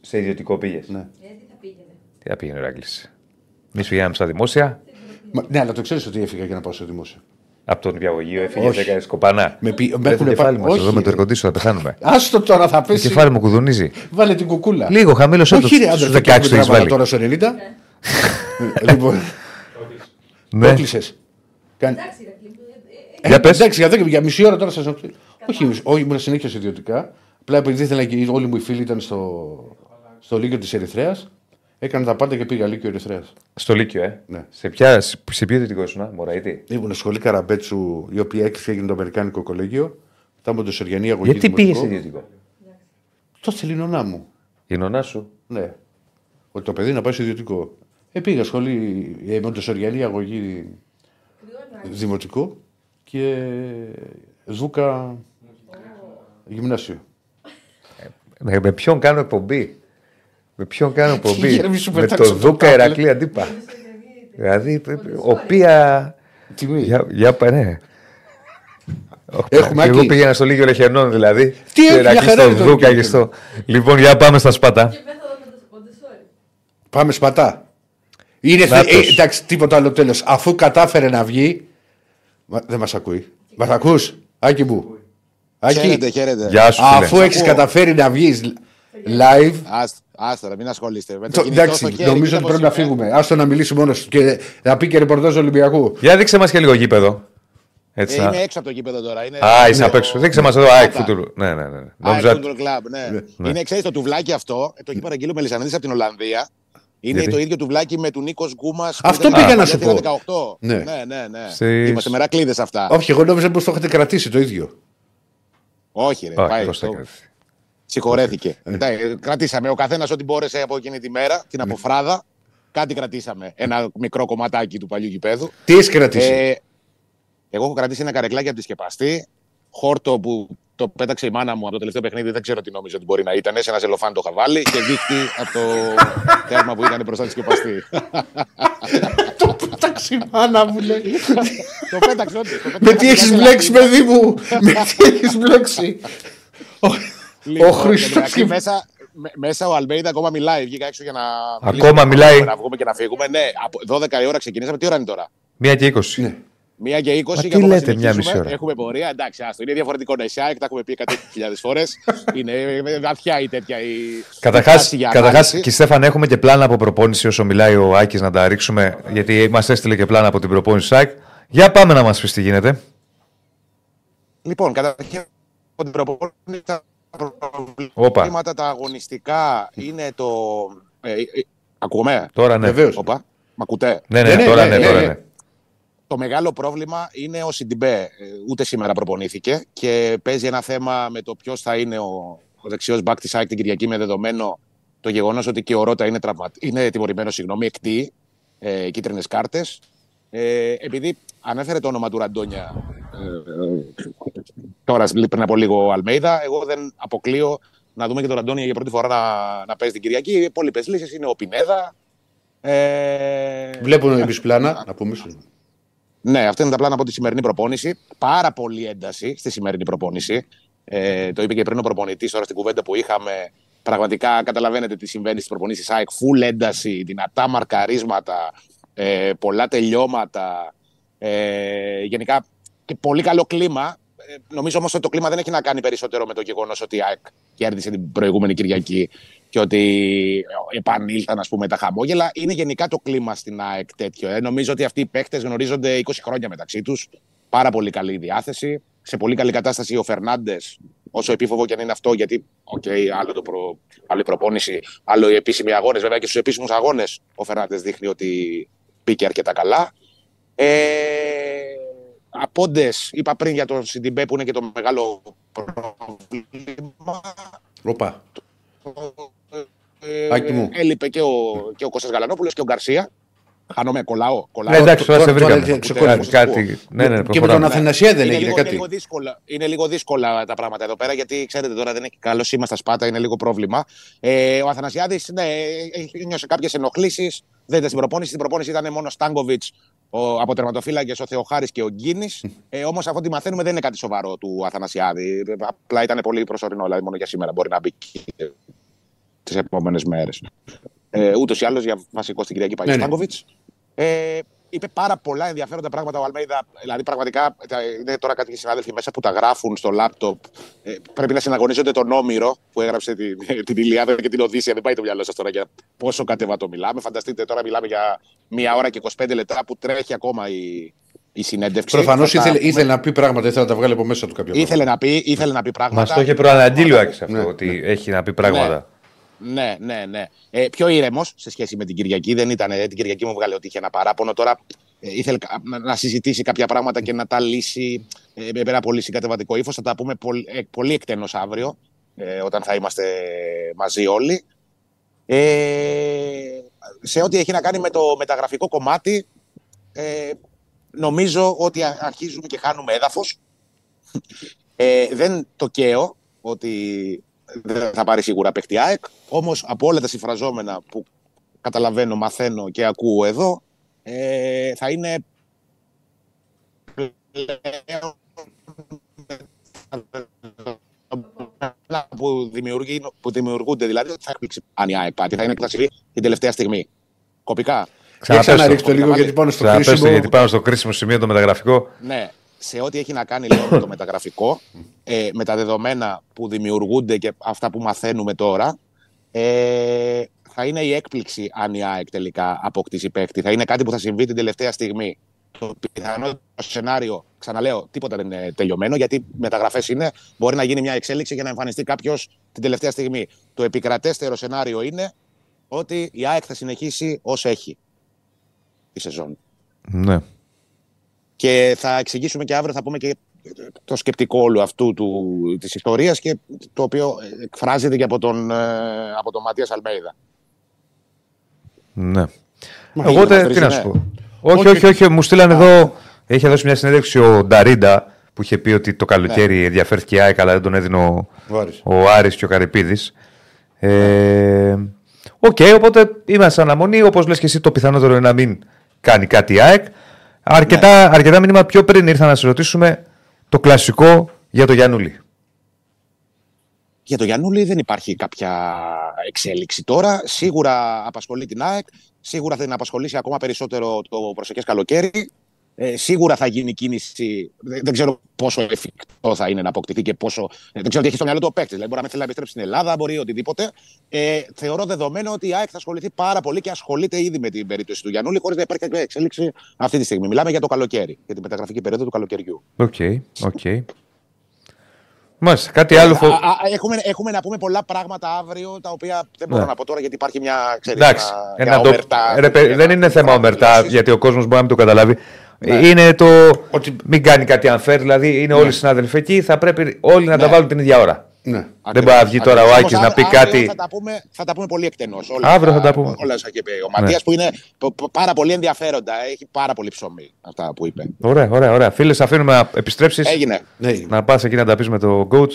Σε ιδιωτικό πήγες; Ναι. Ε, τι θα πήγαινε. Τι θα πήγαινε ο Ηράκλη. Εμεί πηγαίναμε στα δημόσια. Μα, ναι, αλλά το ξέρεις ότι έφυγα για να πάω στο δημόσιο. Από τον Υπηαγωγείο έφυγε Όχι. 10 σκοπανά. Με πει- με Ρε, το έχουνε κεφάλι πά- μα εδώ Όχι, με το ρε. εργοτήσιο θα πεθάνουμε. Άστο τώρα θα Το πέσει. κεφάλι μου κουδουνίζει. Βάλε την κουκούλα. Λίγο χαμήλωσέ το Όχι, ρε, στους άντρα, 16 το έχεις βάλει. τώρα στο 90. Ε, Λοιπόν, Ναι. το κλείσες. Κάνει- Εντάξει, ρε Κλίμπ, ε, ε, Για πες. Εντάξει, για, δέκα- για μισή ώρα τώρα σας Όχι, όχι, ήμουν συνέχεια σε ιδιωτικά. Απλά επειδή ήθελα και όλοι μου οι φίλοι ήταν στο, στο Λύκειο της Ερυθρέας, έκανα τα πάντα και πήγα Λύκειο Ερυθρέας. Στο Λύκειο, ε. Ναι. Σε, ποια, σε σε ποιο δυτικό ήσουν, Μωραήτη; Ήμουν σχολή Καραμπέτσου, η οποία έκθεση έγινε το Αμερικάνικο κολέγιο. Μετά με το Σεριανή αγωγή. Γιατί πήγες δημοτικό. ιδιωτικό; Το θέλει η νονά μου. Η νονά σου; Ναι. Ότι το παιδί να πάει σε ιδιωτικό. Ε, πήγα σχολή ε, με το Σεριανή αγωγή δημοτικό και Δούκα γυμνάσιο. Με, με ποιον κάνω εκπομπή; Με ποιον κάνω εκπομπή. Γέρεμι, σου με πετάξω το το Δούκα τάμπλετ. Ερακλή αντίπα. δηλαδή, οποία. Τιμή. Για, για πα- ναι. Όχι, Έχουμε και εγώ Άκη. πήγαινα στο Λίγιο Λεχενών δηλαδή. Τι Και έχει, Ερακλή μια χαρά στο είναι το Δούκα Λίγιο και στο. Λοιπόν, για πάμε στα σπάτα. Και μέθοδο με το Ποντεσόρι. Πάμε σπατά. Είναι θε... Νάτος. ε, εντάξει, τίποτα άλλο τέλος. Αφού κατάφερε να βγει. Μα, δεν μας ακούει. Μας ακούς, Άκη μου. Άκη, Χαίρετε, χαίρετε. Γεια σου, φίλε. αφού έχεις Ακούω. καταφέρει να βγεις live. Άσ- Άστα, ρε, μην ασχολείστε. Με το Το, κινητό εντάξει, στο χέρι, νομίζω κοίτα ότι πώς πρέπει να είναι. φύγουμε. Άστο να μιλήσει μόνος του και να πει και ρεπορτάζ Ολυμπιακού. Για δείξε μας και λίγο γήπεδο. Έτσι, Ε, να- είμαι έξω από το κήπεδο τώρα. Είναι... Α, είσαι απ' έξω. Δείξε μας εδώ, ΑΕΚ Φούτουρ. Ναι, ναι, ναι. Α, Νόμιζα. Football Club, ναι. Είναι, ξέρεις το τουβλάκι αυτό, ε, το έχει παραγγείλει ο Μελισανίδης από την Ολλανδία. Είναι Γιατί; το ίδιο τουβλάκι με του Νίκος Γκούμας. Αυτό πήγα να σου πω. 18. Ναι. Ναι, ναι, ναι. Στις- Είμαστε μερακλείδε αυτά. Όχι, εγώ νόμιζα πως το έχετε κρατήσει το ίδιο. Όχι, ρε. Όχι, πάει, πώς θα το- κάνει. Συγχωρέθηκε. Εντάξει, κρατήσαμε ο καθένας ό,τι μπόρεσε από εκείνη τη μέρα, την αποφράδα. Κάτι κρατήσαμε. Ένα μικρό κομματάκι του παλιού γηπέδου. Τι έχεις κρατήσει; Ε, εγώ έχω κρατήσει ένα καρεκλάκι από τη σκεπαστή. Χόρτο που το πέταξε η μάνα μου από το τελευταίο παιχνίδι, δεν ξέρω τι νόμιζε ότι μπορεί να ήταν. Σε ένας ζελοφάν το είχα βάλει και δίχτυ από το τέρμα που ήταν μπροστά τη σκεπαστή. Το πέταξε η μάνα μου λέει. το πέταξε όντως, το πέταξε Με τι από έχεις την μπλέξει, Αθήνα. παιδί μου; Με τι έχεις μπλέξει; Λοιπόν, Ο Χριστός και μέσα, με- μέσα ο Αλμπέιδα ακόμα μιλάει. Βγήκα έξω για να. Ακόμα μιλήσουμε, μιλάει. Να βγούμε και να φύγουμε. Ναι, από 12 η ώρα ξεκινήσαμε. Τι ώρα είναι τώρα; Μία και είκοσι. Ναι. Μία και 20 Μα και τι ακόμα λέτε, μια συνεχίζουμε. μισή ώρα; Έχουμε πορεία. Εντάξει, άστο. Είναι διαφορετικό νεσιάκ, τα έχουμε πει 100.000 φορές. είναι ε, βαθιά η τέτοια η. Καταρχάς, η φάση για ανάλυση. και Στέφαν, έχουμε και πλάνα από προπόνηση όσο μιλάει ο Άκης να τα ρίξουμε. Γιατί μας έστειλε και πλάνα από την προπόνηση ΣΑΚ. Για πάμε να μας πεις τι γίνεται. Λοιπόν, καταρχήν από την προπόνηση τα Όπα. προβλήματα τα αγωνιστικά είναι το. Ε, ε, ακούγομαι; Τώρα ναι. Βεβαίως. Όπα. Μ' ακούτε; Ναι, ναι, Ναι, ναι, τώρα ναι, ναι, ναι, τώρα ναι. ναι. Το μεγάλο πρόβλημα είναι ο Σιντιμπέ. Ε, Ούτε σήμερα προπονήθηκε και παίζει ένα θέμα με το ποιος θα είναι ο, ο δεξιός μπακ της ΑΕΚ την Κυριακή με δεδομένο το γεγονός ότι και ο Ρότα είναι, τραυμα... είναι τιμωρημένος, συγγνώμη, εκτεί ε, κίτρινες κάρτες. Ε, επειδή ανέφερε το όνομα του Ραντόνια ε, ε, τώρα πριν από λίγο ο Αλμέιδα, εγώ δεν αποκλείω να δούμε και τον Ραντόνια για πρώτη φορά να, να παίζει την Κυριακή. Οι υπόλοιπε λύσεις είναι ο Πινέδα. Ε, Βλέπουμε εμεί πλάνα. Να πούμε σου. ναι, αυτά είναι τα πλάνα από τη σημερινή προπόνηση. Πάρα πολύ ένταση στη σημερινή προπόνηση. Ε, το είπε και πριν ο προπονητής τώρα στην κουβέντα που είχαμε. Πραγματικά καταλαβαίνετε τι συμβαίνει στις προπονήσεις ΑΕΚ. Φουλ ένταση, δυνατά μαρκαρίσματα, ε, πολλά τελειώματα. Ε, γενικά και πολύ καλό κλίμα. Ε, ε, νομίζω όμως ότι το κλίμα δεν έχει να κάνει περισσότερο με το γεγονός ότι η ΑΕΚ κέρδισε την προηγούμενη Κυριακή και ότι επανήλθαν ας πούμε, τα χαμόγελα. Είναι γενικά το κλίμα στην ΑΕΚ τέτοιο. Ε. Νομίζω ότι αυτοί οι παίκτες γνωρίζονται 20 χρόνια μεταξύ τους. Πάρα πολύ καλή διάθεση. Σε πολύ καλή κατάσταση ο Φερνάντες, όσο επίφοβο και αν είναι αυτό, γιατί οκ, άλλο, το προ... άλλο η προπόνηση, άλλο οι επίσημοι αγώνες. Βέβαια και στους επίσημους αγώνες ο Φερνάντες δείχνει ότι πήγε αρκετά καλά. Ε, Απόντες, είπα πριν για τον Σιντιμπέ που είναι και το μεγάλο πρόβλημα. Οπα. Ε, Άκη μου. Έλειπε και ο, και ο Κώστας Γαλανόπουλος και ο Γκαρσία. Χάνομαι, κολλάω. κολλάω. Ναι, εντάξει, τώρα σε τώρα- τώρα βρήκαμε. ξεκολλάμε. Κάτι- Κάτι. Ναι, ναι, Και με τον προχωράμε. Αθανασιέ δεν είναι έγινε λίγο, κάτι. Είναι λίγο, δύσκολα, είναι λίγο δύσκολα τα πράγματα εδώ πέρα, γιατί ξέρετε τώρα δεν έχει καλός σήμα στα σπάτα, είναι λίγο πρόβλημα. Ε, ο Αθανασιάδης ναι, έχει νιώσει κάποιες ενοχλήσεις. Δεν ήταν στην προπόνηση. Στην προπόνηση ήταν μόνο ο Στάνκοβιτς, ο αποτερματοφύλακες, ο Θεοχάρης και ο Γκίνης. Ε, Όμως αυτό ότι μαθαίνουμε δεν είναι κάτι σοβαρό του Αθανασιάδη. Απλά ήταν πολύ προσωρινό, δηλαδή μόνο για σήμερα μπορεί να μπει τις επόμενες μέρες. Ε, Ούτως ή άλλως για βασικό στην Κυριακή πάει ο Ναι, ναι. Στάνκοβιτ. Ε, είπε πάρα πολλά ενδιαφέροντα πράγματα ο Αλμέιδα. Δηλαδή, πραγματικά τα- είναι τώρα κάτι συνάδελφοι μέσα που τα γράφουν στο λάπτοπ. Ε, πρέπει να συναγωνίζονται τον Όμηρο που έγραψε την, την Ηλιάδα και την Οδύσσια. Δεν πάει το μυαλό σας τώρα για πόσο κατεβατό μιλάμε. Φανταστείτε τώρα μιλάμε για μία ώρα και 25 λεπτά που τρέχει ακόμα η, η συνέντευξη. Προφανώς Θα τα ήθελε, πούμε. ήθελε να πει πράγματα, ήθελε να τα βγάλει από μέσα του κάποια Ήθελε να πει, ήθελε να πει πράγματα. Μας το είχε προαναγγείλει ο Άκης αυτό, Ναι, ότι έχει να πει πράγματα. Ναι, ναι, ναι. Ε, πιο ήρεμος σε σχέση με την Κυριακή. Δεν ήταν. Ε, την Κυριακή μου βγάλε ότι είχε ένα παράπονο. Τώρα ε, ήθελε κα- να, να συζητήσει κάποια πράγματα και να τα λύσει ε, με ένα πολύ συγκατεβατικό ύφος. Θα τα πούμε πολύ, ε, πολύ εκτενώς αύριο, ε, όταν θα είμαστε μαζί όλοι. Ε, σε ό,τι έχει να κάνει με το μεταγραφικό κομμάτι, ε, νομίζω ότι α- αρχίζουμε και χάνουμε έδαφος. Ε, δεν το καίω ότι δεν θα πάρει σίγουρα παίκτη ΑΕΚ. Όμως από όλα τα συμφραζόμενα που καταλαβαίνω, μαθαίνω και ακούω εδώ, ε, θα είναι πλέον που, δημιουργεί, που δημιουργούνται δηλαδή ότι θα εκπλήξει αν η ΑΕΚ πάτη. Θα είναι εκπληκτική την τελευταία στιγμή. Κοπικά. Για Ξαναπες το. ξαναρίξτε το λίγο γιατί πάνω στο Ξαναπες το, κρίσιμο. γιατί πάνω στο κρίσιμο σημείο το μεταγραφικό. Ναι, σε ό,τι έχει να κάνει λίγο με το μεταγραφικό, ε, με τα δεδομένα που δημιουργούνται και αυτά που μαθαίνουμε τώρα, ε, θα είναι η έκπληξη αν η ΑΕΚ τελικά αποκτήσει παίκτη. Θα είναι κάτι που θα συμβεί την τελευταία στιγμή. Το πιθανό σενάριο, ξαναλέω, τίποτα δεν είναι τελειωμένο, γιατί μεταγραφές είναι. Μπορεί να γίνει μια εξέλιξη για να εμφανιστεί κάποιος την τελευταία στιγμή. Το επικρατέστερο σενάριο είναι ότι η ΑΕΚ θα συνεχίσει ως έχει τη σεζόν. Ναι. Και θα εξηγήσουμε και αύριο, θα πούμε και το σκεπτικό όλου αυτού του, της ιστορίας και το οποίο εκφράζεται και από τον, ε, από τον Ματίας Αλμέιδα. Ναι. Μα Εγώ είναι τε- μακρύς, τι να ναι. σου πω. Όχι, όχι, όχι. Μου στείλανε εδώ. Είχε δώσει μια συνέντευξη ο Νταρίντα που είχε πει ότι το καλοκαίρι Ναι. ενδιαφέρθηκε η ΑΕΚ, αλλά δεν τον έδινε ο, Ο Άρης. ο Άρης και ο Καρυπίδης. Ε, Οκ, οπότε είμαστε σε αναμονή. Όπως λες και εσύ, το πιθανότερο είναι να μην κάνει κάτι η ΑΕΚ. Αρκετά, Ναι. αρκετά μήνυμα πιο πριν ήρθα να σε ρωτήσουμε το κλασικό για το Γιάννουλη. Για το Γιαννούλη δεν υπάρχει κάποια εξέλιξη τώρα. Σίγουρα απασχολεί την ΑΕΚ. Σίγουρα θα την απασχολήσει ακόμα περισσότερο το προσεχές καλοκαίρι. Ε, σίγουρα θα γίνει κίνηση. Δεν, δεν ξέρω πόσο εφικτό θα είναι να αποκτηθεί και πόσο. ε, δεν ξέρω τι έχει στο μυαλό του ο παίκτης. Δηλαδή, μπορεί να μην θέλει να επιστρέψει στην Ελλάδα, μπορεί οτιδήποτε. Ε, θεωρώ δεδομένο ότι η ΑΕΚ θα ασχοληθεί πάρα πολύ και ασχολείται ήδη με την περίπτωση του Γιαννούλη χωρίς να υπάρχει κάποια εξέλιξη αυτή τη στιγμή. Μιλάμε για το καλοκαίρι, για την μεταγραφική περίοδο του καλοκαιριού. OK, OK. Μάλιστα, κάτι άλλο. φο- Α, α, έχουμε, έχουμε να πούμε πολλά πράγματα αύριο τα οποία δεν μπορώ Ναι. να πω τώρα γιατί υπάρχει μια. Ξέρεις, Εντάξει, μια- ένα μια το- ομερτά- ρε, παιδί, μια- δεν είναι θέμα ομερτά, δηλώσεις. γιατί ο κόσμος μπορεί να μην το καταλάβει. Ναι. Είναι το Ότι- μην κάνει κάτι unfair, δηλαδή είναι όλοι οι συνάδελφοι εκεί, θα πρέπει όλοι να τα Ναι. βάλουν την ίδια ώρα. Ναι. Δεν μπορεί να βγει τώρα ο Ακριβώς. Άκης Όμως να πει αύριο κάτι. Θα τα πούμε, θα τα πούμε πολύ εκτενώς. Αύριο θα τα πούμε. Όλα όσα είχε πει. Ο Ναι. Ματίας που είναι π- π- πάρα πολύ ενδιαφέροντα. Έχει πάρα πολύ ψωμί αυτά που είπε. Ωραία, ωραία, ωραία. Φίλες, αφήνουμε να επιστρέψεις. Έγινε. Ναι. Να πας εκεί να τα πεις με το coach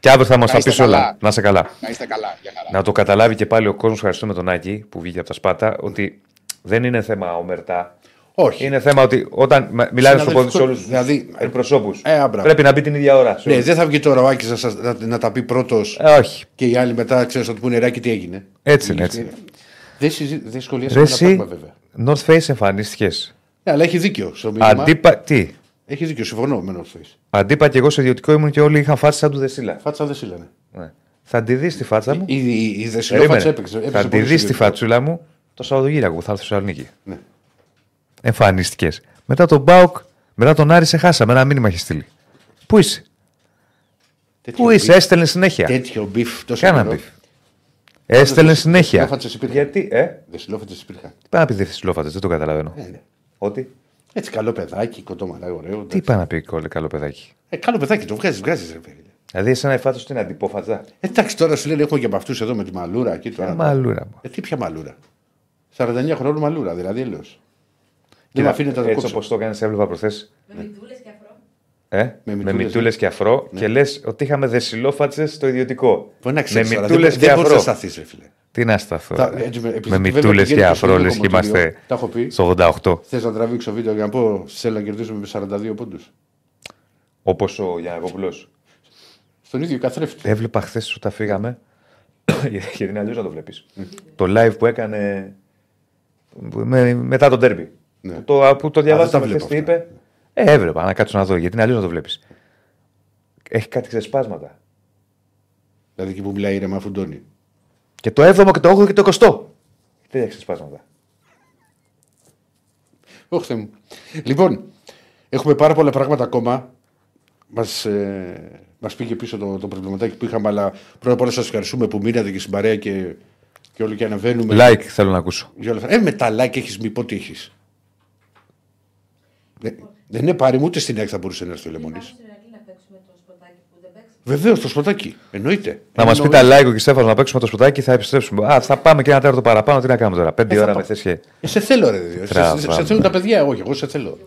και αύριο θα μας Να τα είστε πεις όλα. καλά. Να είσαι καλά. Να είστε καλά. Για χαρά. Να το καταλάβει και πάλι ο κόσμος, ευχαριστούμε τον Άκη που βγήκε από τα σπάτα, ότι δεν είναι θέμα ομερτά. Όχι. Είναι θέμα ότι όταν με- μιλάνε στο πόδι σε όλους του Δηλαδή, εκπροσώπους, ε, άμπρα. πρέπει να μπει την ίδια ώρα. σε Ναι, όλους. δεν θα βγει τώρα ο Άκης να, σας- να, να τα πει πρώτος Ε, όχι. και οι άλλοι μετά ξέρεις ότι πούνε ράκι τι έγινε. Έτσι είναι, έτσι είναι. Δεν, συζη... δεν σχολίασε Ρε ένα εσύ, πράγμα βέβαια. North Face εμφανίστηκες. Ναι, αλλά έχει δίκιο στο μήνυμα. Αντίπα. Τι; Έχει δίκιο, συμφωνώ με North Face. Αντίπα και εγώ σε ιδιωτικό ήμουν και όλοι είχαν φάτσα σαν του Δεσίλα. Φάτσα δεν σύλλανε. Ναι. Θα τη δεις τη φάτσα μου; Η, η, η δεσιλόφατσα Περίμενε. έπαιξε. έπαιξε Θα τη πολύ δεις τη σημαντικό. φατσούλα μου το Σαββατοκύριακο που θα έρθω στη Θεσσαλονίκη. Ναι. Εμφανίστηκες. Μετά τον Μπάουκ, μετά τον Άρη σε χάσαμε. Ένα μήνυμα έχει στείλει. Πού είσαι, Τέτοιο Πού είσαι, μπιφ- έστελνε συνέχεια. Τέτοιο μπιφ τόσο Κάνα καιρό. μπιφ. Έστελνε Δεσ- συνέχεια. δεσιλόφατσες υπήρχαν. Γιατί, ε, Δεσιλόφατσες υπήρχαν. τι πάει να πει δευτερόλεπτα, δεν το καταλαβαίνω. Ναι, ναι. Ότι; Έτσι, καλό παιδάκι, κοντό μαλά, ωραίο. Τι πάει να πει κόλλε, καλό παιδάκι; Ε, καλό παιδάκι, το βγάζεις, βγάζεις. Ρε, φίλε. Δηλαδή, εσένα η φάτσα την αντιπόφατσα. Εντάξει, τώρα σου λένε έχω και από αυτούς εδώ με τη μαλούρα. Εκεί, τώρα. Μαλούρα μου. Ε, τι πια μαλούρα; 49 χρόνων μαλούρα, δηλαδή έλεος. Δεν Κοίτα, με αφήνετε να το Έτσι κόψω. όπως το έκανες, έβλεπα προχθές. Με μητούλες και αφρό. Ε, Με με μητούλες, μητούλες ναι. και αφρό και λες ότι είχαμε δεσιλόφατσε στο ιδιωτικό. Μπορεί να με ξέρεις. μητούλες Δεν, και δεν μπορείς να αφρό. σταθείς, ρε φίλε. Τι να σταθώ. Τα- ρε. έτσι, επειδή με βέβαια μητούλες πηγαίνεις και στο αφρό, λες Σουηδικό και είμαστε Κομμωτήριο. Τα έχω πει. στο 88. Θες να τραβήξω βίντεο για να πω θέλω να κερδίσουμε με 42 πόντους. Όπως ο Γιανακόπουλος. Στον ίδιο καθρέφτη. Έβλεπα χθες όταν φύγαμε. γιατί είναι αλλιώς να το βλέπεις. Το live που έκανε με, μετά τον τέρμπι. Ναι. Που το, που το διαβάσαμε δεν τα χθε τι βλέπω είπε; Ε, έβλεπα να κάτσω να δω γιατί είναι αλλιώς να το βλέπεις. Έχει κάτι ξεσπάσματα. Δηλαδή εκεί που μιλάει ήρεμα φουντώνει. Και το 7ο και το 8ο και το 20ο. Τι έχει ξεσπάσματα. Όχι, Θεέ μου. Λοιπόν, έχουμε πάρα πολλά πράγματα ακόμα. Μας ε, μας πήγε πίσω το, το προβληματάκι που είχαμε, αλλά πρώτα απ' όλα σας ευχαριστούμε που μείνατε και στην παρέα και, και όλοι και αναβαίνουμε. Like θέλω να ακούσω. Για όλα αυτά. Ε, με τα like έχεις μη πω τι έχεις. Δεν, δεν είναι πάρει μου ούτε στην ΑΕΚ θα μπορούσε να έρθει ο Λεμονής. Πάμε στην Ερακλή να παίξουμε το σποτάκι που δεν παίξαμε. Βεβαίως το σποτάκι. Εννοείται. Να μας πει Εννοείται. τα like και Στέφανος να παίξουμε το σποτάκι θα επιστρέψουμε. Α, θα πάμε και ένα τέταρτο παραπάνω. Τι να κάνουμε τώρα. Πέντε θα ώρα πάω. με θες και. Ε, σε θέλω, ρε. Σε, σε, Τραβάμε. σε θέλουν τα παιδιά, όχι, εγώ σε θέλω.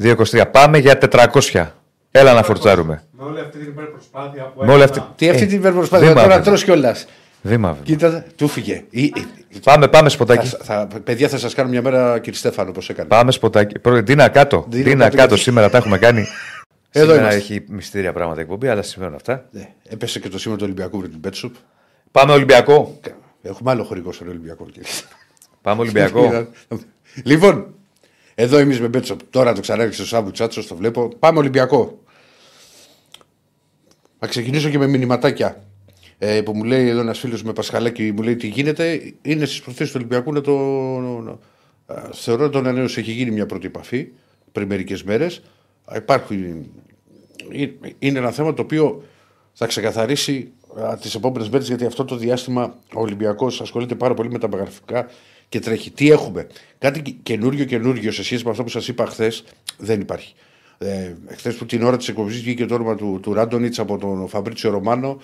2-23. 2-23. Πάμε για 400. Έλα να φορτσάρουμε. Με όλη αυτή την υπερπροσπάθεια που Με όλη έκανα. αυτή- Τι αυτή Ε, την υπερπροσπάθεια βήμα, τώρα βέβαια. τρως κιόλας. Βήμα, βέβαια. Κοίτα, του φύγε. Ή- ή- Πάμε, πάμε σποτάκι. Θα, θα, παιδιά, θα σας κάνω μια μέρα, κύριε Στέφανο, πώς έκανε. Πάμε σποτάκι. Πρώτα, Ντίνα κάτω. Ντίνα Ντίνα κάτω, κάτω. γιατί- Σήμερα τα έχουμε κάνει. Εδώ Σήμερα είμαστε. έχει μυστήρια πράγματα εκπομπή, αλλά συμβαίνουν αυτά. Ναι, έπεσε και το σήμα του Ολυμπιακού με την Πέτσουπ. Πάμε Ολυμπιακό. Έχουμε άλλο χορηγό στον Ολυμπιακό. κύριε. Πάμε Ολυμπιακό. λοιπόν, εδώ εμείς με Μπέτσοπ. Τώρα το ξανάρχισε ο Σάβου Τσάτσος, το βλέπω. Πάμε Ολυμπιακό. Θα ξεκινήσω και με μηνυματάκια. Ε, που μου λέει εδώ ένας φίλος με Πασχαλάκη, μου λέει τι γίνεται. Είναι στις προθέσεις του Ολυμπιακού να το. να- α, θεωρώ ότι τον ανανέωση έχει γίνει μια πρώτη επαφή πριν μερικές μέρες. Υπάρχει. Είναι ένα θέμα το οποίο θα ξεκαθαρίσει τις επόμενες μέρες γιατί αυτό το διάστημα ο Ολυμπιακός ασχολείται πάρα πολύ με τα μεγραφικά και τρέχει. Τι έχουμε; Κάτι και- καινούριο καινούριο σε σχέση με αυτό που σας είπα χθες δεν υπάρχει. Ε, χθες που την ώρα της εκπομπής βγήκε το όνομα του, του Ράντονιτς από τον Φαμπρίτσιο Ρωμάνο α,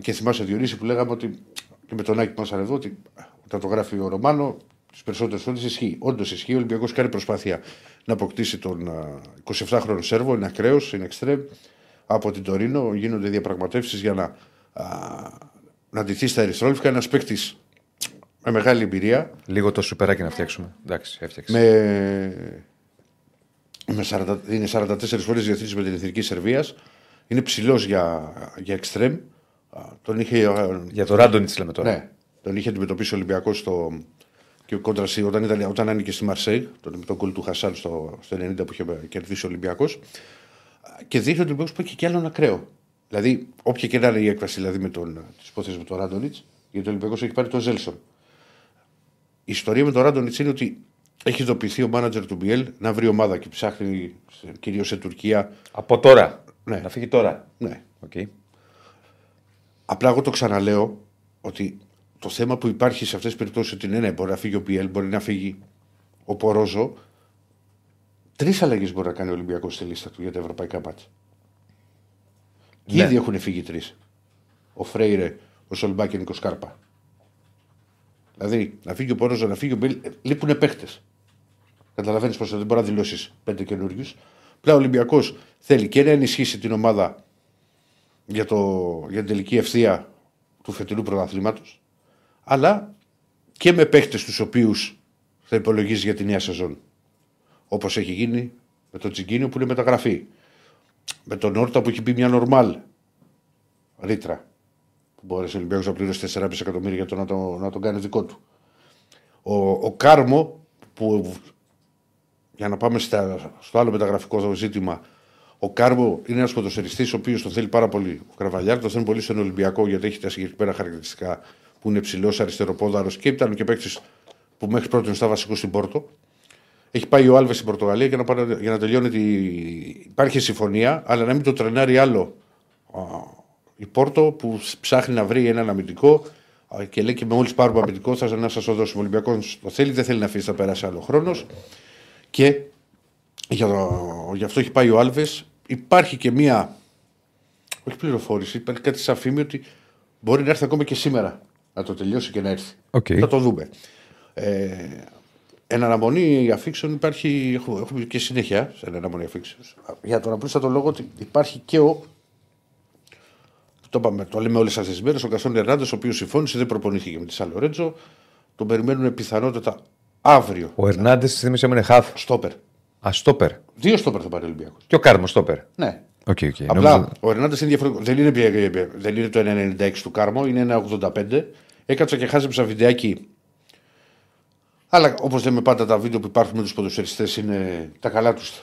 και θυμάσαι Διονύση που λέγαμε ότι και με τον Άκη που ήμασταν εδώ ότι όταν το γράφει ο Ρωμάνο τις περισσότερες φορές ισχύει. Όντως ισχύει. Ο Ολυμπιακός κάνει προσπάθεια να αποκτήσει τον α, 27χρονο Σέρβο. Είναι ακραίος, είναι εξτρέμ. Από την Τωρίνο γίνονται διαπραγματεύσεις για να, α, να ντυθεί στα ερυθρόλευκα. Ένας παίκτης με μεγάλη εμπειρία. Λίγο το σουπεράκι να φτιάξουμε. Εντάξει, έφτιαξε. Με, με 40, είναι 44 φορές διευθύνση με την Εθνική Σερβίας. Είναι ψηλός για, για εξτρέμ. Α, Τον είχε, α, Για το Ράντονιτς λέμε τώρα. ναι, τον είχε αντιμετωπίσει ο Ολυμπιακός στο. Και κόντρα στη- όταν, ήταν, όταν άνοιγε στη Μαρσέη, τον, με τον κολ του Χασάν στο, στο 90 που είχε κερδίσει ο Ολυμπιακός. Και δείχνει ότι ο Ολυμπιακός πάει και κι άλλον ακραίο. Δηλαδή, όποια και να είναι η έκβαση δηλαδή, με τον, της υπόθεσης με τον Ράντονιτς, γιατί ο Ολυμπιακός έχει πάρει τον Ζέλσον. Η ιστορία με τον Ράντονιτς είναι ότι έχει ειδοποιηθεί ο μάνατζερ του Μπιέλ να βρει ομάδα και ψάχνει κυρίως σε Τουρκία. Από τώρα. Ναι. Να φύγει τώρα. Ναι, Οκ. Απλά εγώ το ξαναλέω ότι το θέμα που υπάρχει σε αυτές τις περιπτώσεις ότι ναι, ναι, μπορεί να φύγει ο Μπιέλ, μπορεί να φύγει ο Πορόζο. Τρεις αλλαγές μπορεί να κάνει ο Ολυμπιακός στη λίστα του για τα ευρωπαϊκά μάτια. Και Ναι. ήδη έχουν φύγει τρεις. Ο Φρέιρε, ο Σολμπάκεν και ο Σκάρπα. Δηλαδή, να φύγει ο Πορόζο, να φύγει ο Πιέλ. Λείπουν παίχτε. Καταλαβαίνεις πως δεν μπορείς να δηλώσεις πέντε καινούριους. Πλά ο Ολυμπιακός θέλει και να ενισχύσει την ομάδα για, το, για την τελική ευθεία του φετινού πρωταθλήματος, αλλά και με παίχτες τους οποίους θα υπολογίζεις για τη νέα σεζόν. Όπως έχει γίνει με τον Τσιγκίνιο που είναι μεταγραφή. Με τον Όρτα που έχει μπει μια νορμάλ ρήτρα. Που μπόρεσε ο Ολυμπιακός να πληρώσει 4,5 εκατομμύρια για το να, το, να τον κάνει δικό του. Ο, ο Κάρμο που για να πάμε στα, στο άλλο μεταγραφικό ζήτημα, ο Κάρμπο είναι ένας ποδοσφαιριστή ο οποίος τον θέλει πάρα πολύ. Ο Κραβαλιάρ τον θέλει πολύ στον Ολυμπιακό γιατί έχει τα συγκεκριμένα χαρακτηριστικά που είναι ψηλός, αριστεροπόδαρος και ήταν και παίκτης που μέχρι πρώτη ήταν βασικό στην Πόρτο. Έχει πάει ο Άλβες στην Πορτογαλία για να, πάρει- για να τελειώνει. Τη... Υπάρχει συμφωνία, αλλά να μην το τρενάρει άλλο α, η Πόρτο που ψάχνει να βρει έναν αμυντικό α, και λέει και με μόλις πάρουμε αμυντικό θα να σας το δώσουμε. Ο Ολυμπιακός το θέλει, δεν θέλει να αφήσει να περάσει άλλο χρόνος. Και για το, γι' αυτό έχει πάει ο Άλβες. Υπάρχει και μία. Όχι πληροφόρηση, υπάρχει κάτι σαν φήμη ότι μπορεί να έρθει ακόμα και σήμερα να το τελειώσει και να έρθει. Οκ. Θα το δούμε. Ε, εν αναμονή αφήξεων υπάρχει, έχουμε, έχουμε και συνέχεια σε εν αναμονή αφήξεων. Για τον απλούστατο λόγο ότι υπάρχει και ο. Το, είπαμε, το λέμε όλες αυτές τις μέρες. Ο Γκαστόν Ερνάντες, ο οποίος συμφώνησε, δεν προπονήθηκε με τη Σαν Λορέντζο. Τον περιμένουν πιθανότατα αύριο. Ο Ερνάντες θύμισε μου είναι χαφ. Στόπερ. Α, στόπερ. Δύο στόπερ θα πάρει ο Ολυμπιακός. Και ο Κάρμος στόπερ. Ναι. OK, OK. Απλά Νόμιζα- ο Ερνάντες είναι διαφορετικός. Δεν είναι, πια- δεν είναι το 1,96 του Κάρμο, είναι ένα 85. Έκατσα και χάζεψα βιντεάκι. Αλλά όπως λέμε πάντα, τα βίντεο που υπάρχουν με τους ποδοσφαιριστές είναι τα καλά τους.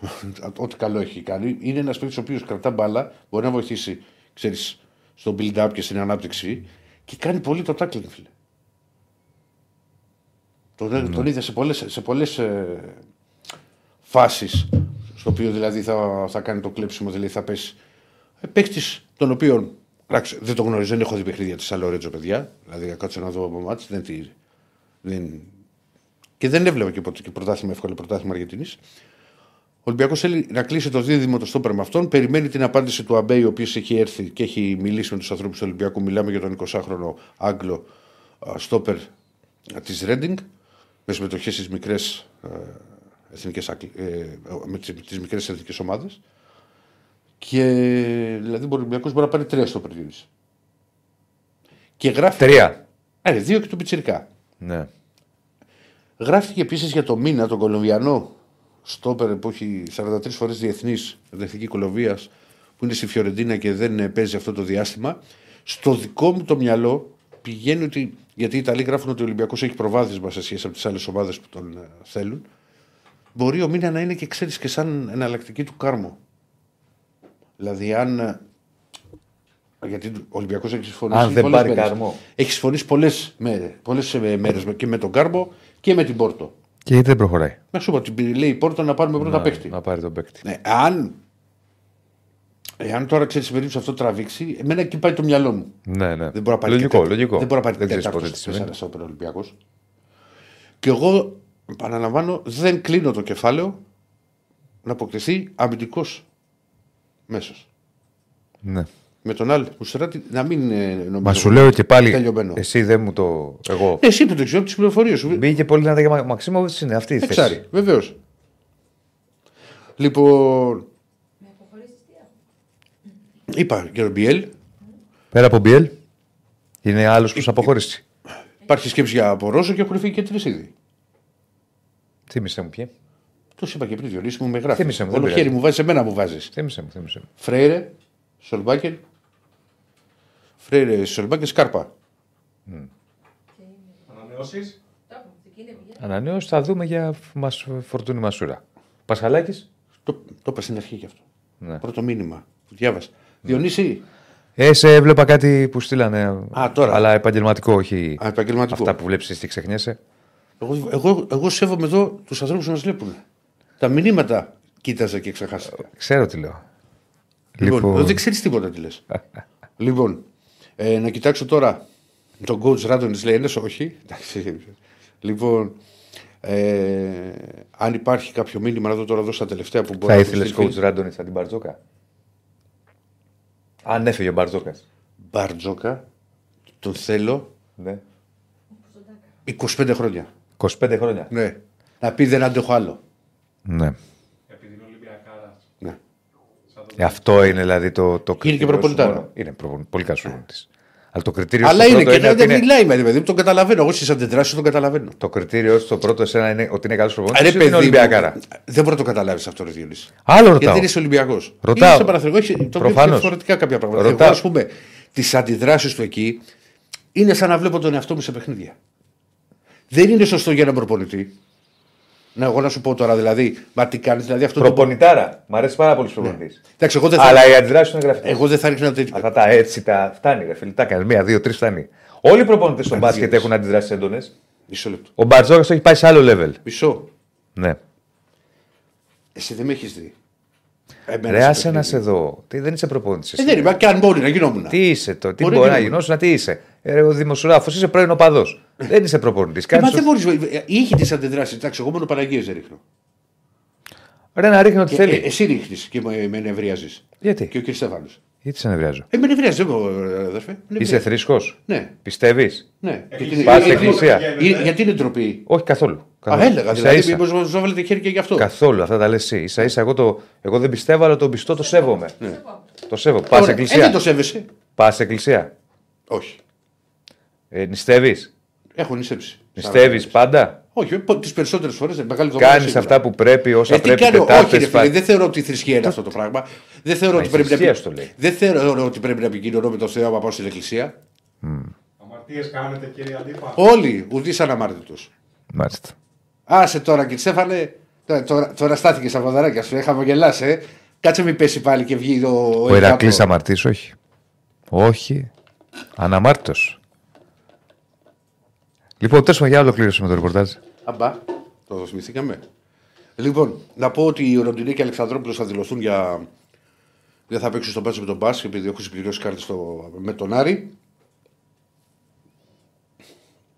Ό,τι καλό έχει κάνει. Είναι ένας παίκτης ο οποίος κρατά μπάλα, μπορεί να βοηθήσει ξέρεις, στο build-up και στην ανάπτυξη και κάνει πολύ το tackling, φίλε. Τον, τον είδα σε πολλέ σε πολλές, ε, φάσεις στο οποίο δηλαδή θα, θα κάνει το κλέψιμο, δηλαδή θα πέσει. Ε, Παίκτης τον οποίον εντάξει, δεν τον γνωρίζω, δεν έχω δει παιχνίδια της Αλορέτζο, παιδιά. Δηλαδή να κάτσω να δω από μάτς, δεν, τη- δεν... Και δεν έβλεπα και ποτέ και πρωτάθλημα, εύκολο πρωτάθλημα Αργεντινής. Ο Ολυμπιακός θέλει να κλείσει το δίδυμο το στόπερ με αυτόν. Περιμένει την απάντηση του Αμπέη, ο οποίος έχει έρθει και έχει μιλήσει με τους ανθρώπους του Ολυμπιακού. Μιλάμε για τον 20χρονο Άγγλο α, στόπερ της Ρέντινγκ με συμμετοχές στις μικρές εθνικές, ακλ- ε, με τις, τις μικρές εθνικές ομάδες και δηλαδή ο Ολυμπιακός μπορεί να πάρει τρία στο Περδίνης. Και γράφει... Τρία. Ε, δύο και του Πιτσιρικά. Ναι. Γράφτηκε επίσης για το μήνα τον Κολομβιανό στόπερ που έχει 43 φορές διεθνής εθνική Κολομβίας που είναι στη Φιωρεντίνα και δεν ε, παίζει αυτό το διάστημα. Στο δικό μου το μυαλό πηγαίνει ότι. Γιατί οι Ιταλοί γράφουν ότι ο Ολυμπιακός έχει προβάδισμα σε σχέση με τις άλλες ομάδες που τον ε, θέλουν. Μπορεί ο μήνα να είναι και ξέρεις και σαν εναλλακτική του κάρμο. Δηλαδή, αν. ε, Γιατί ο Ολυμπιακός έχεις συμφωνήσει. Αν δεν πολλές πάρει μέρες. Κάρμο. Έχεις συμφωνήσει πολλές μέρε πολλές ε, μέρες και με τον Κάρμο και με την Πόρτο. Και γιατί δεν προχωράει; Να σου πω ότι λέει η Πόρτο να πάρουμε πρώτα Να, παίκτη. να πάρει τον παίκτη. Ναι, αν, εάν τώρα ξέρεις στην περίπτωση αυτό τραβήξει, εμένα εκεί πάει το μυαλό μου. Ναι, ναι. Δεν μπορεί να πάρει λογικό, και τέτα- λογικό. Δεν μπορεί να πάρει δεν ξέρεις τέταρτος ποτέ τι σημαίνει. τέσσερα στο Ολυμπιακός. Και εγώ, επαναλαμβάνω, δεν κλείνω το κεφάλαιο να αποκτηθεί αμυντικός μέσος. Ναι. Με τον άλλο Μουσεράτη να μην ε, νομίζω. Μα σου λέω και πάλι. Τελειωμένο. Εσύ δεν μου το. Εγώ. Ε, Εσύ που το ξέρω τι πληροφορίε σου. Μπήκε πολύ δυνατά για Μα- Μαξίμοβιτς είναι αυτή η θέση. Εξάρι, βεβαίως. Λοιπόν, Με αποχωρήσεις τι άλλο; είπα για τον Μπιέλ, Πέρα από Μπιέλ, είναι άλλος προ αποχώρηση. υπάρχει σκέψη για Πορόσο και έχουν φύγει και τρεις ήδη. Θύμησε μου ποιοι. Το σου είπα και πριν, Διονύση μου με γράφει. Θύμισε μου, δεν Όλο πειράζει. χέρι μου βάζεις, εμένα μου βάζεις. Θύμησε μου, θύμησε μου. Φρέιρε, Σολμπάκερ. Φρέιρε, Σολμπάκερ, Σκάρπα. Ανανεώσεις. Το έχουμε, εκεί είναι πηγαίνει. Ανανέωση θα δούμε για μας, φορτούνη Μασούρα. Πασχαλάκης. Το, το είπα στην αρχή γι' αυτό. Ναι. Πρώτο μήνυμα που διάβασα. Διονύση, Ε, σε έβλεπα κάτι που στείλανε. Α, τώρα. Αλλά επαγγελματικό, όχι α, επαγγελματικό. αυτά που βλέπεις και ξεχνιέσαι. Εγώ, εγώ, εγώ σέβομαι εδώ τους ανθρώπους που μας βλέπουν. Τα μηνύματα κοίταζα και ξεχάστηκα. Ξέρω τι λέω. Λοιπόν, Λοιπόν. εδώ δεν ξέρεις τίποτα τι λες. λοιπόν, ε, να κοιτάξω τώρα τον coach Ράντονη λέει ένα, όχι. Εντάξει. λοιπόν, ε, αν υπάρχει κάποιο μήνυμα, να δω τώρα εδώ στα τελευταία που μπορεί Θα να ήθελες στείλει. coach Ράντονη σαν την Μπαρτζόκα; Αν έφυγε ο Μπαρτζόκας. Μπαρτζόκα, τον θέλω Ναι. 25 χρόνια. 25 χρόνια. Ναι. Να πεις δεν αντέχω άλλο. Ναι. Επειδή είναι Ολυμπιακάρας. Ναι. Ε, αυτό είναι δηλαδή το, το Είναι και κριτήριο σου προπονητάρα. μόνο. Είναι προπο- πολύ καλός προπονητής. Αλλά το κριτήριο Αλλά στο είναι πρώτο και είναι ότι δεν είναι, μιλάει με παιδί, τον καταλαβαίνω. Εγώ στις αντιδράσεις τον καταλαβαίνω. το κριτήριο στο πρώτο εσένα είναι ότι είναι καλός Ρε προπονητή. Είναι παιδί, μου, Ολυμπιακάρα; δεν μπορεί να το καταλάβεις αυτό, Ρε Διονύση. Άλλο Γιατί ρωτάω. δεν είσαι Ολυμπιακός. Ρωτάω. στο Παναθηναϊκό, έχει το βλέπεις Προφανώς. διαφορετικά κάποια πράγματα. Ρωτάω. Εγώ, ας πούμε, τις αντιδράσεις του εκεί είναι σαν να βλέπω τον εαυτό μου σε παιχνίδια. Δεν είναι σωστό για έναν προπονητή Ναι, εγώ να σου πω τώρα δηλαδή, μα τι κάνεις, δηλαδή αυτό το. Προπονητάρα. Μ' αρέσει πάρα πολύ ο προπονητή. Εντάξει, εγώ δεν θα, Αλλά οι αντιδράσεις είναι γραφτές. εγώ δεν θα ρίξω ένα τέτοιο. Αυτά τα έτσι τα φτάνει, ρε φίλε. Τα κάνει μία, δύο, τρεις φτάνει. Όλοι οι προπονητές στον μπάσκετ Αντιδράσεις. έχουν αντιδράσεις έντονες. Μισό λεπτό. Ο Μπαρτζόκας το έχει πάει σε άλλο level. Μισό. Ναι. Εσύ δεν με έχεις δει. Εμένα Ρε, σε άσε να παιχνίδι. σε δω. Τι, δεν είσαι προπονητής. Ε, δεν είμαι, και αν μπορεί να γινόμουν. Τι είσαι το, τι Μπορεί μπορεί να να γίνω. γινώσουν, τι είσαι. Ε, ρε, ο δημοσιογράφος είσαι πρώην οπαδός. δεν είσαι προπονητής. Ε, μα δεν μπορείς. Είχε τις αντιδράσεις. Εντάξει, εγώ μόνο Παναγίες δεν ρίχνω. Ρε να ρίχνει ό,τι Και, ε, θέλει. εσύ ρίχνεις και με, με νευριάζεις. Γιατί; Και ο κ. Στέφανο. Γιατί σε νευριάζω; Ε, με νευριάζει, δεν μπορώ, ε, αδερφέ. Με Είσαι νευριάζει. θρήσκος; Ναι, Πιστεύεις; ναι. Έχεις Γιατί- Πας ε, ε, εκκλησία; ε, Γιατί είναι ντροπή; Όχι καθόλου. Α, καθόλου. έλεγα Ίσα δηλαδή. ίσα. Μήπως μα βάλετε χέρι και γι' αυτό. Καθόλου, αυτά τα λες εσύ. σα ίσα εγώ, το, εγώ δεν πιστεύω, αλλά τον πιστό το σέβομαι. Ναι. Το σέβομαι. Πας Ωραία. εκκλησία; Ε, δεν το σέβεσαι. Πας εκκλησία; Όχι. Ε, νηστεύεις; Έχω νηστέψει. Νηστεύεις πάντα; Όχι, τις περισσότερες φορές. Κάνεις αυτά που πρέπει, όσα Ε, τι πρέπει. κάνω, όχι, Τετάρτες, ρε, πα- φίλε, δεν θεωρώ ότι η θρησκεία είναι αυτό το πράγμα. Δεν θεωρώ, ότι η πρέπει να, θρησκείας επι- σου το λέει. δεν θεωρώ ότι πρέπει να επικοινωνώ με τον Θεό άμα πάω στην εκκλησία. Αμαρτίες κάνετε κύριε Αντίπα. Όλοι, ουδή αναμάρτητος. Μάλιστα. Άσε τώρα και Στέφανε, τώρα, τώρα, τώρα στάθηκες στα ποδαράκια σου, είχαμε γελάσει. Ε. Κάτσε μην πέσει πάλι και βγει ο, Ο Ηρακλής αμαρτής, όχι. Όχι. Αναμάρτητος. Λοιπόν, τέλος για ολοκλήρωση με το ρεπορτάζ. Αμπά, το θυμηθήκαμε. Λοιπόν, να πω ότι ο Ροντινέ και ο Αλεξανδρόπουλος θα δηλωθούν για. Δεν θα παίξουν στον μπάσκετ με τον Μπάσκετ επειδή έχουν συμπληρώσει κάρτε στο... με τον Άρη.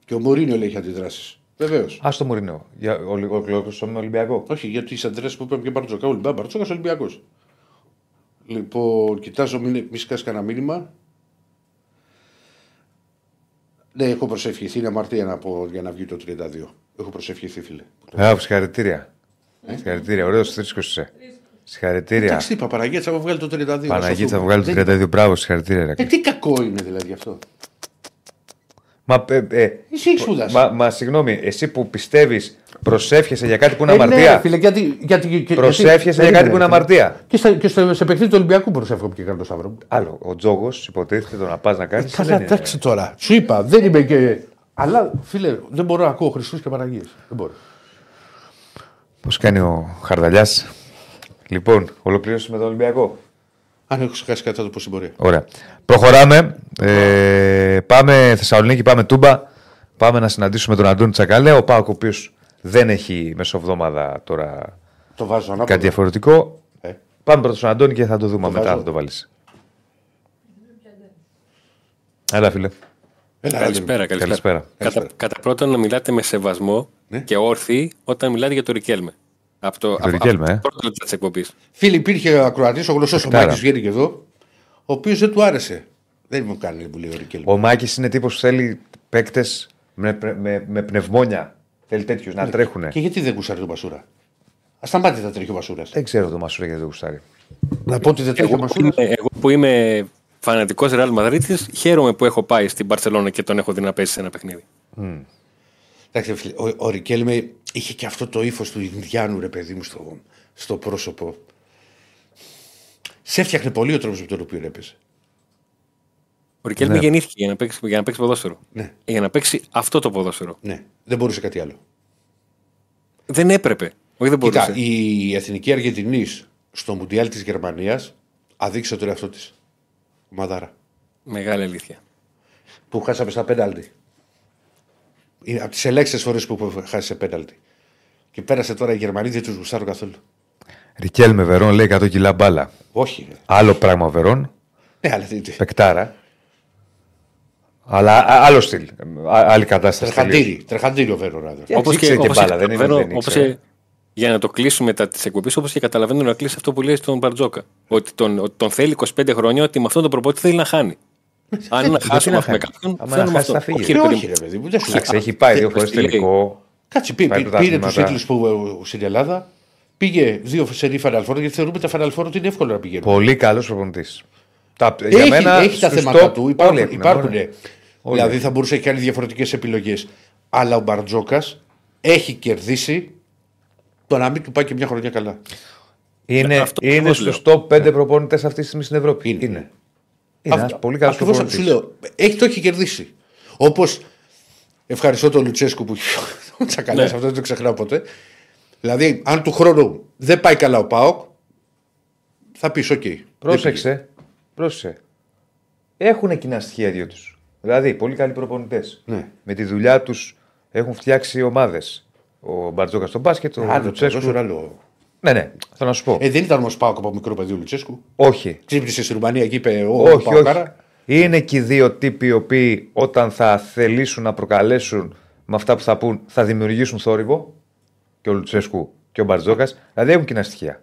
Και ο Μωρίνιο λέει έχει αντιδράσεις. Βεβαίως. Α το Μωρινό. Για ολοκλήρωση με Ολυμπιακό. Όχι, γιατί τι αντιδράσεις που είπαμε και Μπαρτζόκα. Ολυμπιακό, Μπαρτζόκα Ολυμπιακός. Λοιπόν, κοιτάζω, μην μη σκάσει κανένα μήνυμα. Ναι, έχω προσευχηθεί. Είναι αμαρτία να πω για να βγει το 32. Έχω προσευχηθεί, φίλε. Α, συγχαρητήρια. Συγχαρητήρια. Ωραίος θρήσκος είσαι. Συγχαρητήρια. Εντάξει, τι είπα, Παναγία θα βγάλει το 32. Παναγίτσα θα θα βγάλει το 32. Μπράβο, συγχαρητήρια. Ε, Ηρακλή. τι κακό είναι δηλαδή αυτό. Μα, ε, ε, Εσύ έχει σπουδάσει. μα, μα συγγνώμη, εσύ που πιστεύεις, προσεύχεσαι για κάτι που είναι Ε, ναι, αμαρτία. φίλε, γιατί, γιατί, και- Προσεύχεσαι γιατί- για κάτι που είναι περίμενε, αμαρτία. Και, στα, και στο, σε παιχνίδι του Ολυμπιακού προσεύχομαι και κάνω το Σταύρο μου. Άλλο, ο τζόγος υποτίθεται το να πας να κάνεις. Καλά, εντάξει τώρα. Σου είπα, δεν είμαι και. Αλλά φίλε, δεν μπορώ να ακούω Χριστούς και Παναγίες. Δεν μπορώ. Πώς κάνει ο Χαρδαλιάς; Λοιπόν, ολοκλήρωσαμε τον Ολυμπιακό. Αν έχω ξεχάσει κάτι, θα το πω στην πορεία. Ωραία. Προχωράμε. Ε, πάμε Θεσσαλονίκη, πάμε Τούμπα. Πάμε να συναντήσουμε τον Αντώνη Τσακαλέ. Ο Πάοκ, ο οποίος δεν έχει μεσοβδόμαδα τώρα Το βάζω ανάποδα. κάτι διαφορετικό. Ε. Πάμε πρώτα στον Αντώνη και θα το δούμε μετά. βάζω. Θα το βάλεις. Έλα, φίλε. Έλα, Καλησπέρα, Ρέντον. καλησπέρα. Καλησπέρα. Κατά, κατά πρώτον, να μιλάτε με σεβασμό Ναι. και όρθιοι όταν μιλάτε για το Ρικέλμε. Από το, από- Ρικέλμε, από ε. το πρώτο λεπτό της εκπομπής. Φίλοι, υπήρχε ο ακροατής, ο γνωστός ο Εκτάρα. Μάκης βγαίνει και εδώ, ο οποίος δεν του άρεσε. Δεν μου κάνει που λέει ο Ρικέλ. Ο Μάκης είναι τύπος που θέλει παίκτες με, με, με πνευμόνια. Θέλει τέτοιου να τρέχουν. Και γιατί δεν γουστάρει τον Μπασούρα. Α σταμάτη θα τρέχει ο Μπασούρα. Δεν ξέρω το Μασούρα γιατί δεν γουστάρει. Να πω ότι δεν τρέχει ο Εγώ, που Μπασούρα. είμαι- εγώ που είμαι φανατικός Ρεάλ Μαδρίτη, χαίρομαι που έχω πάει στην Παρσελόνα και τον έχω δει να παίζει σε ένα παιχνίδι. Εντάξει, φίλε, ο, ο Ρικέλμε είχε και αυτό το ύφος του Ινδιάνου, ρε παιδί μου, στο, στο πρόσωπο. Σε έφτιαχνε πολύ ο τρόπος με τον οποίο έπαιζε. Ο Ρικέλμε Ναι. γεννήθηκε για να, παίξει, για να παίξει ποδόσφαιρο. Ναι. Για να παίξει αυτό το ποδόσφαιρο. Ναι, δεν μπορούσε κάτι άλλο. Δεν έπρεπε. Όχι, δεν μπορούσε. Κοίτα, η εθνική Αργεντινής στο Μουντιάλ της Γερμανίας αδείξε τον εαυτό της. Μαδάρα. Μεγάλη αλήθεια. Που χάσαμε στα πέναλτι. Είναι από τις ελέγξτε φορές που χάσει σε πέναλτι. Και πέρασε τώρα η Γερμανία, δεν τους γουστάρω καθόλου. Ρικέλ με Βερόν λέει 100 κιλά μπάλα. Όχι. ρε. Άλλο πράγμα ο Βερόν. Ναι, αλλά τι. τι. Πεκτάρα. Αλλά α- άλλο στυλ. Α- άλλη κατάσταση. τελείως. Τρεχαντήρι. Τρεχαντήρι ο Βέρο Ράδο. Όπω ήξερε και μπάλα, δεν είναι. δεν όπως ήξερε. και- για να το κλείσουμε μετά τη εκπομπή, όπως και καταλαβαίνω να κλείσει αυτό που λέει στον Μπαρτζόκα. Ότι τον, ότι τον θέλει 25 χρόνια, ότι με αυτόν τον προπότη θέλει να χάνει. Αν να χάσουμε να με χάνει. κάποιον, Άμα να θέλουμε χάσει, αυτό. θα φύγει. Όχι, Ε, ρε παιδί όχι, μου. ρε παιδί μου, δεν σου Εντάξει, λέω. έχει πάει δύο φορές τι λέει. τελικό. Κάτσε, πή- Πάει πή- πήρε τους πρωταθλήματα. τίτλους που ε, στην Ελλάδα. Πήγε δύο σερή φαναλφόρο γιατί θεωρούμε τα φαναλφόρο ότι είναι εύκολο να πηγαίνουν. Πολύ καλός προπονητής. Τα, για Έχει, μένα, έχει τα στους θέματα top του. όλοι Υπάρχουν. έχουν, υπάρχουν ωραία. Όλοι δηλαδή έχουν. θα μπορούσε να έχει κάνει διαφορετικές επιλογές. Αλλά ο Μπαρτζόκας έχει κερδίσει το να μην του πάει και μια χρονιά καλά. Είναι, Αυτό είναι ακριβώς στου top 5 προπονητέ αυτής της στιγμή στην Ευρώπη. Είναι. Είναι. Είναι Αυτό- ένας πολύ καλός ακριβώς προπονητή. σου λέω. Έχει, το έχει κερδίσει. Όπως ευχαριστώ τον Λουτσέσκου που έχει ο Τσακαλάς, Ναι. αυτό δεν το ξεχνάω ποτέ. Δηλαδή, αν του χρόνου δεν πάει καλά ο Πάοκ, θα πεις: Οκ. δεν πήγε». Πρόσεξε. Πρόσεξε. Έχουν κοινά στοιχεία οι δύο τους. Δηλαδή, πολύ καλοί προπονητές. Ναι. Με τη δουλειά τους έχουν φτιάξει ομάδες. Ο Μπαρτζώκας στο μπάσκετ, ο Άλλο το Λουτσέσκου. ποδόσφαιρο, άλλο. Ναι, ναι, θέλω να σου πω. Ε, δεν ήταν όμως Πάοκ από μικρό παιδί ο Λουτσέσκου. όχι. Ξύπνησες στη Ρουμανία και είπε: Ο όχι, όχι. Παοκάρα. Είναι και οι δύο τύποι οι οποίοι όταν θα θελήσουν να προκαλέσουν με αυτά που θα πούν θα δημιουργήσουν θόρυβο. Και ο Λουτσέσκου και ο Μπαρτζόκας. Δηλαδή έχουν κοινά στοιχεία.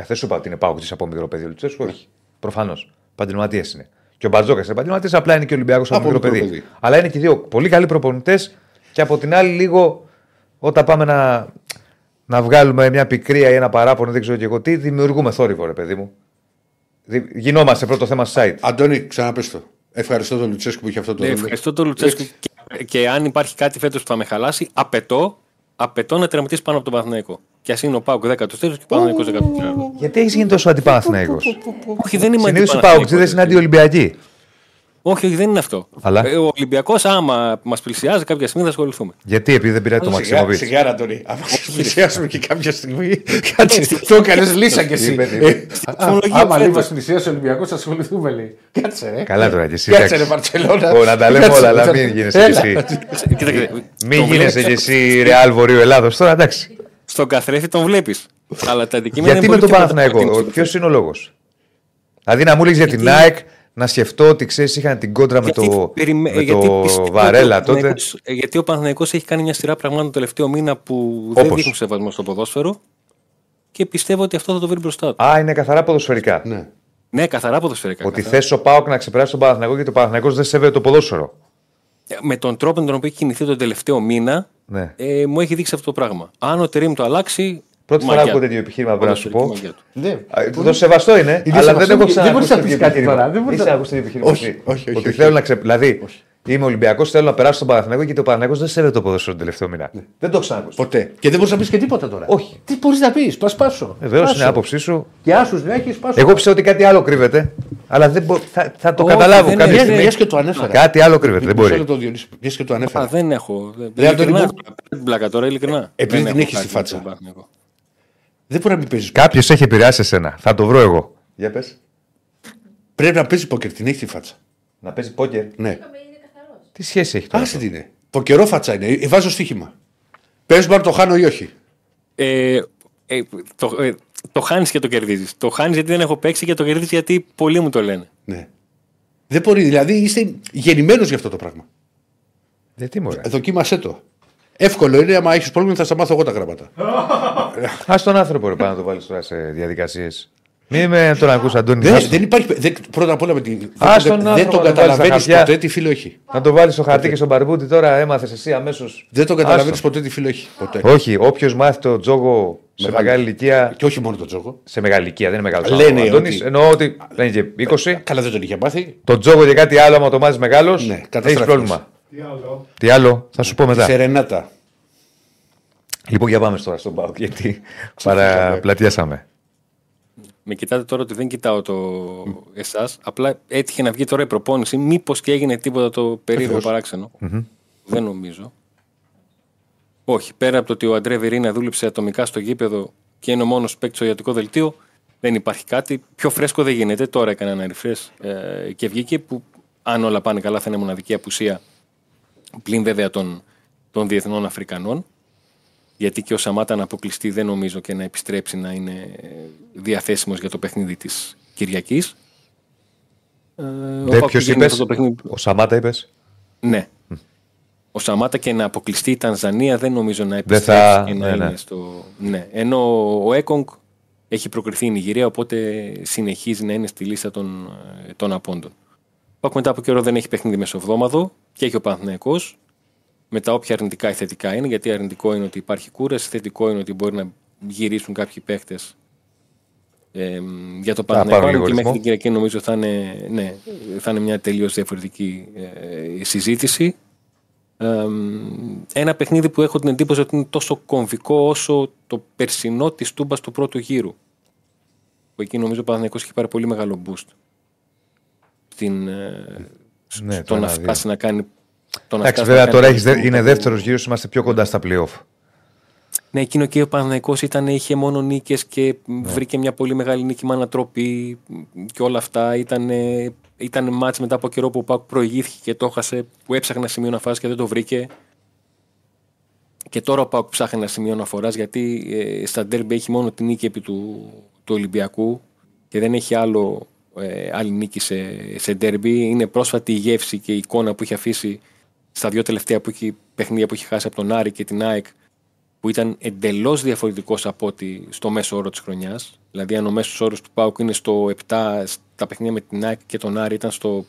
Ε, Δεν σου είπα ότι είναι πάω από μικρό παιδί ο Λουτσέσκου, όχι. Προφανώς. Επαγγελματία είναι. Και ο Μπαρτζόκα είναι επαγγελματία, απλά είναι και ο Ολυμπιακός από, Από μικρό μικρό παιδί. παιδί. Αλλά είναι και οι δύο πολύ καλοί προπονητές και από την άλλη λίγο όταν πάμε να, να βγάλουμε μια πικρία ή ένα παράπονο, δεν ξέρω και εγώ τι, δημιουργούμε θόρυβο, ρε παιδί μου. Δι- Γινόμαστε πρώτο θέμα site. Αντώνη, ξαναπες το. Ευχαριστώ τον Λουτσέσκου που είχε αυτό το Ναι, ρόλο. ευχαριστώ τον Λουτσέσκου. Και, και αν υπάρχει κάτι φέτος που θα με χαλάσει, απαιτώ, απαιτώ να τερματίσει πάνω από τον Παναθηναϊκό. Και ας είναι ο Πάουκ 14ο και ο Παναθηναϊκός 14ο. Γιατί έχεις γίνει τόσο αντιπαναθηναϊκός. Όχι, δεν είμαι Συνήθως οι αντιπαναθηναϊκός. Παοκτζίδε είναι αντιολυμπιακοί. Όχι, όχι, δεν είναι αυτό. Αλλά; Ε, Ο Ολυμπιακός, άμα μας πλησιάζει κάποια στιγμή, θα ασχοληθούμε. Γιατί επειδή δεν πήρε το Σιγά, Μαξιμοβίτ. σιγά, Αντώνη. Αν πλησιάσουμε και κάποια στιγμή. Κάτσε, το έκανες λύσα κι εσύ. Είπε, Ε, είπε. Φορολογία Άμα φέτος. λίγο μα πλησιάσει ο Ολυμπιακός, θα ασχοληθούμε, λέει. Κάτσε, ρε. Καλά τώρα κι εσύ. Κάτσε, εντάξει. ρε, Βαρκελόνα. Ω, Να τα λέμε Κάτσε, όλα, αλλά κάτσε. μην γίνεσαι κι Έλα. εσύ. Κοίταξε, Μην τον γίνεσαι βλέπεις κι εσύ Ρεάλ Βορείου Ελλάδος τώρα, εντάξει. Στον καθρέφτη τον βλέπεις. Αλλά τα αντικείμενα Γιατί είναι με τον πολύ πιο Παναθηναϊκό, κοντά. ποιος είναι ο λόγος; Δηλαδή να μου λες για την Γιατί- ΑΕΚ να σκεφτώ ότι ξέρεις, είχαν την κόντρα με Γιατί το, περιμέ- με γιατί το πιστεύω ότι ο Βαρέλα τότε. Παναθηναϊκός- ε, Γιατί ο Παναθηναϊκός έχει κάνει μια σειρά πραγμάτων το τελευταίο μήνα που δεν Όπως; δείχνουν σεβασμό στο ποδόσφαιρο και πιστεύω ότι αυτό θα το βρει μπροστά του. Α, είναι καθαρά ποδοσφαιρικά. Ναι. Ναι, καθαρά ποδοσφαιρικά. Ότι καθαρά. θες ο Πάοκ να ξεπεράσει τον Παναθηναϊκό γιατί ο Παναθηναϊκός δεν σέβεται το ποδόσφαιρο. Ε, Με τον τρόπο με τον οποίο έχει κινηθεί τον τελευταίο μήνα, Ναι. ε, μου έχει δείξει αυτό το πράγμα. Αν ο Τερήμ το αλλάξει. Πρώτη φορά μαγιά ακούω του. τέτοιο επιχείρημα πρέπει να σου πω. Ποδοσφαιρική μαγιά του. Α, Το σεβαστό είναι, Είναι αλλά δεν σεβαστό έχω και δεν μπορείς ξανακούσει να πεις τέτοιο κάτι επιχείρημα. τώρα, δεν μπορείς Είσαι να- ακούσει τέτοιο επιχείρημα. Όχι, εσύ; όχι, όχι, Ότι όχι, θέλω όχι. να ξε... Δηλαδή, είμαι Ολυμπιακός, θέλω να περάσω τον Παναθηναϊκό γιατί ο Παναθηναϊκός δεν σέβεται το ποδόσφαιρο τον τελευταίο μήνα. Δεν το έχω ξανακούσει. Ποτέ. Και δεν μπορείς να πεις και τίποτα τώρα. Όχι. Τι μπορείς να πεις, πας πάσο. Βεβαίω Πάσο. είναι η άποψή σου. Και άσους να έχεις, πάσο. Εγώ πιστεύω ότι κάτι άλλο κρύβεται. Αλλά δεν μπο... θα, θα το Όχι, καταλάβω δεν κάποια είναι. στιγμή. Μιας και το ανέφερα. Κάτι άλλο κρύβεται. Δεν Μισό μπορεί. λεπτό, Διονύση, Μιας και το Α, ανέφερα. δεν έχω. δεν- Ρε, Αντώνη, Ειλικρινά, μου- δεν πλάκα τώρα, ειλικρινά. Επειδή Δεν την έχω έχεις κάτι στη φάτσα. με τον Παναθηναϊκό. Δεν μπορεί να μην παίζεις. Κάποιος έχει επηρεάσει εσένα. Θα το βρω εγώ. Για πες. Πρέπει να παίζει πόκερ, την έχει τη φάτσα. Να παίζει πόκερ. Ναι. Είπαμε είναι καθαρό. Τι σχέση έχει τώρα. Άσε τι είναι. Ποκερό φάτσα είναι. Ε, Βάζω στοίχημα. Πες μου αν το χάνω ή όχι. Ε, ε, το, ε, το χάνεις και το κερδίζεις. Το χάνεις γιατί δεν έχω παίξει και το κερδίζεις γιατί πολλοί μου το λένε. Ναι. Δεν μπορεί. Δηλαδή είστε γεννημένος για αυτό το πράγμα. Δεν τι μωρέ. Ε, Δοκίμασέ το. Εύκολο είναι, άμα έχεις πρόβλημα θα στα μάθω εγώ τα γράμματα. Α τον άνθρωπο ρε πάνω να το βάλεις τώρα σε διαδικασίες. Μην με τον ακούς Αντώνη. Δεν, άστο. δεν υπάρχει. Δεν, πρώτα απ' όλα με τη, Ας δεν, τον δεν άνθρωπο τον να το βάλεις στα καταλαβαίνεις χαρτιά. ποτέ τι φίλο έχει. Να το βάλεις στο χαρτί και στον παρμπούτι τώρα έμαθες εσύ αμέσως. Δεν τον καταλαβαίνεις ποτέ τι φίλο έχει. Ποτέ. Όχι, όποιος μάθει το τζόγο σε Μεγάλη. μεγάλη ηλικία. Και όχι μόνο τον τζόγο. Σε μεγάλη ηλικία, δεν είναι μεγάλο. Λένε ο Αντώνης, ότι- Εννοώ ότι δεν είναι και 20. Καλά δεν τον είχε μάθει. Το τζόγο και κάτι άλλο, άμα το μάθεις μεγάλος, Ναι, έχεις καταστράφηκε. πρόβλημα. Τι άλλο; Τι άλλο, θα σου πω μετά. Σερενάτα. Λοιπόν, για πάμε τώρα στον Πάο, γιατί παραπλατιάσαμε. Με κοιτάτε τώρα ότι δεν κοιτάω το εσάς. Απλά έτυχε να βγει τώρα η προπόνηση. Μήπως και έγινε τίποτα το περίεργο παράξενο. Δεν νομίζω. Όχι. Πέρα από το ότι ο Αντρέ Βερίνα δούλεψε ατομικά στο γήπεδο και είναι ο μόνος παίκτης στο ιατρικό δελτίο, δεν υπάρχει κάτι. Πιο φρέσκο δεν γίνεται. Τώρα έκανε ένα refresh ε, και βγήκε που, αν όλα πάνε καλά, θα είναι μοναδική απουσία πλην βέβαια των, των διεθνών Αφρικανών. Γιατί και ο Σαμάτα να αποκλειστεί δεν νομίζω και να επιστρέψει να είναι διαθέσιμος για το παιχνίδι της Κυριακής. Ε, ο Δεν Πάοκ ποιος πηγαίνει είπες; αυτό το παιχνίδι- Ο Σαμάτα είπες; Ναι. Ο Σαμάτα και να αποκλειστεί η Τανζανία δεν νομίζω να Δεν επιστρέψει θα- και να ναι, είναι ναι. στο... Ναι. Ενώ ο Έκογκ έχει προκριθεί η Νιγηρία, οπότε συνεχίζει να είναι στη λίστα των, ε, των απόντων. Ο Πάοκ μετά από καιρό δεν έχει παιχνίδι μεσοβδόμαδο και έχει ο Παναθηναϊκός με τα όποια αρνητικά ή θετικά είναι, γιατί αρνητικό είναι ότι υπάρχει κούραση, θετικό είναι ότι μπορεί να γυρίσουν κάποιοι παίχτε ε, για το πάρουν Παναθηναϊκό. λίγο Και μέχρι ρυθμό. την Κυριακή νομίζω θα είναι, ναι, θα είναι μια τελείως διαφορετική ε, συζήτηση. Ε, ένα παιχνίδι που έχω την εντύπωση ότι είναι τόσο κομβικό όσο το περσινό της Τούμπας του πρώτου γύρου. Που εκεί νομίζω ο Παναθηναϊκός έχει πάρει πολύ μεγάλο boost. Στην, ε, Ναι, στο το να ένα-δύο. φτάσει να κάνει. Το να Εντάξει, φτάσει βέβαια να τώρα κάνει έχεις, δε- είναι το- δεύτερος γύρος, είμαστε πιο κοντά στα playoff. Ναι, εκείνο και ο Παναθηναϊκός ήταν, είχε μόνο νίκες και Ναι. βρήκε μια πολύ μεγάλη νίκη με ανατροπή και όλα αυτά. Ήταν, ήταν μάτς μετά από καιρό που ο Πάκ προηγήθηκε και το έχασε, που έψαχνε ένα σημείο να φάσει και δεν το βρήκε. Και τώρα ο Πάκ ψάχνει ένα σημείο αναφορά γιατί ε, στα ντέρμπι έχει μόνο την νίκη επί του, του Ολυμπιακού και δεν έχει άλλο, ε, άλλη νίκη σε, σε ντέρμπι. Είναι πρόσφατη η γεύση και η εικόνα που έχει αφήσει στα δύο τελευταία που έχει, παιχνίδια που έχει χάσει από τον Άρη και την ΑΕΚ που ήταν εντελώς διαφορετικός από ότι στο μέσο όρο της χρονιάς. Δηλαδή, αν ο μέσος όρος του Πάουκ είναι στο 7, στα παιχνίδια με την ΑΕΚ και τον Άρη ήταν στο,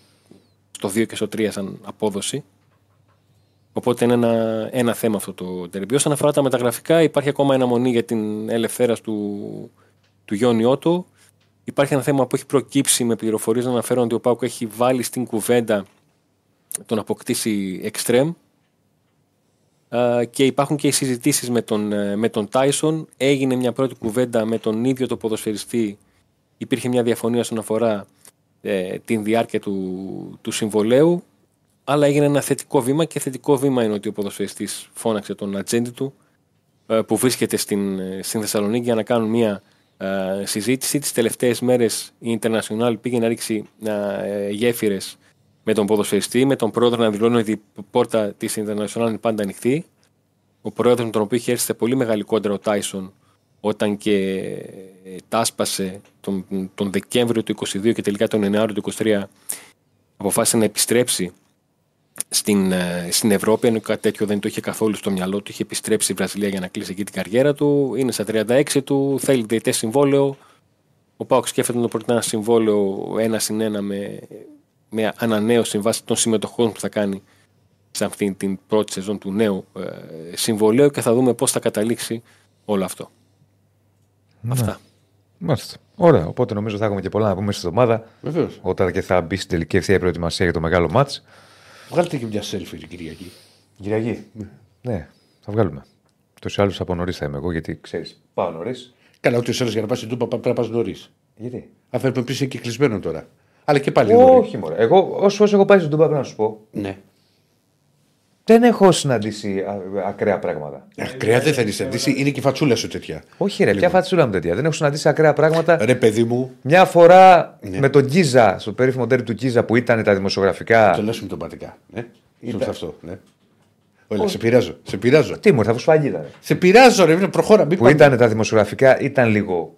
στο 2 και στο 3 σαν απόδοση. Οπότε είναι ένα, ένα θέμα αυτό το τερμπι. Όσον αφορά τα μεταγραφικά, υπάρχει ακόμα ένα μονή για την ελευθέρα του, του Γιώργη Ότο. Υπάρχει ένα θέμα που έχει προκύψει με πληροφορίες να αναφέρουν ότι ο Πάουκ έχει βάλει στην κουβέντα τον να αποκτήσει εξτρέμ Α, και υπάρχουν και οι συζητήσεις με τον, ε, με τον Tyson. Έγινε μια πρώτη κουβέντα με τον ίδιο το ποδοσφαιριστή. Υπήρχε μια διαφωνία όσον αφορά ε, την διάρκεια του, του συμβολέου. Αλλά έγινε ένα θετικό βήμα και θετικό βήμα είναι ότι ο ποδοσφαιριστής φώναξε τον ατζέντη του ε, που βρίσκεται στην, ε, στην Θεσσαλονίκη για να κάνουν μια ε, συζήτηση. Τις τελευταίες μέρες η International πήγε να ρίξει ε, γέφυρες με τον ποδοσφαιριστή, με τον πρόεδρο να δηλώνει ότι η πόρτα της International είναι πάντα ανοιχτή. Ο πρόεδρος με τον οποίο είχε έρθει σε πολύ μεγάλη κόντρα ο Τάισον όταν και ε, τάσπασε τον, τον Δεκέμβριο του 22 και τελικά τον Ιανουάριο του 23 αποφάσισε να επιστρέψει στην, ε, στην Ευρώπη, ενώ κάτι τέτοιο δεν το είχε καθόλου στο μυαλό του. Είχε επιστρέψει στη Βραζιλία για να κλείσει εκεί την καριέρα του. Είναι στα 36 του, θέλει διαιτές συμβόλαιο. Ο Πάοκ σκέφτεται να το προτείνει ένα συμβόλαιο ένα συν ένα με, με ανανέωση βάσει των συμμετοχών που θα κάνει σε αυτή την πρώτη σεζόν του νέου ε, συμβολέου και θα δούμε πώς θα καταλήξει όλο αυτό. Αυτά. Μάλιστα. Ωραία. Οπότε νομίζω θα έχουμε και πολλά να πούμε στη εβδομάδα. Βεβαίως. Όταν και θα μπει στην τελική ευθεία η προετοιμασία για το μεγάλο μάτς. Βγάλτε και μια selfie την Κυριακή. Κυριακή. Ναι, θα βγάλουμε. Τόσοι άλλους από νωρίς θα είμαι εγώ, γιατί ξέρεις. Πάω νωρίς. Καλά, ό,τι θέλει για να πας στην Τούπα πρέπει να πας νωρίς. Γιατί; Αφού πρέπει να πει και κλεισμένο τώρα. Αλλά και πάλι νωρί. Όχι, μωρέ. Εγώ, όσο, όσο έχω πάει στην Τούμπα, πρέπει να σου πω, Ναι. δεν έχω συναντήσει α, ακραία πράγματα. Ακραία δεν θα είναι συναντήσει, είναι και η φατσούλα σου τέτοια. Όχι, ρε, ποια φατσούλα μου τέτοια. Δεν έχω συναντήσει ακραία πράγματα. Ρε παιδί μου, Μια φορά με τον Κίζα, στο περίφημο τέρι του Κίζα που ήταν τα δημοσιογραφικά. το λες με τον πατικά. Ναι. Ήταν σε αυτό. Ναι. Όλα, σε πειράζω. Σε πειράζω. Τι μου, ήρθε, αφού σφαγίδα. Ρε. Σε πειράζω, ρε, προχώρα. Μην Που πάμε. ήταν τα δημοσιογραφικά, ήταν λίγο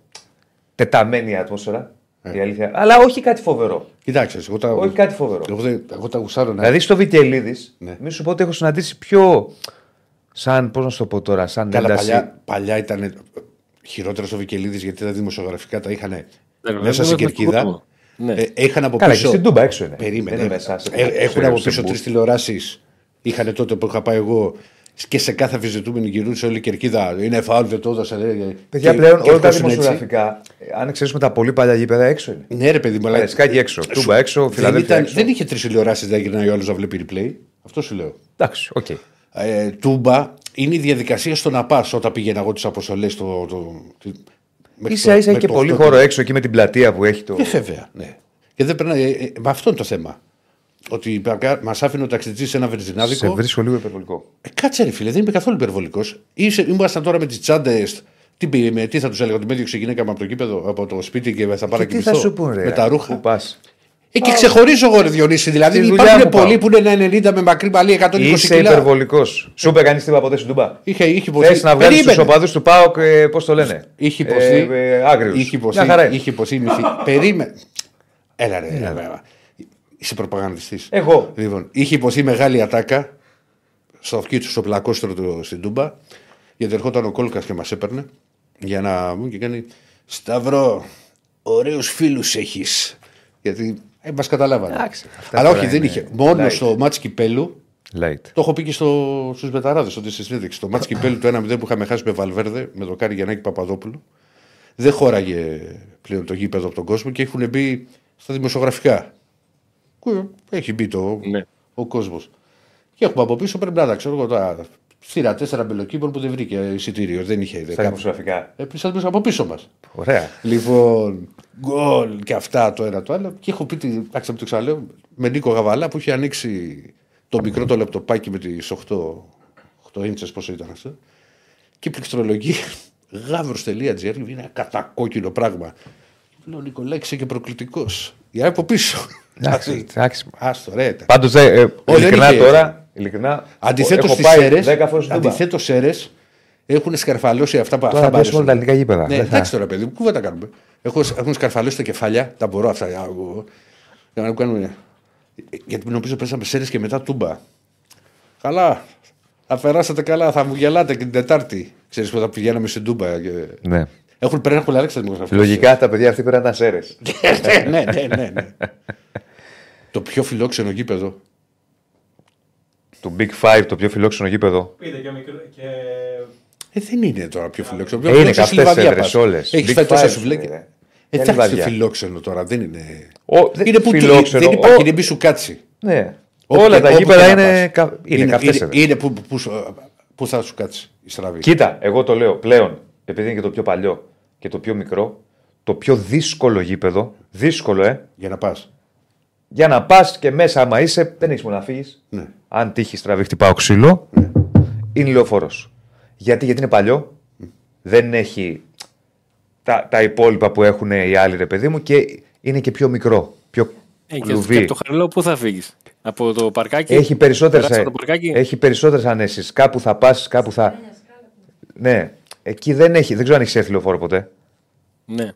τεταμένη η ατμόσφαιρα. Η αλήθεια. Αλλά όχι κάτι φοβερό. Κοιτάξτε, εγώ τα, Όχι κάτι φοβερό. εγώ, δεν- εγώ τα γουσάρω να. Δηλαδή στο Βικελίδη, Ναι. μη σου πω ότι έχω συναντήσει πιο. Σαν, πώς να σου το πω τώρα, σαν Καλά, ένταση. παλιά, παλιά ήταν χειρότερο στο Βικελίδη γιατί τα δημοσιογραφικά τα είχαν Ναι, μέσα στην βέβαια, κερκίδα. κόσμο. Ναι. Ε, είχαν από Καλά, πίσω. και στην Τούμπα έξω είναι. Περίμενε. Δεν είναι μέσα σε- Ε, έχουν σε- από σε πίσω booth. τρεις τηλεοράσεις. Είχαν τότε που είχα πάει εγώ και σε κάθε αφιζητούμενη γυρούσε όλη η κερκίδα. Είναι φάουλ, δεν το έδωσα. λέει, Παιδιά και- πλέον και όλα τα ερχόσουν έτσι. δημοσιογραφικά, αν εξαιρέσουμε τα πολύ παλιά γήπεδα, έξω είναι. Ναι, ρε παιδί μου, αλλά. Καραϊσκάκι έξω, Τούμπα έξω, δεν, Φιλαδέλφια ήταν, έξω. δεν είχε τρεις τηλεοράσει να γυρνάει ο άλλος να βλέπει replay. Αυτό σου λέω. Εντάξει, οκ. Ε, τούμπα είναι η διαδικασία στο να πας όταν πήγαινα εγώ τις αποστολές. Το, το, τη- μέχρι σα το- ίσα έχει και μέχρι το πολύ 8. χώρο έξω εκεί με την πλατεία που έχει το. Ε, βέβαια, ναι. Και δεν περνάει. ε, ε, με αυτό είναι το θέμα. Ότι μας άφηνε ο ταξιτζής σε ένα βενζινάδικο. Σε βρίσκω λίγο υπερβολικό. Ε, κάτσε ρε φίλε, δεν είμαι καθόλου υπερβολικός. Ήμασταν τώρα με τις τσάντε. Τι, πει- με, τι θα τους έλεγα, ότι με έδιωξε η γυναίκα μου από το κήπεδο, από το σπίτι και θα πάρω Και και τι θα μισθό. σου πούνε, ρε. Με τα ρούχα. Πού πας. Ε, και ξεχωρίζω εγώ, ρε Διονύση. Δηλαδή Στη δουλειά υπάρχουν μου πάω. πολλοί που είναι ένα 90 με μακρύ μαλλί 120 Είσαι κιλά. υπερβολικός. Σου είπε κανείς τίποτα ποτέ στην Τούμπα. Είχε, είχε υποθεί. Θες να βγάλεις τους Περίμενε. οπαδούς του Πάοκ, πώς το λένε; Είχε υποθεί. Ε, ε, άγριους. Είχε υποθεί. Μια χαρά είναι. Είχε υποθεί μυθι... Περίμενε. Έλα ρε. Έλα, ρε. Είσαι προπαγανδιστής. Εγώ. Λοιπόν, είχε υποθεί μεγάλη ατάκα στο αυτοκίνητο του στο πλακόστρο του στην Τούμπα. Γιατί ερχόταν ο Κόλκας και μας έπαιρνε για να μου και κάνει Σταυρό, ωραίους φίλους έχεις. Γιατί ε, μας καταλάβανε. Εντάξει, αυτά Αλλά τώρα όχι, δεν είναι είχε. Μόνο light. στο μάτς κυπέλου Light. το έχω πει και στο, στους Μπεταράδε ότι στη συνέντευξη. Το μάτς κυπέλου του 1-0 που είχαμε χάσει με Βαλβέρδε, με το Κάρι Γιαννάκη Παπαδόπουλο, δεν χώραγε πλέον το γήπεδο από τον κόσμο και έχουν μπει στα δημοσιογραφικά. Κου- Έχει μπει το, Ναι. ο κόσμος. Και έχουμε από πίσω πρέπει να τα ξέρω εγώ τώρα. Στήρα τέσσερα μπελοκύπων που δεν βρήκε εισιτήριο. Δεν είχε ιδέα. Στα δημοσιογραφικά. Ε, πίσω από πίσω μας. Ωραία. Λοιπόν, γκολ και αυτά το ένα το άλλο. Και έχω πει, τη- εντάξει, να το ξαναλέω, με Νίκο Γαβαλά που είχε ανοίξει το μικρό το λεπτοπάκι με τις 8, 8 ίντσες, πόσο ήταν αυτό. Και η πληκτρολογία γάβρο.gr είναι ένα κατακόκκινο πράγμα. Λέω Νικολάκη είσαι και προκλητικός. Για από πίσω. Εντάξει, εντάξει. Άστο, ρε. τα- Πάντως, ε, ε, δεν ειλικρινά είχε. τώρα, ειλικρινά. Αντιθέτως έχω στις πάει αίρε. 10 φορές στην Τούμπα. Αντιθέτως αίρε έχουν σκαρφαλώσει αυτά που Τώρα αυτά θα μ' πέσουμε όλα τα αρέσουν. ελληνικά γήπεδα. Ναι, Δεν θα- εντάξει τώρα, παιδί μου, κούβα τα κάνουμε. Έχω, έχουν σκαρφαλώσει τα κεφάλια, τα μπορώ αυτά. α, εγώ, Για να κάνουμε. Γιατί νομίζω πέσαμε σέρες και μετά τούμπα. Καλά. Θα περάσετε καλά, θα μου γελάτε και την Τετάρτη. Ξέρεις που θα πηγαίναμε στην τούμπα. Και... Ναι. Έχουν, πρέπει να έχουν αλλάξει τα δημοσιογραφικά. Λογικά τα παιδιά αυτοί πρέπει να ήταν σέρες. ναι, ναι, ναι, ναι. Το πιο φιλόξενο γήπεδο. του Big Five, το πιο φιλόξενο γήπεδο. Πείτε και μικρό. Και... Ε, δεν είναι τώρα πιο φιλόξενο. Ε, Πιο είναι φιλόξενο καυτές στη Λιβαδιά έδρες πας. όλες. Έχεις Big φάει τόσα Five, σουβλέκια. είναι. Ε, Για εντάξει, Λιβαδιά. φιλόξενο τώρα, δεν είναι. Ο, δεν- είναι που του- φιλόξενο. δεν υπάρχει, Ο- είναι μη σου κάτσει. Ναι. Όπου Όλα και- τα όπου γήπεδα και να είναι, πας. κα... είναι, είναι, καυτές είναι, έδρες. είναι που, που, σου- που θα σου κάτσει η στραβή. Κοίτα, εγώ το λέω πλέον, επειδή είναι και το πιο παλιό και το πιο μικρό, το πιο δύσκολο γήπεδο, δύσκολο, ε, Για να πας. Για να πας και μέσα, άμα είσαι, δεν έχεις μόνο να φύγει. Ναι. Αν τύχεις στραβή, χτυπάω ξύλο, είναι λεωφόρος. Γιατί, γιατί είναι παλιό, δεν έχει τα, τα υπόλοιπα που έχουν οι άλλοι, ρε παιδί μου, και είναι και πιο μικρό. Πιο Ε, και, κλουβί. και από το Χαριλάου πού θα φύγεις; Από το παρκάκι; Έχει περισσότερες Περάσεις από το παρκάκι; έχει περισσότερες ανέσεις. Κάπου θα πας, κάπου θα. Ναι, εκεί δεν έχει. Δεν ξέρω αν έχεις έρθει λεωφόρο ποτέ. Ναι.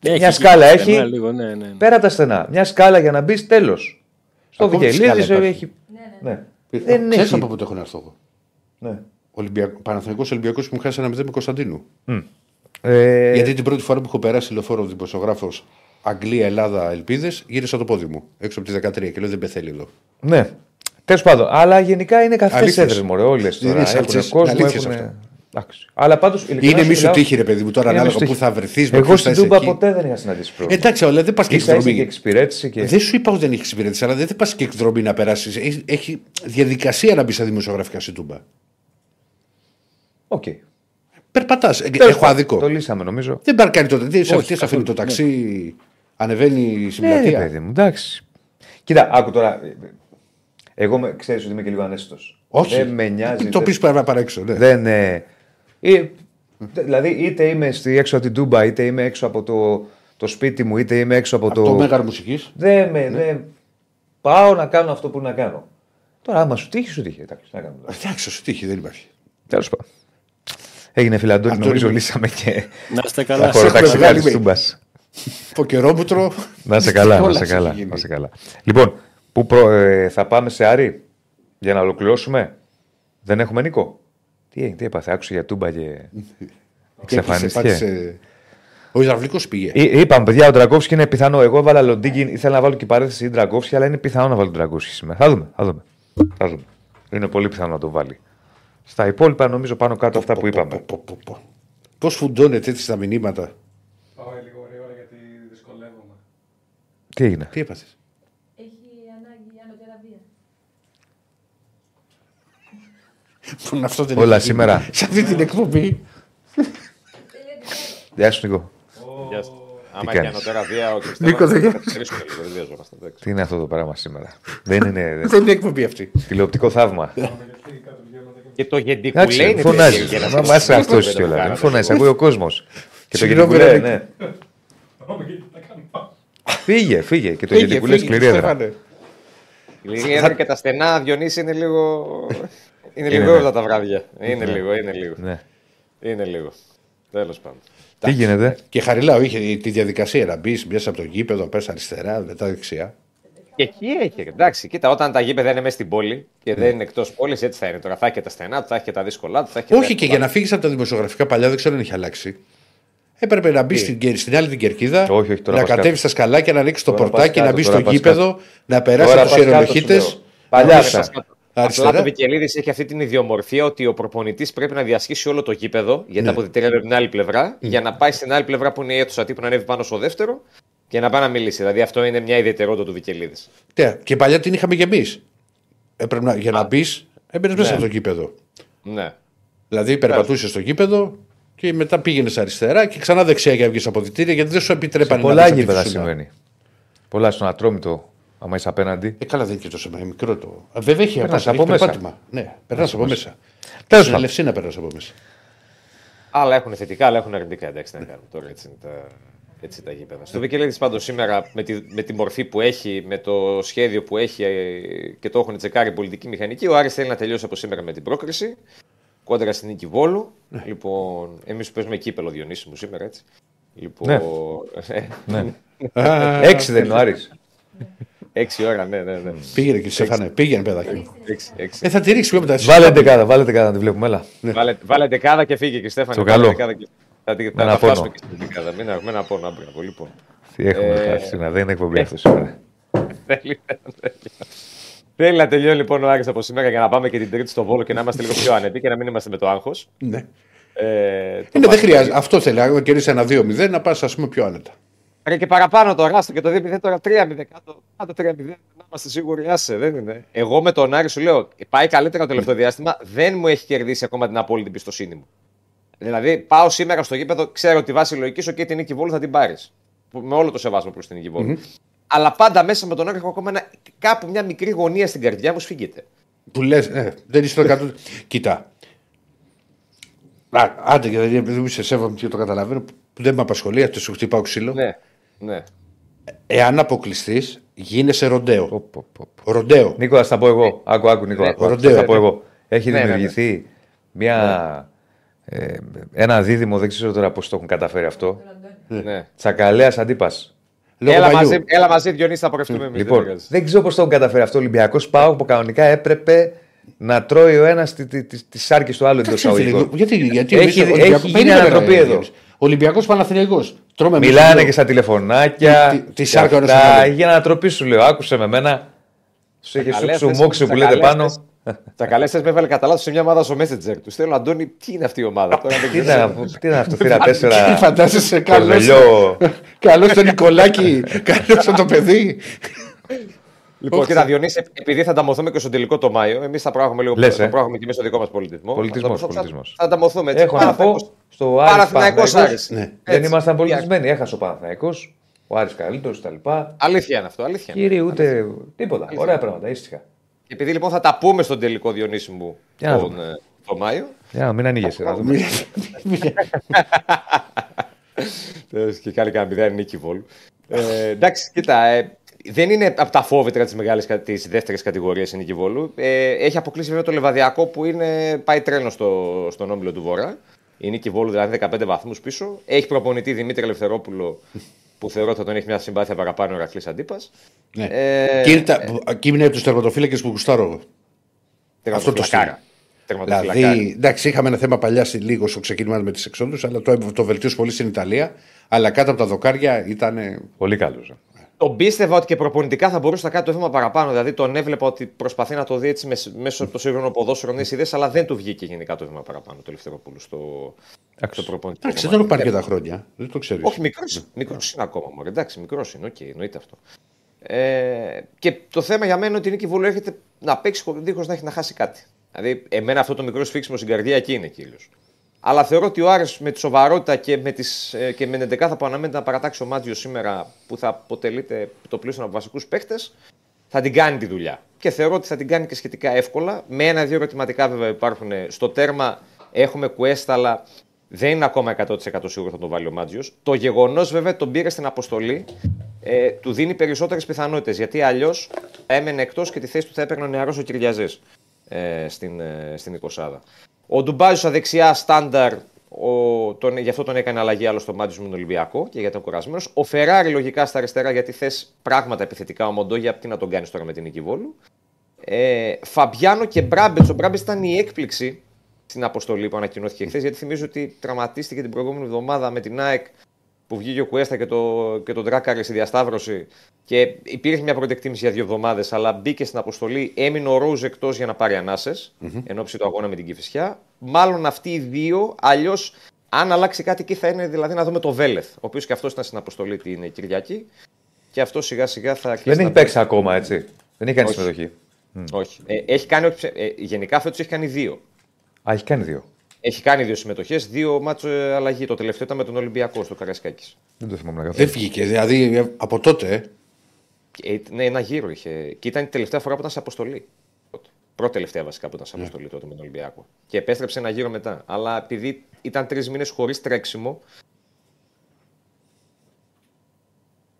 Μια σκάλα στενά έχει. Λίγο, ναι, ναι. Πέρα από τα στενά. Μια σκάλα για να μπεις, τέλος. Στο Ακόμα και Βικελίδη σκάλα υπάρχει. έχει. Ναι, ναι. Ναι. Ε, Δεν Ξέρεις έχει. από πού το έχω να έρθω εγώ; Ναι. Ολυμπιακό, Παναθηναϊκός Ολυμπιακός που μου χάσει ένα 0 με Κωνσταντίνου. Ε, Γιατί την πρώτη φορά που έχω περάσει λεωφόρο δημοσιογράφος Αγγλία, Ελλάδα, Ελπίδες, γύρισα το πόδι μου έξω από τη 13 και λέω δεν πεθαίνει εδώ. Ναι. Τέλος πάντων. Αλλά γενικά είναι καυτές Αλήθειες. έδρες μωρέ. Όλες Δεν τώρα. είναι Έχουν σαλτσές, κόσμο. Είναι αλήθειες Έχουν... αυτά. Εντάξει. Αλλά πάντως. Είναι μη σου τύχη, ρε παιδί μου, τώρα Είναι ανάλογα μη σου πού θα τύχη. βρεθείς. Εγώ στην Τούμπα ποτέ δεν είχα συναντήσει πρόβλημα. Εντάξει, αλλά δεν πας και Ίσα ίσα και εκδρομή. εξυπηρέτηση και. Δεν σου είπα ότι δεν έχεις εξυπηρέτηση, αλλά δεν πας και εκδρομή να περάσεις. Έχει, έχει διαδικασία να μπει στα δημοσιογραφικά στην Τούμπα. Οκ. Περπατάς. Τέλος Έχω πάντων, αδικό. Το λύσαμε νομίζω. Δεν παρκάρει το. Τι σε Όχι, αυτή αφήνει το καθόλου, ταξί, ανεβαίνει στην Ναι, ρε πλατεία. παιδί μου, εντάξει. Κοίτα, άκου τώρα. Εγώ ξέρεις ότι είμαι και λίγο ανέστητο. Όχι. Δεν με νοιάζει. Το δεν- πεις παρά παρά έξω. Ναι. Δεν. Ε, ε, δηλαδή, είτε είμαι στη, έξω από την Τούμπα, είτε είμαι έξω από το, το σπίτι μου, είτε είμαι έξω από, Από το. το μέγαρο μουσικής; Δεν με. Ναι. δεν- Πάω να κάνω αυτό που να κάνω. Τώρα, άμα σου τύχει, σου τύχει. Εντάξει, τι να κάνουμε. τώρα. Εντάξει, σου τύχει, δεν υπάρχει. Τέλος πάντων. Έγινε φιλαντώνη, Αντώνη νομίζω μου. λύσαμε και Να είστε τα καλά. χωροταξικά βγάλει της με- Τούμπας. Ποκερόμουτρο. Να σε καλά, να Όλα σε έχει καλά, γίνει. να σε καλά. Λοιπόν, πού προ- ε, θα πάμε σε Άρη για να ολοκληρώσουμε; Δεν έχουμε Νίκο; Τι, έγινε, τι έπαθε, άκουσε για τούμπα και Και εξαφανίστηκε. πάτησε- Ο υδραυλικό πήγε. Εί- Είπαμε, παιδιά, ο Ντραγκόφσκι είναι πιθανό. Εγώ έβαλα Λοντίγκη, ήθελα να βάλω και παρέθεση ή Ντραγκόφσκι, αλλά είναι πιθανό να βάλω τον Ντραγκόφσκι σήμερα. Θα δούμε, θα δούμε. Θα δούμε. Είναι πολύ πιθανό να το βάλει. Στα υπόλοιπα, νομίζω πάνω κάτω αυτά που είπαμε. Πώς φουντώνεται έτσι τα μηνύματα; Πάω λίγο γρήγορα γιατί δυσκολεύομαι. Τι έγινε; Τι έπαθες; Που αυτό δεν Όλα έχει γίνει. σήμερα. Σε αυτή την εκπομπή. Γεια σου, Νίκο. Γεια σας. Άμα Τι έχει κάνεις; ανωτέρα βία, ο Νίκο, Κριστέφανος δεν θα γεια- ξερίσουμε λίγο, δεν βιαζόμαστε, εντάξει. Τι είναι αυτό το πράγμα σήμερα; δεν είναι Δεν είναι εκπομπή αυτή. τηλεοπτικό θαύμα. Και το Εντάξει, γεντικουλέ είναι φωνάζεις. τέτοιο, για να Μα σας μάσε πω, αυτός δεν το κιόλας. κάνατε. Μην φωνάζεις, ακούει ο κόσμος. Και το Συγγνώμη, γεντικουλέ, ρε, ναι. Πάμε γιατί τα κάνω. Φύγε, φύγε. Και το Φύγε, γεντικουλές φύγε, σκληρή έδρα. Στέφανε. Η έδρα και τα στενά, Διονύση, είναι λίγο... Είναι Είναι, λίγο ναι. όλα τα βράδια. Είναι λίγο, είναι λίγο. Ναι. Είναι λίγο. Τέλος πάντων. Τι γίνεται; Και χαριλάω είχε τη διαδικασία να μπεις μέσα από το γήπεδο, να πα αριστερά, μετά δεξιά. Και εκεί έχει. Εντάξει, κοίτα, όταν τα γήπεδα είναι μέσα στην πόλη και δεν είναι εκτός πόλης, έτσι θα είναι. Τώρα θα έχει και τα στενά του, θα έχει και τα δύσκολά του. θα έχει τα Όχι και εύκολα για να φύγεις από τα δημοσιογραφικά παλιά, δεν ξέρω αν έχει αλλάξει. Έπρεπε να μπεις στην, κερ- στην άλλη την κερκίδα, Όχι, όχι, τώρα να πας κατέβεις κάτω. στα σκαλάκια, να ανοίξει το Τώρα πας πορτάκι, να κάτω, μπεις τώρα στο πας γήπεδο, να περάσεις Τώρα από τους πας κάτω, ιερομαχίτε. σου λέω. Παλιά αυτά. Απλά Αριστερά. το Βικελίδης έχει αυτή την ιδιομορφία ότι ο προπονητής πρέπει να διασχίσει όλο το γήπεδο, γιατί Ναι. τα αποδητήρια είναι από την άλλη πλευρά, για να πάει στην άλλη πλευρά που είναι η αίθουσα τύπου να ανέβει πάνω στο δεύτερο και να πάει να μιλήσει. Δηλαδή αυτό είναι μια ιδιαιτερότητα του Βικελίδης. Ναι, Και παλιά την είχαμε και εμείς. Έπρεπε να, για να μπεις, έμπαινες μέσα Ναι. από το γήπεδο. Ναι. Δηλαδή περπατούσες στο γήπεδο και μετά πήγαινες αριστερά και ξανά δεξιά για να βγεις από διτήρια γιατί δεν σου Σε επιτρέπανε να πολλά μπεις από τη γήπεδα φυσούνα. συμβαίνει. Πολλά στον Ατρόμητο, άμα είσαι απέναντι. Ε, καλά, δεν είναι και τόσο μικρό το. Α, βέβαια έχει Περνάς απάσα, από έχεις μέσα. περπάτημα. Ναι, περνάς από μέσα. Τέλος Στην πάντων. Ελευσίνα περνάς από μέσα. Άλλα έχουν θετικά, άλλα έχουν αρνητικά. Εντάξει, τι να κάνουμε τώρα. Έτσι είναι τα, έτσι τα γήπεδα. Στο Βικελίδη πάντως σήμερα με τη, με τη μορφή που έχει, με το σχέδιο που έχει ε, και το έχουν τσεκάρει η πολιτική μηχανική, ο Άρης θέλει να τελειώσει από σήμερα με την πρόκριση. Κόντρα στην νίκη Βόλου. Λοιπόν, εμείς που παίζουμε κύπελο Διονύση μου σήμερα, έτσι. Λοιπόν, ε, Ναι. Έξι δεν είναι ο Άρης. Έξι ώρα, ναι, ναι. ναι. Πήγαινε και Στέφανε, πήγαινε παιδάκι μου. Έξι, έξι. Ε, θα τη ρίξει πιο μετά. Βάλε δεκάδα, βάλε δεκάδα να τη βλέπουμε. Έλα. Ναι. Βάλε, βάλε δεκάδα και φύγε και Στέφανη. Στο βάλε καλό. δεκάδα και- Θα, τη- Με θα ένα τα πόνο. φτάσουμε και στην δεκάδα. Μην έχουμε ένα πόνο, άμπραβο. Λοιπόν. Τι έχουμε Ε, χάσει σήμερα, δεν είναι εκπομπή αυτός σήμερα. Θέλει Θέλει να τελειώνει λοιπόν ο Άρης από σήμερα για να πάμε και την Τρίτη στο Βόλο και να είμαστε λίγο πιο άνετοι και να μην είμαστε με το άγχος. Ναι. Ε, το Είναι, δεν πάμε- χρειάζεται. Αυτό θέλει. Αν κερδίσει ένα 2-0, να πας ας πούμε πιο άνετα. Ρε και παραπάνω τώρα, άστο και το 2-0 τώρα 3-0 κάτω. Κάτω 3-0, να είμαστε σίγουροι, άσε, δεν είναι. Εγώ με τον Άρη σου λέω, πάει καλύτερα το τελευταίο διάστημα, δεν μου έχει κερδίσει ακόμα την απόλυτη εμπιστοσύνη μου. Δηλαδή, πάω σήμερα στο γήπεδο, ξέρω ότι βάσει λογικής, και την νίκη Βόλου θα την πάρεις. Με όλο το σεβασμό προς την νίκη Βόλου. Αλλά πάντα μέσα με τον Άρη έχω ακόμα ένα, κάπου μια μικρή γωνία στην καρδιά μου σφίγγεται. Που λες, ε, δεν είσαι το 100. Κοίτα. Α, άντε και δεν δεν σε σέβομαι και το καταλαβαίνω που δεν με απασχολεί, αυτός σου χτυπάω ξύλο. Ναι, ναι. Εάν αποκλειστείς, γίνεσαι ροντέο. Πω, πω, πω, πω. Ροντέο. Νίκο, θα πω εγώ. Άκου, άκου, Νίκο. Ναι, άκου, άκου, ροντέο, θα πω ναι. εγώ. Έχει Ναι, ναι, ναι. δημιουργηθεί μια, ε, ένα δίδυμο, δεν ξέρω τώρα πώς το έχουν καταφέρει αυτό. ναι. Τσακαλέας αντίπας. Λόγω Έλα, παλιού. μαζί, έλα μαζί, Διονύση, θα πορευτούμε εμείς. Λοιπόν, δεν ξέρω πώς το έχουν καταφέρει αυτό ο Ολυμπιακός Πάο που κανονικά έπρεπε να τρώει ο ένας τι άρκε του άλλου εντός Εντάξει, φίλε, εισαγωγικών. Γιατί, γιατί Έχει- εμείς, ο έχει Ολυμπιακός- γίνει περίμενε, ανατροπή ρε, εδώ. Γιάννης. Ολυμπιακός Παναθηναϊκός. Τρώμε εμείς Μιλάνε δύο. και στα τηλεφωνάκια. Τι- τι και σάρκα αυτά. ωραίες να λέμε. Για να τροπή σου λέω, άκουσε με μένα. Σου είχε Τσακαλέστες, σούξου μόξου που λέτε τσακαλέστες. πάνω. Τσακαλέστες με έβαλε κατά λάθος σε μια ομάδα στο Messenger τους. Θέλω, Αντώνη, τι είναι αυτή η ομάδα; Τώρα δεν Τι ξέρω. ήταν, τι ήταν αυτό, θύρα Τι τέσσερα. φαντάζεσαι καλό. Κορδελιό. Καλό το Νικολάκη, καλό το παιδί. Λοιπόν, κοίτα, Διονύση, επειδή θα ανταμωθούμε και στο τελικό το Μάιο, εμείς θα προάγουμε λίγο Λες, θα ε. προάγουμε και εμείς στο δικό μας πολιτισμό. Πολιτισμός, Θα- θα- πολιτισμός. Θα ανταμωθούμε έτσι. Έχω να πω Παναθηναϊκός- στο Άρης Παναθηναϊκός Παναθηναϊκός, Άρης. Ναι. Δεν Έτσι. ήμασταν πολιτισμένοι. Έχασε ο Παναθηναϊκός, ο Άρης καλύτερος κτλ. Αλήθεια είναι αυτό, αλήθεια. είναι. Κύριε, ούτε τίποτα. Ωραία πράγματα, ήσυχα. Επειδή λοιπόν θα τα πούμε στον τελικό Διονύση μου Για να τον, δούμε. ε, το Μάιο. Για να μην ανοίγεσαι. να δούμε. Ε, και κάνει κανένα μηδέν νίκη βόλου. Ε, εντάξει, κοίτα, ε, δεν είναι από τα φόβητρα της μεγάλης της δεύτερης κατηγορίας η νίκη βόλου. Ε, έχει αποκλείσει βέβαια το Λεβαδιακό που είναι, πάει τρένο στο, στον όμιλο του Βορρά. Η νίκη βόλου δηλαδή 15 βαθμούς πίσω. Έχει προπονητή Δημήτρη Ελευθερόπουλο που θεωρώ ότι θα τον έχει μια συμπάθεια παραπάνω ο Ρακλής Αντίπας. Ναι. Ε, Και είναι τα- Και είναι από τους τερματοφύλακες που γουστάρω εγώ. Αυτό το στυλ. Δηλαδή, εντάξει, είχαμε ένα θέμα παλιά στη- λίγο στο ξεκίνημα με τις εξόδους, αλλά το, το βελτίωσε πολύ στην Ιταλία. Αλλά κάτω από τα δοκάρια ήταν. Πολύ καλός. Τον πίστευα ότι και προπονητικά θα μπορούσε να κάνει το βήμα παραπάνω. Δηλαδή τον έβλεπα ότι προσπαθεί να το δει έτσι μεσ- μέσω από το σύγχρονο ποδόσφαιρο νέες ιδέες, αλλά δεν του βγήκε γενικά το βήμα παραπάνω το Ελευθερόπουλο στο, στο προπονητικό. Εντάξει, δεν κομμάτι. τον πάρει και τα χρόνια. Δεν το ξέρει. Όχι, μικρό μικρός είναι ακόμα. Μωρέ. Εντάξει, μικρός είναι, οκ, εννοείται αυτό. Ε, και το θέμα για μένα είναι ότι η Νίκη Βόλου έρχεται να παίξει δίχως να έχει να χάσει κάτι. Δηλαδή, εμένα αυτό το μικρό σφίξιμο στην καρδιά εκεί είναι κύριος. Αλλά θεωρώ ότι ο Άρης με τη σοβαρότητα και με, τις, ε, και με την 11 που αναμένεται να παρατάξει ο Μάτζιος σήμερα, που θα αποτελείται το πλούσιο από βασικούς παίχτε, θα την κάνει τη δουλειά. Και θεωρώ ότι θα την κάνει και σχετικά εύκολα. Με ένα-δύο ερωτηματικά βέβαια υπάρχουν στο τέρμα. Έχουμε quest, αλλά δεν είναι ακόμα 100% σίγουρο θα τον βάλει ο Μάτζιος. Το γεγονός βέβαια τον πήρε στην αποστολή ε, του δίνει περισσότερες πιθανότητες. Γιατί αλλιώς έμενε εκτός και τη θέση του θα έπαιρνε ο νεαρός ο Κυριαζέ ε, στην, ε, στην 20. Ο Ντουμπάζο στα δεξιά, στάνταρ, ο, τον, γι' αυτό τον έκανε αλλαγή άλλο στο Μάτζιο με τον Ολυμπιακό και γιατί ήταν κουρασμένος. Ο Φεράρι λογικά στα αριστερά γιατί θες πράγματα επιθετικά. Ο Μοντόγια, τι να τον κάνεις τώρα με την νίκη Βόλου. Ε, Φαμπιάνο και Μπράμπετς. Ο Μπράμπετς ήταν η έκπληξη στην αποστολή που ανακοινώθηκε χθες. Γιατί θυμίζω ότι τραυματίστηκε την προηγούμενη εβδομάδα με την ΑΕΚ που βγήκε ο Κουέστα και, το, και τον Τράκαρη στη διασταύρωση. Και υπήρχε μια πρώτη εκτίμηση για δύο εβδομάδες, αλλά μπήκε στην αποστολή. Έμεινε ο Ρόουζ εκτός για να πάρει ανάσες, εν ώψη του αγώνα με την Κυφυσιά. Μάλλον αυτοί οι δύο, αλλιώς αν αλλάξει κάτι εκεί θα είναι δηλαδή να δούμε το Βέλεθ, ο οποίος και αυτός ήταν στην αποστολή την Κυριακή. Και αυτό σιγά σιγά θα αρχίσει. Δεν να έχει παίξει ακόμα, έτσι. Δεν έχει κάνει Όχι. συμμετοχή. Όχι. Ε, έχει κάνει, όχι, ε, γενικά φέτος έχει κάνει δύο. Α, έχει κάνει δύο. Έχει κάνει δύο συμμετοχές, δύο μάτσο ε, αλλαγή. Το τελευταίο ήταν με τον Ολυμπιακό στο Καρασκάκης. Δεν το θυμάμαι Δεν καθόλου. βγήκε. Δηλαδή ε, από τότε. ε, Ε, ναι, ένα γύρο είχε. Και ήταν η τελευταία φορά που ήταν σε αποστολή. Πρώτη τελευταία βασικά που ήταν σε αποστολή τότε με τον Ολυμπιακό. Και επέστρεψε ένα γύρο μετά. Αλλά επειδή ήταν τρεις μήνες χωρίς τρέξιμο.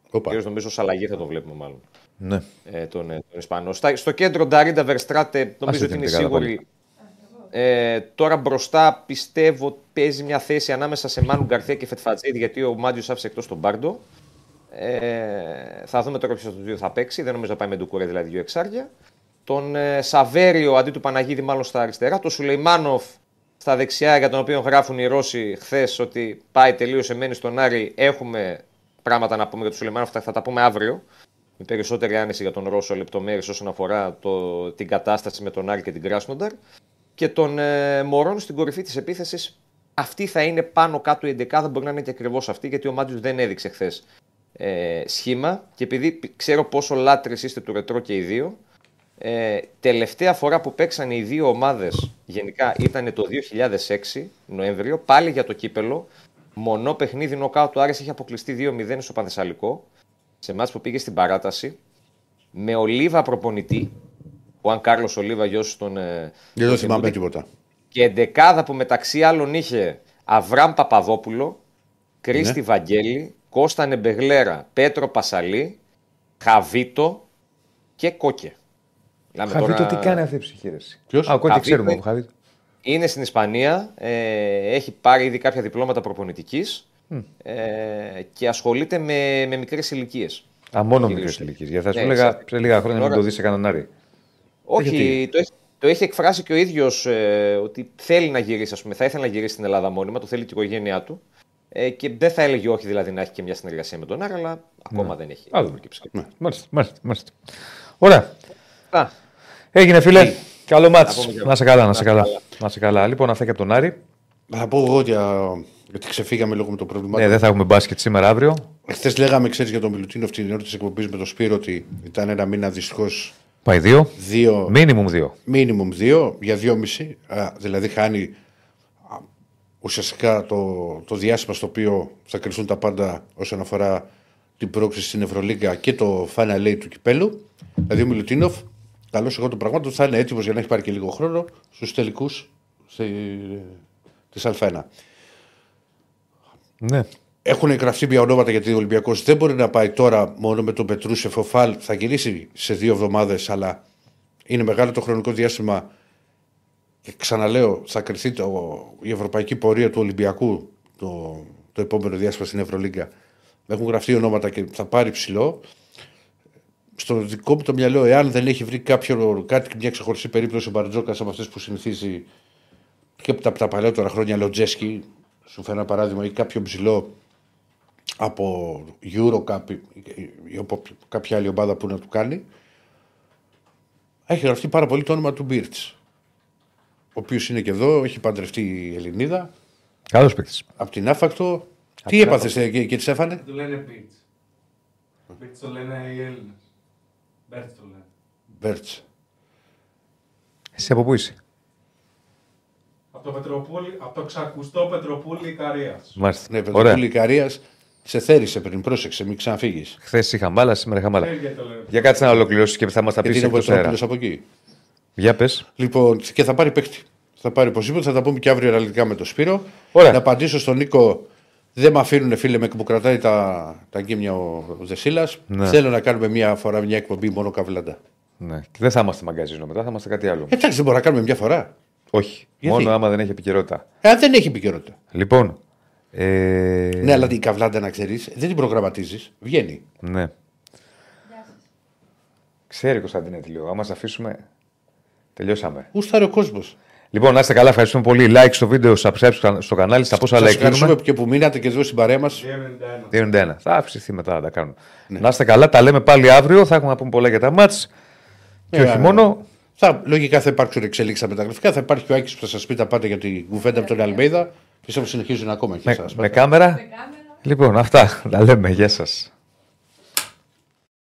Ο Όπα. νομίζω ως αλλαγή θα το βλέπουμε μάλλον. Ναι. Ε, τον, ε, τον Ισπανό. Στα- στο κέντρο Νταρίντα Βερστράτε νομίζω ότι την είναι δεκάδα σίγουρη. Ε, τώρα μπροστά πιστεύω ότι παίζει μια θέση ανάμεσα σε Μάνου Γκαρθία και Φετφατζίδη γιατί ο Μάντιος άφησε εκτός τον Μπάρντο. Ε, θα δούμε τώρα ποιος από τους δύο θα παίξει. Δεν νομίζω να πάει με Ντουκούρε δηλαδή δύο εξάρια. Τον ε, Σαβέριο αντί του Παναγίδη μάλλον στα αριστερά. Τον Σουλεϊμάνοφ στα δεξιά για τον οποίο γράφουν οι Ρώσοι χθες ότι πάει τελείωσε, μένει στον Άρη. Έχουμε πράγματα να πούμε για τον Σουλεϊμάνοφ, θα, θα τα πούμε αύριο. Με περισσότερη άνεση για τον Ρώσο λεπτομέρειες όσον αφορά το, την κατάσταση με τον Άρη και την Κράσνονταρ. Και τον ε, Μωρόν στην κορυφή της επίθεσης. Αυτή θα είναι πάνω κάτω η 11, δεν μπορεί να είναι και ακριβώς αυτή, γιατί ο Μάντιο δεν έδειξε χθες ε, σχήμα. Και επειδή π- ξέρω πόσο λάτρε είστε του ρετρό και οι δύο, ε, τελευταία φορά που παίξαν οι δύο ομάδες γενικά ήταν το 2006, Νοέμβριο, πάλι για το κύπελο. Μονό παιχνίδι νοκάου του Άρης είχε αποκλειστεί 2-0 στο Πανθεσσαλικό, σε εμά που πήγε στην παράταση, με Ολίβα προπονητή, ο Αν Κάρλος Ολίβα, γιος των... ε, Δεν το των θυμάμαι Κεντούδη, τίποτα. και εντεκάδα που μεταξύ άλλων είχε Αβραμ Παπαδόπουλο, Κρίστη Ναι. Βαγγέλη, Κώστα Νεμπεγλέρα, Πέτρο Πασαλή, Χαβίτο και Κόκε. Μιλάμε Χαβίτο, τώρα- τι κάνει αυτή η ψυχήρεση. Ποιος; Α, ο Κόκκι Χαβίτο. ξέρουμε. ο Χαβίτο. Είναι στην Ισπανία, ε, έχει πάρει ήδη κάποια διπλώματα προπονητικής ε, και ασχολείται με, με μικρές ηλικίες. Α, μόνο Κυρίως. μικρές ηλικίες. Γιατί θα σου Ναι, έλεγα σε- σε λίγα χρόνια να Τώρα- το δεις σε κανέναν Άρη. Όχι, Γιατί; το έχει, το έχει εκφράσει και ο ίδιος ότι θέλει να γυρίσει, ας πούμε, θα ήθελε να γυρίσει στην Ελλάδα μόνιμα, το θέλει και η οικογένειά του. Ε, και δεν θα έλεγε όχι δηλαδή να έχει και μια συνεργασία με τον Άρα, αλλά ακόμα δεν έχει. Α, δούμε. προκύψει. Μάλιστα, μάλιστα, μάλιστα. Ωραία. Α, Έγινε, φίλε. Καλό Να μάτς. πούμε και- Να σε καλά, να να σε σε καλά. καλά. Να σε καλά. Λοιπόν, αυτά και από τον Άρη. Θα πω εγώ για... γιατί ξεφύγαμε λόγω με το πρόβλημα. Ναι, δεν θα έχουμε μπάσκετ σήμερα αύριο. Χθες λέγαμε, ξέρεις για τον Μιλουτίνοφ την ώρα της εκπομπής με το Σπύρο ότι ήταν ένα μήνα δυστυχώς Πάει δύο. δύο. Μίνιμουμ δύο. Μίνιμουμ δύο για δυόμιση. Α, δηλαδή χάνει α, ουσιαστικά το, το διάστημα στο οποίο θα κρυφθούν τα πάντα όσον αφορά την πρόκληση στην Ευρωλίγκα και το Final Eight του κυπέλου. Δηλαδή ο Μιλουτίνοφ, καλό εγώ των πραγμάτων, θα είναι έτοιμος για να έχει πάρει και λίγο χρόνο στους τελικούς της Α1. Ναι. Έχουν γραφτεί μια ονόματα γιατί ο Ολυμπιακός δεν μπορεί να πάει τώρα μόνο με τον Πετρούσεφ. Ο Φαλ θα γυρίσει σε δύο εβδομάδες, αλλά είναι μεγάλο το χρονικό διάστημα. Και ξαναλέω, θα κρυθεί το, η ευρωπαϊκή πορεία του Ολυμπιακού το, το επόμενο διάστημα στην Ευρωλίγκα. Έχουν γραφτεί ονόματα και θα πάρει ψηλό. Στο δικό μου το μυαλό, εάν δεν έχει βρει κάποιο, κάτι, μια ξεχωριστή περίπτωση ο Μπαρτζόκας από αυτές που συνηθίζει και από τα, από τα παλαιότερα χρόνια, Λοτζέσκι, σου φέρω ένα παράδειγμα, ή κάποιο ψηλό από Eurocup ή από κάποια άλλη ομάδα που να του κάνει, έχει γραφτεί πάρα πολύ το όνομα του Μπίρτς. Ο οποίος είναι και εδώ, έχει παντρευτεί η Ελληνίδα, Καλός παίκτης. από την Άφακτο. Τι έπαθες και, και τη έφανε, Το λένε Beats. Beats το λένε οι Έλληνες. Μπέρτς το λένε. Μπέρτς. Εσύ από πού είσαι; Από το, Πετροπούλι, από το ξακουστό Πετροπούλι Ικαρίας. Μάλιστα. Ναι, Ωραία. Πετροπούλη Ικαρίας, σε θέρισε πριν, πρόσεξε, μην ξαναφύγεις. Χθες είχα μπάλα, σήμερα είχα μπάλα. Ξέρει γιατί το λένε. Για κάτσε να ολοκληρώσεις και θα μας τα πεις Γιατί είναι ο εκτό αέρα. Πετρόπουλο από εκεί; Για πες. Λοιπόν, και θα πάρει παίκτη. Θα πάρει οπωσδήποτε, θα τα πούμε και αύριο αναλυτικά με τον Σπύρο. Ωραία. Να απαντήσω στον Νίκο. Δεν με αφήνουν, φίλε με, που κρατάει τα, τα γκίμια ο, ο Δεσίλας. Ναι. Θέλω να κάνουμε μια φορά μια εκπομπή μόνο καβλάντα. Ναι. Και δεν θα είμαστε μαγκαζίνο μετά, θα είμαστε κάτι άλλο. Εντάξει, δεν μπορούμε να κάνουμε μια φορά. Όχι. Γιατί; Μόνο άμα δεν έχει επικαιρότητα. Ε, δεν έχει επικαιρότητα. Λοιπόν. Ε... Ναι, αλλά την καβλάντα να ξέρεις, δεν την προγραμματίζεις. Βγαίνει. Ναι. Ξέρει Κωνσταντίνε τι λέω. Άμα σε αφήσουμε. Τελειώσαμε. Γούσταρε ο κόσμος. Λοιπόν, να είστε καλά. Ευχαριστούμε πολύ. Like στο βίντεο, subscribe στο κανάλι. Στα πόσα Σα like ευχαριστούμε δίνουμε. και που μείνατε και εδώ στην παρέα μας. 2,91. 2,91. Θα αυξηθεί μετά να τα κάνουμε. Να είστε καλά. Τα λέμε πάλι αύριο. Θα έχουμε να πούμε πολλά για τα μάτς. Και όχι Ε, μόνο. Θα, λογικά θα υπάρξουν εξελίξεις στα μεταγραφικά. Θα υπάρχει και ο Άκης που θα σας πει τα πάντα για την κουβέντα από τον Αλμέιδα. Πιστεύω συνεχίζουν ακόμα και Με, εσάς. με κάμερα; Με κάμερα. Λοιπόν, αυτά. Τα λέμε. Γεια σας.